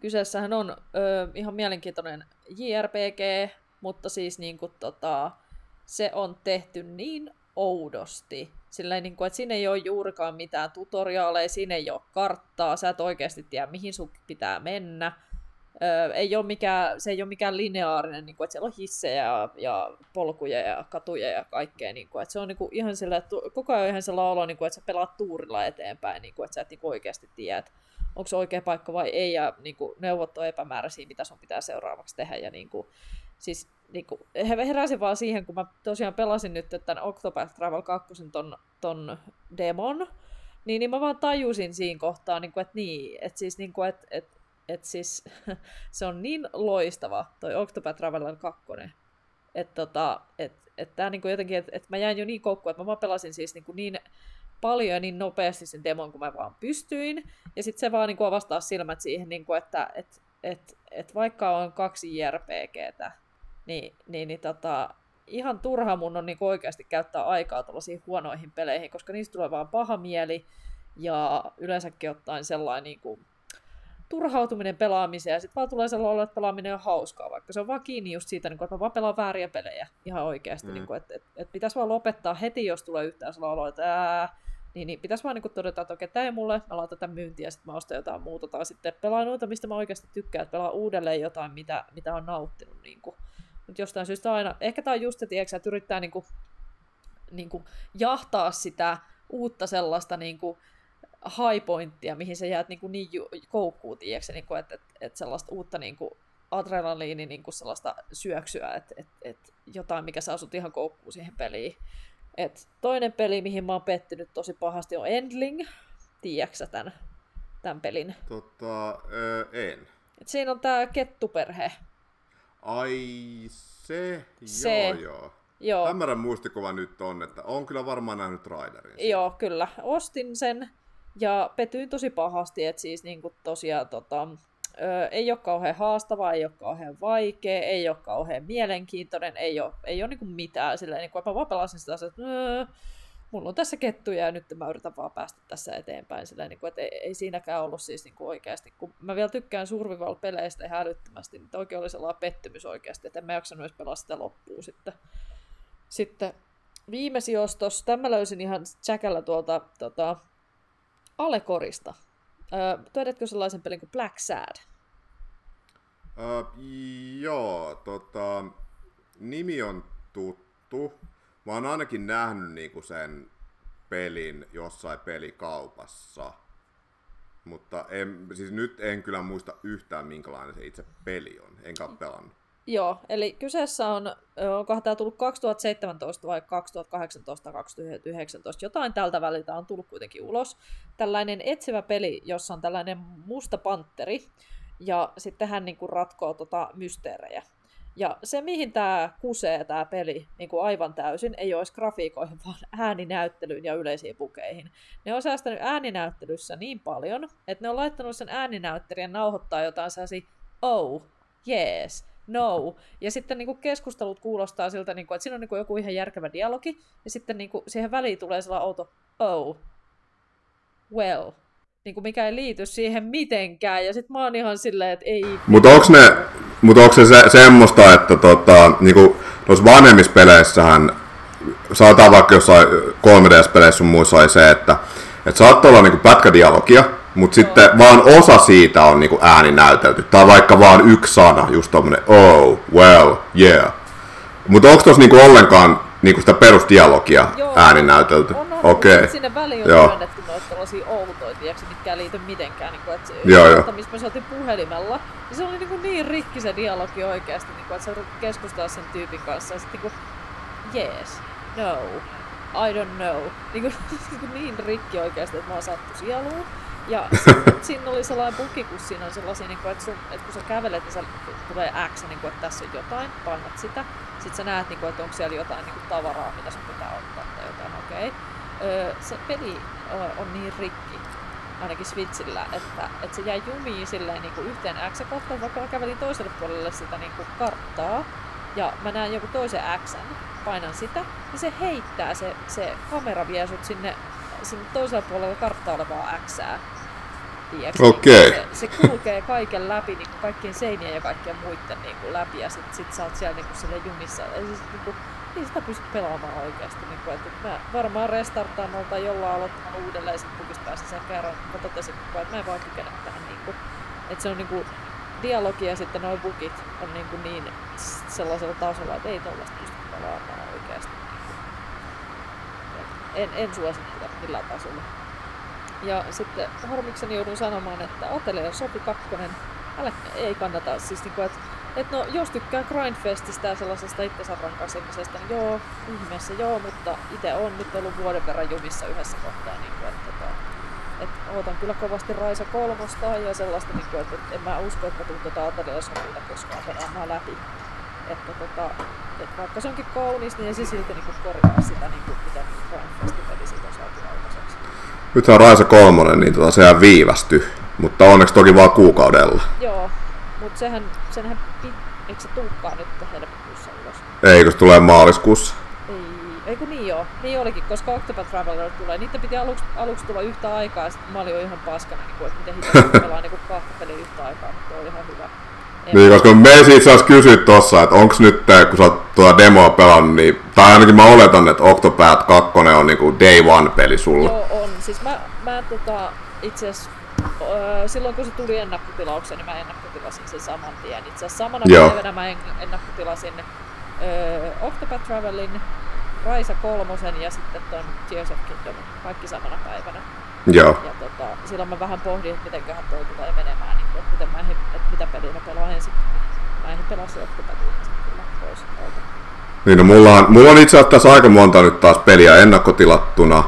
kyseessähän on öö, ihan mielenkiintoinen JRPG, mutta siis niin kuin, tota, se on tehty niin oudosti. Sillä niin kuin, että siinä ei ole juurikaan mitään tutoriaaleja, siinä ei ole karttaa, sä et oikeasti tiedä, mihin sun pitää mennä. Öö, ei ole mikään, se ei ole mikään lineaarinen, niin kuin, että siellä on hissejä ja, ja polkuja ja katuja ja kaikkea. Niin kuin, että se on niin kuin, ihan sillä, että koko ajan ihan sellainen olo, niin kuin, että sä pelaat tuurilla eteenpäin, niin kuin, että sä et niin kuin, oikeasti tiedä, onko se oikea paikka vai ei, ja niin kuin, neuvot on epämääräisiä, mitä sun pitää seuraavaksi tehdä. Ja niin kuin, siis niin kuin, heräsin vaan siihen, kun mä tosiaan pelasin nyt tämän Octopath Travel 2 ton, ton demon, niin, niin mä vaan tajusin siinä kohtaa, niin kuin, että niin, että siis, niin kuin, että, että, että siis se on niin loistava toi Octopath Traveler 2, että tota, et, et tää niinku jotenkin, että et mä jäin jo niin koukkuun, että mä vaan pelasin siis niinku niin paljon ja niin nopeasti sen demon, kun mä vaan pystyin. Ja sitten se vaan niinku avastaa silmät siihen, niinku, että et, et, et vaikka on kaksi JRPGtä, niin, niin, niin tota, ihan turha mun on niin oikeasti käyttää aikaa tuollaisiin huonoihin peleihin, koska niistä tulee vaan paha mieli ja yleensäkin ottaen sellainen niin kuin, turhautuminen pelaamiseen ja sitten vaan tulee sellainen että pelaaminen on hauskaa, vaikka se on vaan kiinni just siitä, niin kuin, että mä vaan pelaan vääriä pelejä ihan oikeasti, mm. niin kuin, että, että, että pitäisi vaan lopettaa heti, jos tulee yhtään sellainen olo, että ää, niin, niin pitäisi vaan niin kuin todeta, että okei, tämä ei mulle, mä laitan tätä myyntiä ja sitten mä ostan jotain muuta, tai sitten pelaan noita, mistä mä oikeasti tykkään, että pelaa uudelleen jotain, mitä, mitä on nauttinut. Niin kuin. Jostain syystä aina, ehkä tämä on just se, tiedätkö, että yrittää niin kuin, niin kuin jahtaa sitä uutta sellaista niin kuin high pointtia, mihin sä jäät niin, kuin niin koukkuun, tiedätkö, niin kuin, että, että, että sellaista uutta niin kuin adrenaliini niin kuin sellaista syöksyä, että, että, että jotain, mikä saa sut ihan koukkuun siihen peliin. Et toinen peli, mihin mä oon pettynyt tosi pahasti, on Endling. Tiedätkö tämän, tämän pelin? Tota, öö, en. Et siinä on tää kettuperhe. Ai se, se. joo joo. Joo. Hämärän muistikuva nyt on, että on kyllä varmaan nähnyt trailerin. Joo, kyllä. Ostin sen ja petyin tosi pahasti, että siis niinku tosiaan tota, ö, ei ole kauhean haastava, ei ole kauhean vaikea, ei ole kauhean mielenkiintoinen, ei ole, ei ole niinku mitään. Silleen, niinku, mä vaan pelasin sitä, että öö, mulla on tässä kettuja ja nyt mä yritän vaan päästä tässä eteenpäin. Silleen, niinku, että ei, ei siinäkään ollut siis niinku oikeasti, kun mä vielä tykkään survival-peleistä ihan älyttömästi, niin oikein oli sellainen pettymys oikeasti, että en mä jaksanut edes pelaa sitä loppuun sitten. Sitten viime sijoitus, tämä löysin ihan Jackällä tuolta tota, Alekorista. Öö, tiedätkö sellaisen pelin kuin Black Sad? Öö, joo, tota, nimi on tuttu. Mä oon ainakin nähnyt niinku sen pelin jossain pelikaupassa. Mutta en, siis nyt en kyllä muista yhtään minkälainen se itse peli on. Enkä ole pelannut. Joo, eli kyseessä on, onkohan tämä tullut 2017 vai 2018 2019, jotain tältä väliltä on tullut kuitenkin ulos. Tällainen etsivä peli, jossa on tällainen musta panteri, ja sitten hän niin kuin ratkoo tota mysteerejä. Ja se, mihin tämä kusee, tämä peli, niin kuin aivan täysin, ei olisi grafiikoihin, vaan ääninäyttelyyn ja yleisiin pukeihin. Ne on säästänyt ääninäyttelyssä niin paljon, että ne on laittanut sen ääninäyttelijän nauhoittaa jotain sellaisia, oh, yes, no. Ja sitten niin kuin keskustelut kuulostaa siltä, niin kuin, että siinä on niin kuin joku ihan järkevä dialogi, ja sitten niin kuin siihen väliin tulee sellainen outo, oh, well, niin kuin mikä ei liity siihen mitenkään. Ja sitten mä oon ihan silleen, että ei... Mutta onko ne, mut onko se, se semmoista, että tota, niinku, tuossa vanhemmissa peleissähän, sanotaan vaikka jossain 3DS-peleissä sun muissa oli se, että et saattaa olla niinku pätkädialogia, mutta sitten vaan osa siitä on niinku ääni näytelty. Tai vaikka vaan yksi sana, just tommonen oh, well, yeah. Mutta onko tuossa niinku ollenkaan niinku sitä perusdialogia Joo, ääni näytelty? Okei. Okay. Sinne väliin on Joo. työnnetty noita tällaisia outoja, tiiäks, mitkä ei liity mitenkään. Niin kuin, että Joo, jo. missä me saatiin puhelimella. Ja se oli niin, kuin niin rikki se dialogi oikeasti, niin kuin, että sä keskustella sen tyypin kanssa. Ja sitten niin kuin, yes, no, I don't know. Niin, kuin, niin, niin rikki oikeasti, että mä oon sattu sieluun. Ja siinä oli sellainen buki, kun siinä on sellaisia, niin kuin, että, sun, että kun sä kävelet, niin se tulee X, niin kuin, että tässä on jotain, painat sitä. Sitten sä näet, niinku, että onko siellä jotain niinku, tavaraa, mitä sun pitää ottaa tai jotain, okei. Okay. Se peli on niin rikki, ainakin Switchillä, että, että se jäi jumiin silleen niin kuin yhteen X-kohtaan, vaikka mä kävelin toiselle puolelle sitä niin kuin karttaa, ja mä näen joku toisen X, painan sitä, niin se heittää, se, se kamera vie sut sinne, sinne toisella puolella karttaa olevaa X. Okei. Okay. Se, se, kulkee kaiken läpi, niin kuin kaikkien seinien ja kaikkien muiden niin kuin läpi, ja sit, sit sä oot siellä niin kuin sille jumissa. Ja siis, niin kuin, niin sitä pystyt pelaamaan oikeasti. Niin kuin, että mä varmaan restarttaan tai jollain aloittamalla uudelleen sit pukista päästä sen kerran. Mä totesin, että mä en vaan kykene tähän. Niin kuin, että se on niin kuin, dialogi ja sitten nuo bugit on niin, kuin niin sellaisella tasolla, että ei tollaista pysty pelaamaan oikeasti. En, en suosittele millään tasolla. Ja sitten harmikseni joudun sanomaan, että Atelier Sopi 2 älä, ei kannata. Siis niin kuin, että et no, jos tykkää Grindfestistä ja sellaisesta itsensä rankaisemisesta, niin joo, ihmeessä joo, mutta itse on nyt ollut vuoden verran jumissa yhdessä kohtaa. Niin kuin, että, että, että ootan kyllä kovasti Raisa kolmosta ja sellaista, niin kuin, että, että en mä usko, että tuun tuota Atelier Sopita koskaan pelaamaan läpi. Että, tota, että vaikka se onkin kaunis, niin ei se silti niin korjaa sitä, niin kuin, mitä Grindfestin peli siitä on saatu aikaiseksi. Nythän Raisa kolmonen, niin tota, sehän viivästyi, mutta onneksi toki vaan kuukaudella. Joo, mutta sehän, senhän, eikö se tulekaan nyt helmikuussa ulos? Eikö se tulee maaliskuussa? Ei, ei kun niin joo. Niin olikin, koska Octopath Traveler tulee. Niitä piti aluksi, aluksi tulla yhtä aikaa, ja sitten mä olin jo ihan paskana, niin kuin, että miten hitaasti pelaa niin kahta peliä yhtä aikaa, mutta oli ihan hyvä. En niin, koska me itse asiassa kysyä tossa, että onko nyt, kun sä oot tuota demoa pelannut, niin, tai ainakin mä oletan, että Octopath 2 on niinku day one peli sulla. Joo, on. Siis mä, mä tota, itse asiassa silloin kun se tuli ennakkotilaukseen, niin mä ennakkotilasin sen saman tien. Itse asiassa samana Joo. päivänä mä ennakkotilasin uh, Octopath Travelin, Raisa kolmosen ja sitten ton Tears of Kingdom, kaikki samana päivänä. Joo. Ja tota, silloin mä vähän pohdin, että mitenköhän toi tulee menemään, niin että, miten mä että mitä peliä mä pelaan ensin. Mä ehdin pelaa se kyllä pois. Niin, no mulla on, mulla on itse asiassa aika monta nyt taas peliä ennakkotilattuna.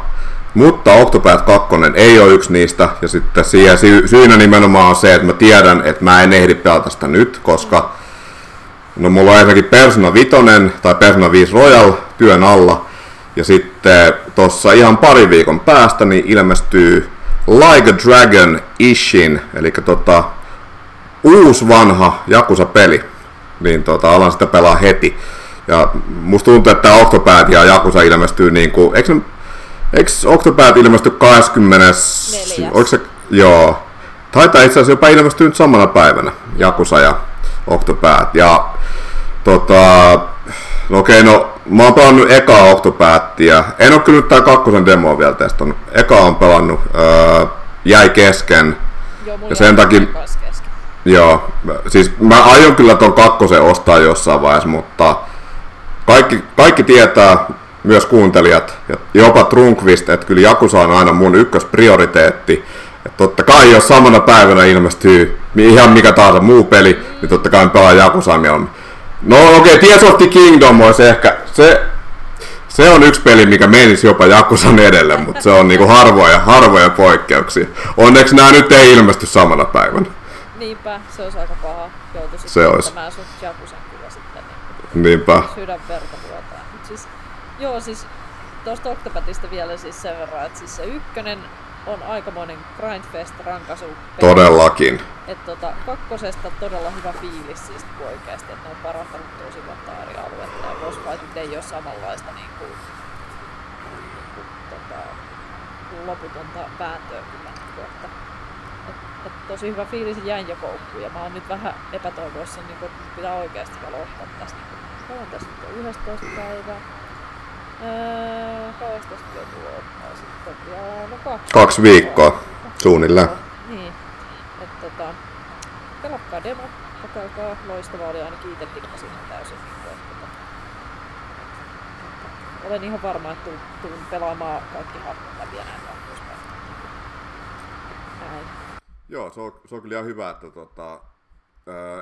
Mutta Octopath 2 ei ole yksi niistä, ja sitten siihen sy- syynä nimenomaan on se, että mä tiedän, että mä en ehdi pelata sitä nyt, koska no mulla on ensinnäkin Persona 5 tai Persona 5 Royal työn alla, ja sitten tuossa ihan pari viikon päästä niin ilmestyy Like a Dragon Ishin, eli tota, uusi vanha Jakusa-peli, niin tota, alan sitä pelaa heti. Ja musta tuntuu, että Octopath ja Jakusa ilmestyy niin kuin, eikö Eikö Octopath ilmesty 20... Oliko se... Joo. Taitaa itse asiassa jopa ilmestyä nyt samana päivänä, Jakusa ja Octopath. Ja tota... No okei, no mä oon pelannut ekaa Octopathia. En oo kyllä nyt tää kakkosen demoa vielä testannut. Eka on pelannut, öö, jäi kesken. Joo, ja sen takia... Kesken. Joo, siis mä aion kyllä ton kakkosen ostaa jossain vaiheessa, mutta kaikki, kaikki tietää, myös kuuntelijat, ja jopa Trunkvist, että kyllä Jakusa on aina mun ykkösprioriteetti. Että totta kai jos samana päivänä ilmestyy ihan mikä tahansa muu peli, niin totta kai pelaa Jakusaa mieluummin. No okei, okay, Tears of the Kingdom olisi ehkä, se, se on yksi peli, mikä menisi jopa Jakusan edelle, mutta se on niinku harvoja, harvoja poikkeuksia. Onneksi nämä nyt ei ilmesty samana päivänä. Niinpä, se olisi aika paha. Joutuisit se olisi. sun Jakusan kyllä sitten. Niin, Niinpä. Sydänverta Joo, siis tuosta Octopathista vielä siis sen verran, että siis se ykkönen on aikamoinen grindfest rankasu. Todellakin. Et tota, kakkosesta todella hyvä fiilis siis oikeasti, että ne on parantanut tosi monta eri aluetta ja boss fightit ei ole samanlaista niin kuin, niin kuin, tota, loputonta vääntöä kyllä. Niin kuin, että, et, et tosi hyvä fiilis jäin jo koukkuun ja mä oon nyt vähän epätoivoissa, niin kuin, että pitää oikeasti aloittaa tästä. Niin kuin, on tässä nyt 11 päivää sitten vielä, no kaksi, kaksi viikkoa suunnilleen. Niin, että tota, pelatkaa demo, kokeilkaa, loistavaa oli ainakin itse tikkasin täysin. Että, tota, olen ihan varma, että tuun pelaamaan kaikki hahmot läpi ja näin Näin. Joo, se on, se on kyllä ihan hyvä, että tota,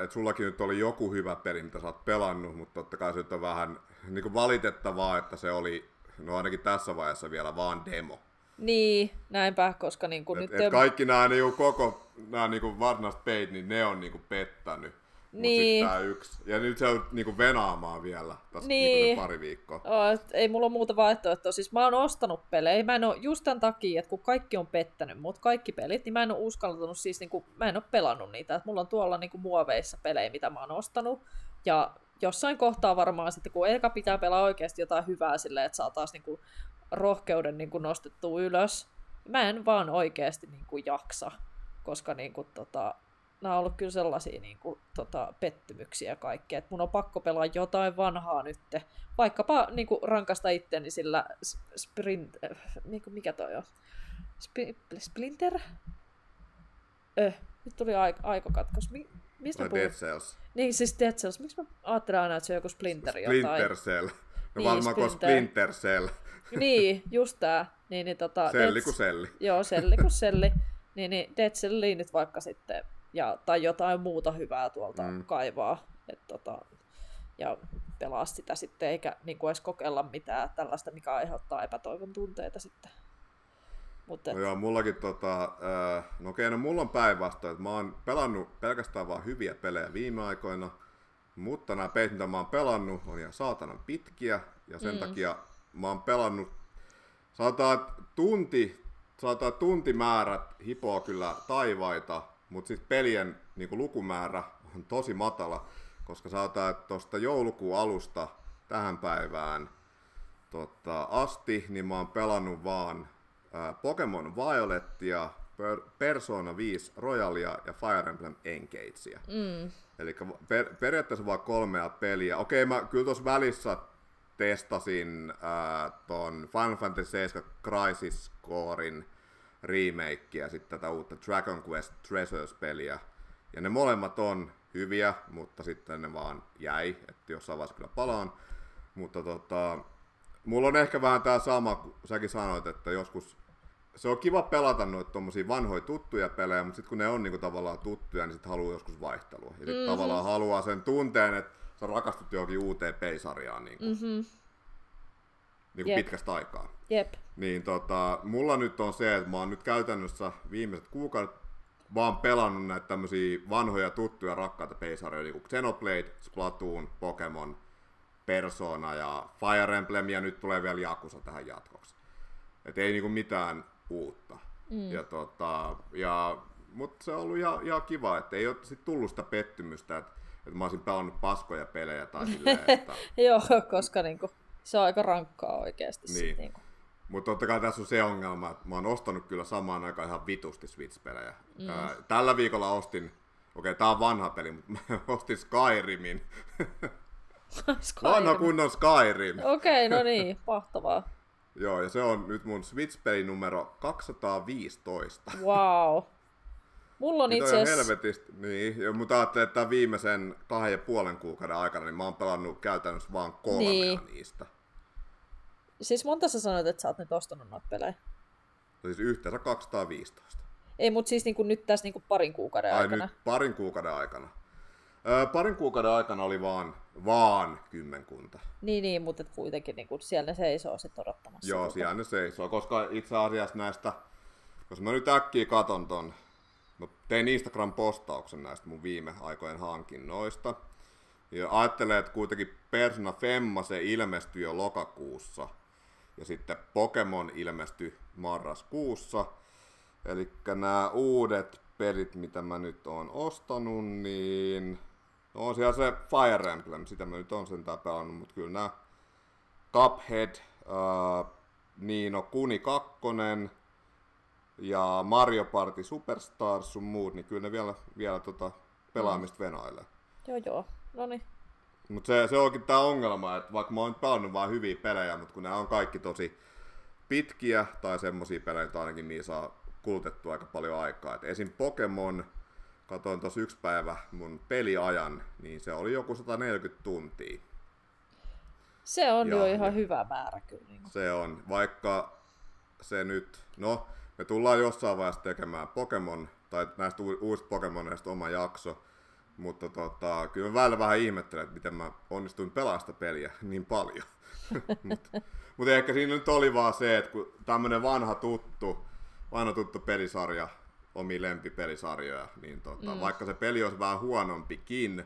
että sullakin nyt oli joku hyvä peli, mitä sä oot pelannut, mutta totta kai se on vähän niin kuin valitettavaa, että se oli, no ainakin tässä vaiheessa vielä vaan demo. Niin, näinpä, koska niin kuin et, nyt... Et kaikki nämä niin kuin koko nämä niin kuin varsinaiset peit, niin ne on niin kuin pettänyt. Niin. Mut sit tää yksi. Ja nyt se on niinku venaamaan vielä tässä Niin. niinku pari viikkoa. Et ei mulla ole muuta vaihtoehtoa. Siis mä oon ostanut pelejä. Mä en oo just tämän takia, että kun kaikki on pettänyt mut, kaikki pelit, niin mä en oo uskaltanut siis niinku, mä en oo pelannut niitä. Et mulla on tuolla niinku muoveissa pelejä, mitä mä oon ostanut. Ja jossain kohtaa varmaan sitten, kun eka pitää pelaa oikeasti jotain hyvää silleen, että saa taas niinku rohkeuden niinku nostettua ylös. Mä en vaan oikeasti niinku jaksa, koska niinku tota, nämä on ollut kyllä sellaisia niin kuin, tota, pettymyksiä ja kaikkea, että mun on pakko pelaa jotain vanhaa nyt, vaikkapa niin kuin, rankasta itteni sillä sprint, äh, niin kuin, mikä toi on? Splinter? Öh, nyt tuli aik- aikokatkos. Mi- mistä puhun? Dead Cells. Niin, siis Dead Cells. Miksi mä ajattelen aina, että se on joku Splinter jotain? Splinter Cell. No Niin, varmaan kuin Splinter. Splinter Cell. Niin, just tää. Niin, niin, tota, Selli kuin selli. Joo, selli kuin selli. Niin, niin Dead Celliin nyt vaikka sitten, ja, tai jotain muuta hyvää tuolta mm. kaivaa. Et, tota, ja pelaa sitä sitten, eikä niin kuin edes kokeilla mitään tällaista, mikä aiheuttaa epätoivon tunteita sitten. Mutta No joo, mullakin tota, äh, no okei, no mulla on päinvastoin, että mä oon pelannut pelkästään vaan hyviä pelejä viime aikoina, mutta nämä pelit, mitä mä oon pelannut, on ihan saatanan pitkiä, ja sen mm. takia mä oon pelannut, sanotaan tunti, sanotaan tuntimäärät hipoo kyllä taivaita, mutta sitten pelien niin lukumäärä on tosi matala, koska sanotaan, että tuosta joulukuun alusta tähän päivään tota, asti, niin mä oon pelannut vaan Pokemon Violettia, per, Persona 5 Royalia ja Fire Emblem Engagea. mm, Eli per, periaatteessa vaan kolmea peliä. Okei, mä kyllä tuossa välissä testasin ää, ton Final Fantasy 7 Crisis Corein remake ja sitten tätä uutta Dragon Quest Treasures-peliä. Ja ne molemmat on hyviä, mutta sitten ne vaan jäi, että jossain vaiheessa kyllä palaan. Mutta tota, mulla on ehkä vähän tää sama, kun säkin sanoit, että joskus se on kiva pelata noita tommosia vanhoja tuttuja pelejä, mutta sitten kun ne on niinku tavallaan tuttuja, niin sitten haluaa joskus vaihtelua. Ja sitten mm-hmm. tavallaan haluaa sen tunteen, että sä rakastut johonkin uuteen peisarjaan niinku, mm-hmm, niinku Jep. pitkästä aikaa. jep. Niin tota, mulla nyt on se, että mä oon nyt käytännössä viimeiset kuukaudet vaan pelannut näitä tämmösiä vanhoja tuttuja rakkaita peisarjoja, niin kuin Xenoblade, Splatoon, Pokemon, Persona ja Fire Emblem, ja nyt tulee vielä Yakuza tähän jatkoksi. Et ei niinku mitään uutta. Mm. Ja tota, ja, mutta se on ollut ihan, ihan kiva, että ei ole sit tullut sitä pettymystä, että, että mä olisin pelannut paskoja pelejä tai silleen, että Joo, koska niinku, se on aika rankkaa oikeasti. Niin. Sit, niinku. Mutta totta kai tässä on se ongelma, että mä oon ostanut kyllä samaan aikaan ihan vitusti Switch-pelejä. Mm. Ää, tällä viikolla ostin, okei okay, tää on vanha peli, mutta mä ostin Skyrimin. Skyrim. vanha kunnon Skyrim. Okei, okay, no niin, mahtavaa. Joo, ja se on nyt mun Switch-peli numero 215. Wow. Mulla on itse asiassa... niin, mutta ajattelin, että viimeisen kahden ja puolen kuukauden aikana, niin mä oon pelannut käytännössä vaan kolmea Niin. niistä. Siis monta sä sanoit, että sä oot nyt ostanut noita pelejä? Siis yhteensä 215. Ei, mutta siis niinku nyt tässä niinku parin kuukauden Ai aikana. nyt parin kuukauden aikana. Öö, parin kuukauden aikana oli vaan, vaan kymmenkunta. Niin, niin, mutta kuitenkin niinku siellä ne seisoo sit odottamassa. Joo, tota. siellä ne seisoo, koska itse asiassa näistä, jos mä nyt äkkiä katon ton, mä tein Instagram-postauksen näistä mun viime aikojen hankinnoista. Ja ajattelen, että kuitenkin Persona Femma se ilmestyi jo lokakuussa. Ja sitten Pokemon ilmestyi marraskuussa. Eli nämä uudet pelit, mitä mä nyt oon ostanut, niin no on siellä se Fire Emblem, sitä mä nyt on sentään pelannut, mutta kyllä nämä Cuphead, äh, Niino Kuni 2 ja Mario Party Superstars sun muut, niin kyllä ne vielä, vielä tota pelaamista mm. venailee. Joo, joo. No niin. Mutta se, se onkin tää ongelma, että vaikka mä oon pelannut vaan hyviä pelejä, mutta kun nämä on kaikki tosi pitkiä tai semmosia pelejä, että ainakin niin saa kulutettua aika paljon aikaa. Et esim. Pokemon, katoin tuossa yksi päivä mun peliajan, niin se oli joku 140 tuntia. Se on Joo, jo ihan ja- hyvä määrä kyllä. Niinku. Se on, vaikka se nyt, no me tullaan jossain vaiheessa tekemään Pokemon, tai näistä uusista Pokemoneista oma jakso, mutta tota, kyllä mä välillä vähän ihmettelen, että miten mä onnistuin pelaamaan peliä niin paljon. mutta mut ehkä siinä nyt oli vaan se, että kun tämmönen vanha tuttu, vanha tuttu pelisarja omia lempipelisarjoja, niin tota, mm. vaikka se peli olisi vähän huonompikin,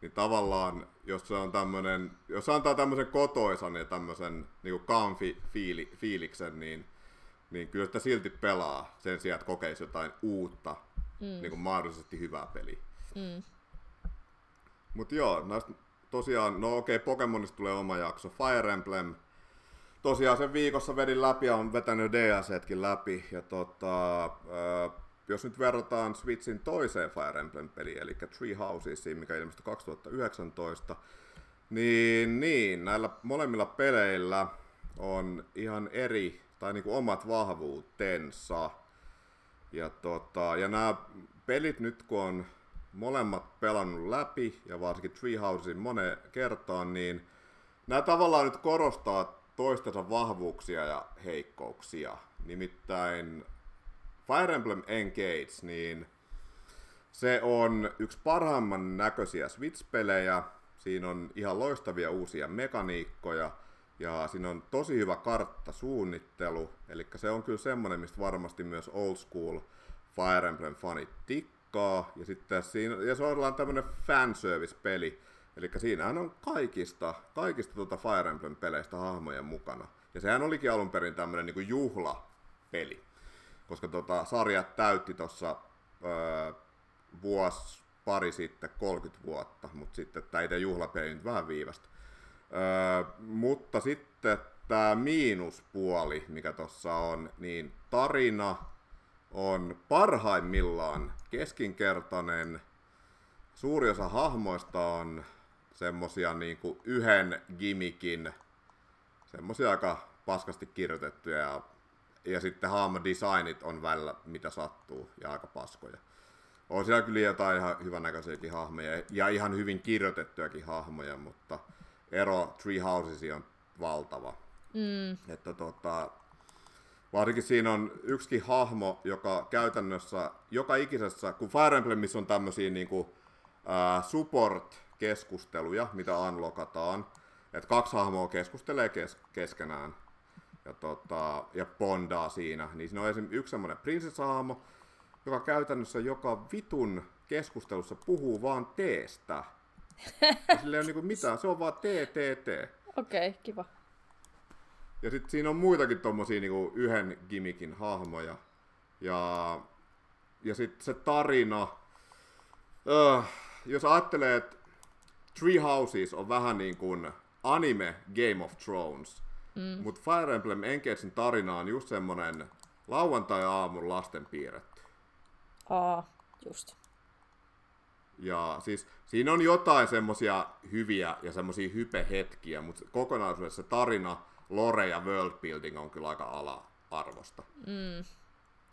niin tavallaan, jos se on tämmönen, jos se antaa tämmöisen kotoisan ja tämmöisen niin comfy fiili, fiiliksen, niin, niin kyllä sitä silti pelaa sen sijaan, että kokeisi jotain uutta, mm. niin kuin mahdollisesti hyvää peliä. Mm. Mutta joo, näistä tosiaan, no okei, okay, Pokemonista tulee oma jakso, Fire Emblem, tosiaan sen viikossa vedin läpi ja on vetänyt DLCtkin läpi, ja tota, jos nyt verrataan Switchin toiseen Fire Emblem-peliin, eli Tree Housesiin, mikä ilmestyi 2019, niin, niin näillä molemmilla peleillä on ihan eri, tai niinku omat vahvuutensa. Ja, tota, ja nämä pelit nyt, kun on molemmat pelannut läpi, ja varsinkin Treehousein moneen kertaan, niin nämä tavallaan nyt korostaa toistensa vahvuuksia ja heikkouksia. Nimittäin Fire Emblem Engage, niin se on yksi parhaimman näköisiä Switch-pelejä. Siinä on ihan loistavia uusia mekaniikkoja ja siinä on tosi hyvä karttasuunnittelu. Eli se on kyllä semmoinen, mistä varmasti myös old school Fire Emblem-fanit tikkaa. Ja sitten siinä, ja se on tämmöinen fanservice-peli. Eli siinähän on kaikista, kaikista tuota Fire Emblem-peleistä hahmoja mukana. Ja sehän olikin alun perin tämmöinen niin juhlapeli koska tota, sarja täytti tuossa vuosi pari sitten 30 vuotta, mutta sitten tämä itse juhlapeli nyt vähän viivästä. Mutta sitten tämä miinuspuoli, mikä tuossa on, niin tarina on parhaimmillaan keskinkertainen. Suuri osa hahmoista on semmosia niinku yhden gimikin, semmosia aika paskasti kirjoitettuja ja ja sitten designit on välillä mitä sattuu ja aika paskoja. On siellä kyllä jotain ihan hyvännäköisiäkin hahmoja ja ihan hyvin kirjoitettujakin hahmoja, mutta ero Tree Houses on valtava. Mm. Että tota, varsinkin siinä on yksikin hahmo, joka käytännössä joka ikisessä, kun Fire Emblemissa on tämmöisiä niinku, uh, support-keskusteluja, mitä unlockataan, että kaksi hahmoa keskustelee kes- keskenään, ja, tota, ja bondaa siinä. Niin siinä on esimerkiksi yksi semmoinen prinsessahaamo, joka käytännössä joka vitun keskustelussa puhuu vaan teestä. Ja sillä ei ole niinku mitään, se on vaan tee, tee, tee. Okei, okay, kiva. Ja sitten siinä on muitakin tommosia niinku yhden gimikin hahmoja. Ja, ja sitten se tarina, uh, jos ajattelee, että Three Houses on vähän niin kuin anime Game of Thrones, Mm. Mutta Fire Emblem Engagein tarina on just semmonen lauantai-aamun lasten piirretty. Aa, just. Ja siis siinä on jotain semmosia hyviä ja semmosia hypehetkiä, mutta kokonaisuudessa tarina, lore ja worldbuilding on kyllä aika ala-arvosta. Mm.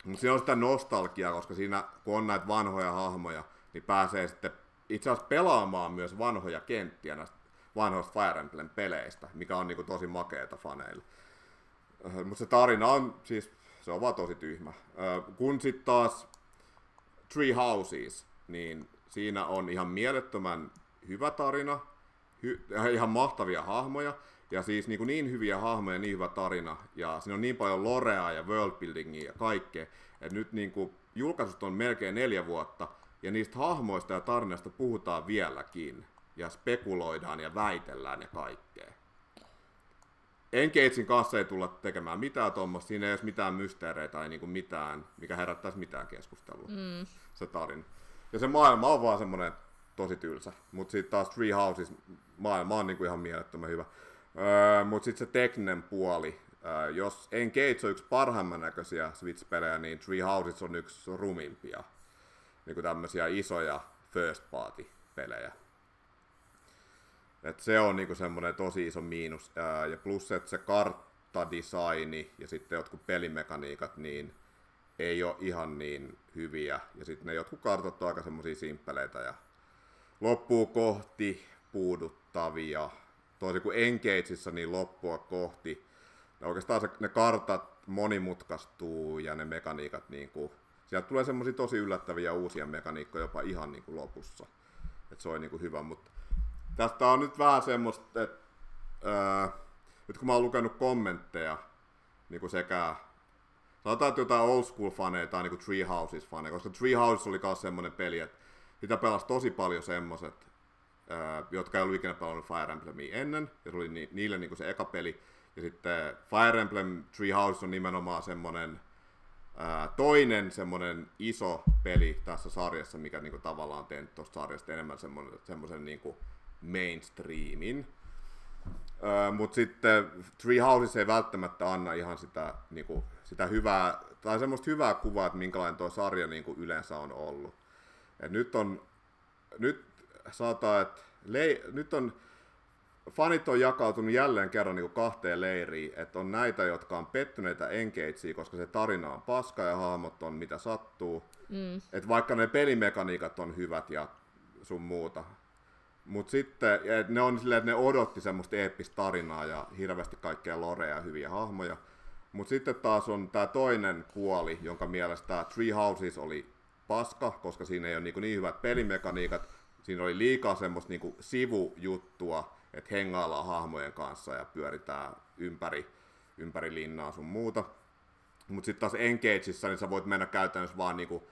Mutta siinä on sitä nostalgiaa, koska siinä kun on näitä vanhoja hahmoja, niin pääsee sitten itse asiassa pelaamaan myös vanhoja kenttiä näistä vanhoista Fire Emblem-peleistä, mikä on niinku tosi makeeta faneille. Äh, Mutta se tarina on siis, se on vaan tosi tyhmä. Äh, kun sitten taas Three Houses, niin siinä on ihan mielettömän hyvä tarina, hy- ihan mahtavia hahmoja, ja siis niin, kuin niin hyviä hahmoja, niin hyvä tarina, ja siinä on niin paljon lorea ja worldbuildingia ja kaikkea, että nyt niin kuin julkaisut on melkein neljä vuotta, ja niistä hahmoista ja tarinasta puhutaan vieläkin ja spekuloidaan ja väitellään ja kaikkea. Engagein kanssa ei tulla tekemään mitään tuommoista, siinä ei ole mitään mysteereitä tai niinku mitään, mikä herättäisi mitään keskustelua, mm. se tarina. Ja se maailma on vaan semmoinen tosi tylsä, mutta sitten taas Three Houses maailma on niinku ihan mielettömän hyvä. Öö, mutta sitten se tekninen puoli, öö, jos Engage on yksi parhaimman näköisiä Switch-pelejä, niin Three Houses on yksi rumimpia. Niinku tämmöisiä isoja first party pelejä. Et se on niinku semmoinen tosi iso miinus. Ää, ja plus, että se karttadesigni ja sitten jotkut pelimekaniikat, niin ei ole ihan niin hyviä. Ja sitten ne jotkut kartat on aika semmoisia simppeleitä ja loppuu kohti puuduttavia. Toisin kuin Engageissa, niin loppua kohti. Ne oikeastaan se, ne kartat monimutkaistuu ja ne mekaniikat niin kuin, sieltä tulee semmoisia tosi yllättäviä uusia mekaniikkoja jopa ihan niin kuin lopussa. Et se on niin kuin hyvä, mutta Tästä on nyt vähän semmoista, että ää, nyt kun mä oon lukenut kommentteja niin kuin sekä sanotaan, että jotain old school faneja tai niinku Treehouses faneja, koska Treehouses oli myös semmoinen peli, että sitä pelasi tosi paljon semmoset, jotka ei ollut ikinä pelannut Fire Emblemia ennen, ja se oli ni- niille niinku se eka peli. Ja sitten Fire Emblem Treehouse on nimenomaan semmoinen toinen semmoinen iso peli tässä sarjassa, mikä niinku tavallaan on tehnyt tuosta sarjasta enemmän semmoinen, semmoisen niinku mainstreamin. Mutta sitten Three Houses ei välttämättä anna ihan sitä, niinku, sitä hyvää, tai semmoista hyvää kuvaa, että minkälainen tuo sarja niinku yleensä on ollut. Et nyt on, nyt saattaa, että le, nyt on, fanit on jakautunut jälleen kerran niin kahteen leiriin, että on näitä, jotka on pettyneitä Engagea, koska se tarina on paska ja hahmot on mitä sattuu. Mm. Että vaikka ne pelimekaniikat on hyvät ja sun muuta. Mutta sitten ne on silleen, että ne odotti semmoista eeppistä tarinaa ja hirveästi kaikkea lorea ja hyviä hahmoja. Mutta sitten taas on tämä toinen puoli, jonka mielestä Three Houses oli paska, koska siinä ei ole niin, niin hyvät pelimekaniikat. Siinä oli liikaa semmoista niin sivujuttua, että hengaillaan hahmojen kanssa ja pyöritään ympäri, ympäri linnaa sun muuta. Mutta sitten taas Engageissa, niin sä voit mennä käytännössä vaan niinku,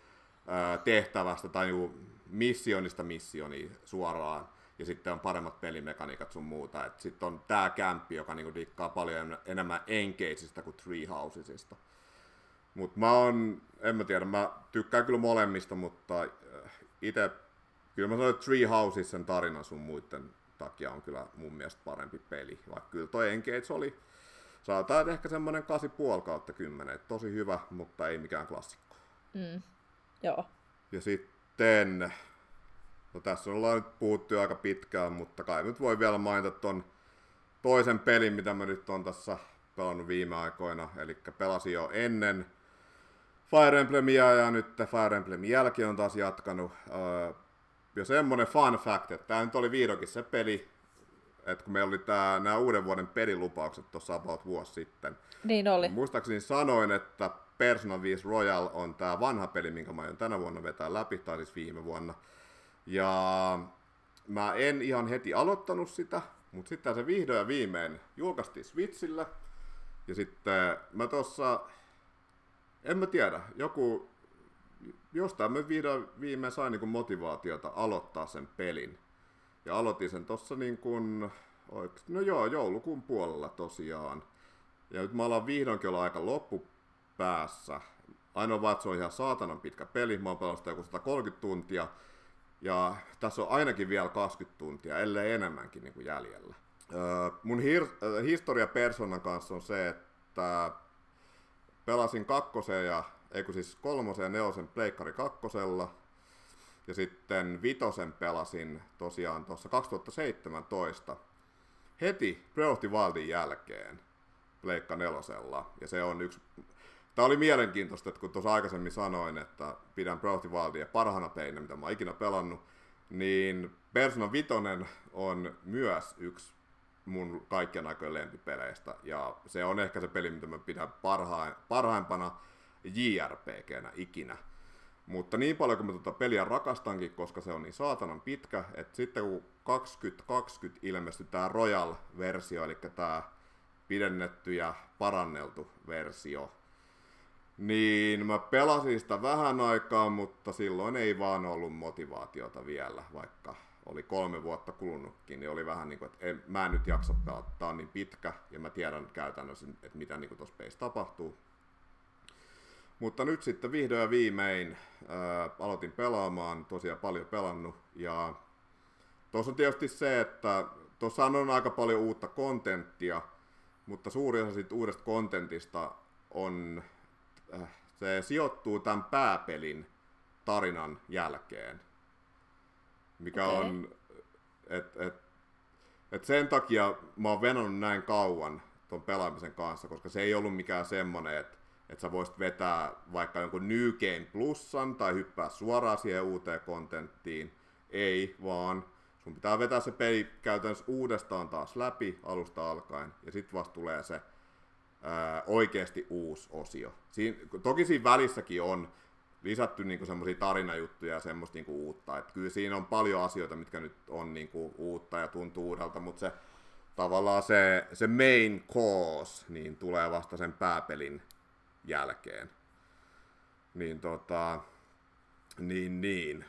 tehtävästä tai niinku missionista missioniin suoraan. Ja sitten on paremmat pelimekaniikat sun muuta. Sitten on tää kämppi, joka niinku dikkaa paljon enemmän Engageista kuin Treehousesista. Mutta mä oon, en mä tiedä, mä tykkään kyllä molemmista, mutta itse, kyllä mä sanoin, että Treehouses sen tarinan sun muiden takia on kyllä mun mielestä parempi peli. Vaikka kyllä toi Engage oli, sanotaan ehkä semmoinen 8,5 kautta 10. Tosi hyvä, mutta ei mikään klassikko. Mm. Joo. Ja sitten, no tässä ollaan nyt puhuttu aika pitkään, mutta kai nyt voi vielä mainita ton toisen pelin, mitä mä nyt on tässä pelannut viime aikoina. Eli pelasin jo ennen Fire Emblemia ja nyt Fire Emblemin jälkeen on taas jatkanut. Öö, ja semmonen fun fact, että tämä nyt oli vihdoinkin se peli, että kun meillä oli tää, nämä uuden vuoden pelilupaukset tuossa about vuosi sitten. Niin oli. Muistaakseni sanoin, että Persona 5 Royal on tämä vanha peli, minkä mä aion tänä vuonna vetää läpi, tai siis viime vuonna. Ja mä en ihan heti aloittanut sitä, mutta sitten se vihdoin ja viimein julkaistiin Switchillä. Ja sitten mä tossa, en mä tiedä, joku jostain mä vihdoin viimein sain niin motivaatiota aloittaa sen pelin. Ja aloitin sen tossa niin kuin, no joo, joulukuun puolella tosiaan. Ja nyt mä ollaan vihdoinkin olla aika loppupäässä. Ainoa vaan, että se on ihan saatanan pitkä peli. Mä oon pelannut sitä joku 130 tuntia. Ja tässä on ainakin vielä 20 tuntia, ellei enemmänkin niin kuin jäljellä. Mun hir- historia Personan kanssa on se, että pelasin kakkosen ja ei kun siis kolmosen ja nelosen Pleikkari kakkosella. Ja sitten vitosen pelasin tosiaan tuossa 2017 heti Breath of the Wildin jälkeen Pleikka nelosella. Ja se on yksi... Tämä oli mielenkiintoista, että kun tuossa aikaisemmin sanoin, että pidän Breath Wildia parhaana peinä, mitä mä oon ikinä pelannut, niin Persona Vitonen on myös yksi mun kaikkien aikojen lempipeleistä. Ja se on ehkä se peli, mitä mä pidän parhain, parhaimpana JRPGnä ikinä. Mutta niin paljon kuin mä tuota peliä rakastankin, koska se on niin saatanan pitkä, että sitten kun 2020 ilmestyi tämä Royal-versio, eli tämä pidennetty ja paranneltu versio, niin mä pelasin sitä vähän aikaa, mutta silloin ei vaan ollut motivaatiota vielä, vaikka oli kolme vuotta kulunutkin, niin oli vähän niin kuin, että en, mä en nyt jaksa pelata, tää on niin pitkä, ja mä tiedän käytännössä, että mitä niin tuossa tapahtuu. Mutta nyt sitten vihdoin ja viimein ää, aloitin pelaamaan, tosiaan paljon pelannut. Ja tuossa on tietysti se, että tuossa on aika paljon uutta kontenttia, mutta suuri osa siitä uudesta kontentista on, äh, se sijoittuu tämän pääpelin tarinan jälkeen. Mikä okay. on, että et, et sen takia mä oon venannut näin kauan ton pelaamisen kanssa, koska se ei ollut mikään semmonen, että että sä voisit vetää vaikka jonkun New Game Plusan tai hyppää suoraan siihen uuteen kontenttiin. Ei, vaan sun pitää vetää se peli käytännössä uudestaan taas läpi alusta alkaen, ja sitten vasta tulee se oikeasti uusi osio. Siin, toki siinä välissäkin on lisätty niinku semmoisia tarinajuttuja ja semmoista niinku uutta. Et kyllä siinä on paljon asioita, mitkä nyt on niinku uutta ja tuntuu uudelta, mutta se tavallaan se, se main cause niin tulee vasta sen pääpelin jälkeen. Niin tota, niin, niin.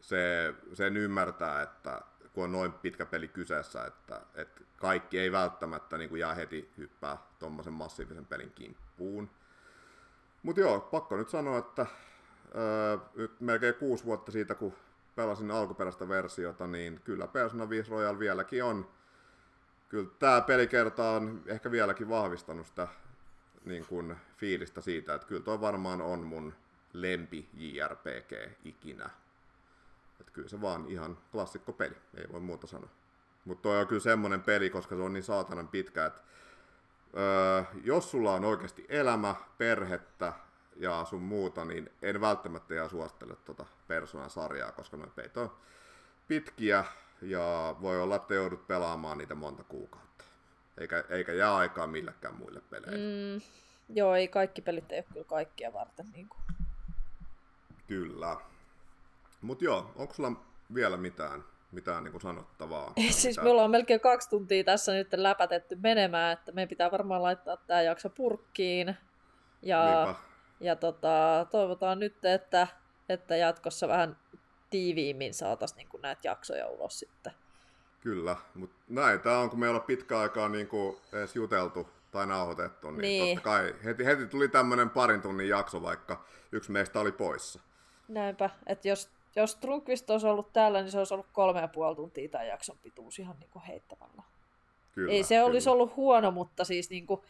Se, sen ymmärtää, että kun on noin pitkä peli kyseessä, että, että kaikki ei välttämättä niin kuin jää heti hyppää tuommoisen massiivisen pelin kimppuun. Mutta joo, pakko nyt sanoa, että öö, nyt melkein kuusi vuotta siitä, kun pelasin alkuperäistä versiota, niin kyllä Persona 5 Royal vieläkin on. Kyllä tämä pelikerta on ehkä vieläkin vahvistanut sitä niin kuin, fiilistä siitä, että kyllä toi varmaan on mun lempi JRPG ikinä. Että kyllä se vaan ihan klassikko peli, ei voi muuta sanoa. Mutta toi on kyllä semmonen peli, koska se on niin saatanan pitkä, että öö, jos sulla on oikeasti elämä, perhettä ja sun muuta, niin en välttämättä ihan suosittele tuota Personan sarjaa, koska noin peit on pitkiä ja voi olla, että joudut pelaamaan niitä monta kuukautta. Eikä, eikä jää aikaa millekään muille peleille. Mm, joo, ei kaikki pelit ei ole kyllä kaikkia varten. Niin kuin. Kyllä. Mutta joo, onko sulla vielä mitään, mitään niin kuin sanottavaa? siis mitään? me ollaan melkein kaksi tuntia tässä nyt läpätetty menemään, että meidän pitää varmaan laittaa tämä jakso purkkiin. Ja, ja tota, toivotaan nyt, että, että jatkossa vähän tiiviimmin saataisiin niin näitä jaksoja ulos sitten. Kyllä, mutta näin tämä on, kun me ei olla pitkä aikaa niin kuin edes juteltu tai nauhoitettu, niin, niin. totta kai heti, heti tuli tämmöinen parin tunnin jakso, vaikka yksi meistä oli poissa. Näinpä, että jos, jos Trunkvist olisi ollut täällä, niin se olisi ollut kolme ja puoli tuntia tai jakson pituus ihan niin kuin heittämällä. Kyllä, Ei se kyllä. olisi ollut huono, mutta siis niin kuin,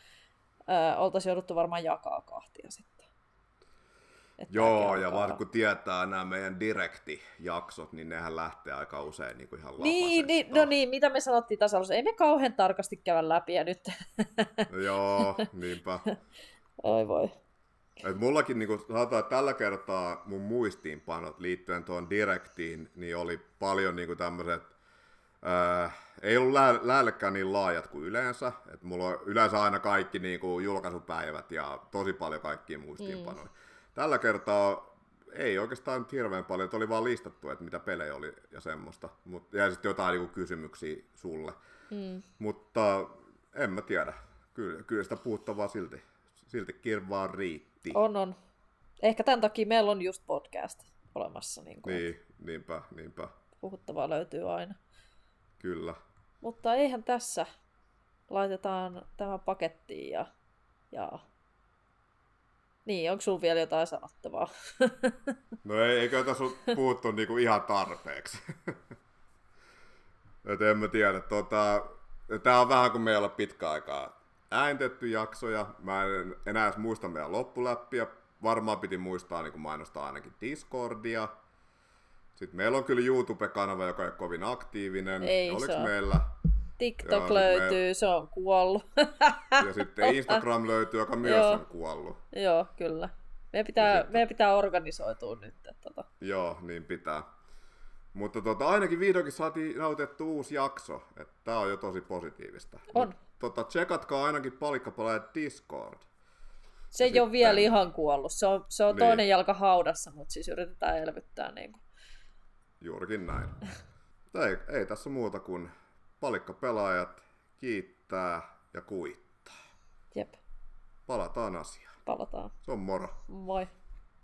äh, oltaisiin jouduttu varmaan jakaa kahtia sitten. Että Joo, ja vaan kun tietää nämä meidän direktijaksot, niin nehän lähtee aika usein niin kuin ihan niin, niin, no niin, mitä me sanottiin tasa Ei me kauhean tarkasti käydä läpi ja nyt. Joo, niinpä. Oi voi. Et mullakin niin sanotaan, että tällä kertaa mun muistiinpanot liittyen tuon direktiin, niin oli paljon niin tämmöiset, äh, ei ollut lä- lähellekään niin laajat kuin yleensä. Et mulla on yleensä aina kaikki niin kuin julkaisupäivät ja tosi paljon kaikkia muistiinpanoja. Mm. Tällä kertaa ei oikeastaan nyt hirveän paljon, että oli vaan listattu, että mitä pelejä oli ja semmoista. Mut, ja sitten jotain niin kysymyksiä sulle. Mm. Mutta en mä tiedä. Kyllä, kyllä sitä puhuttavaa silti, silti kirvaa riittää hitti. On, on. Ehkä tämän takia meillä on just podcast olemassa. Niin, kuin, niin niinpä, niinpä. Puhuttavaa löytyy aina. Kyllä. Mutta eihän tässä. Laitetaan tämä pakettiin ja, ja... Niin, onko sulla vielä jotain sanottavaa? No ei, eikö tässä ole puhuttu niinku ihan tarpeeksi. Et en mä tiedä. Tota, Tämä on vähän kuin meillä pitkä aikaa ääntetty jaksoja. Mä en enää edes muista meidän loppuläppiä. Varmaan piti muistaa niin kuin mainostaa ainakin Discordia. Sitten meillä on kyllä YouTube-kanava, joka ei ole kovin aktiivinen. Ei Oliko se meillä? TikTok Joo, löytyy, me... se on kuollut. ja sitten Instagram löytyy, joka myös Joo. on kuollut. Joo, kyllä. Meidän pitää, sitten... meidän pitää organisoitua nyt. Tota. Joo, niin pitää. Mutta tota, ainakin vihdoinkin saatiin nautettu uusi jakso. Tämä on jo tosi positiivista. On. Mut tota, tsekatkaa ainakin palikkapalaajat Discord. Se ei ole vielä ihan kuollut. Se on, se on niin. toinen jalka haudassa, mutta siis yritetään elvyttää. Niin kuin. Juurikin näin. ei, ei tässä muuta kuin palikkapelaajat kiittää ja kuittaa. Jep. Palataan asiaan. Palataan. Se on moro. Moi.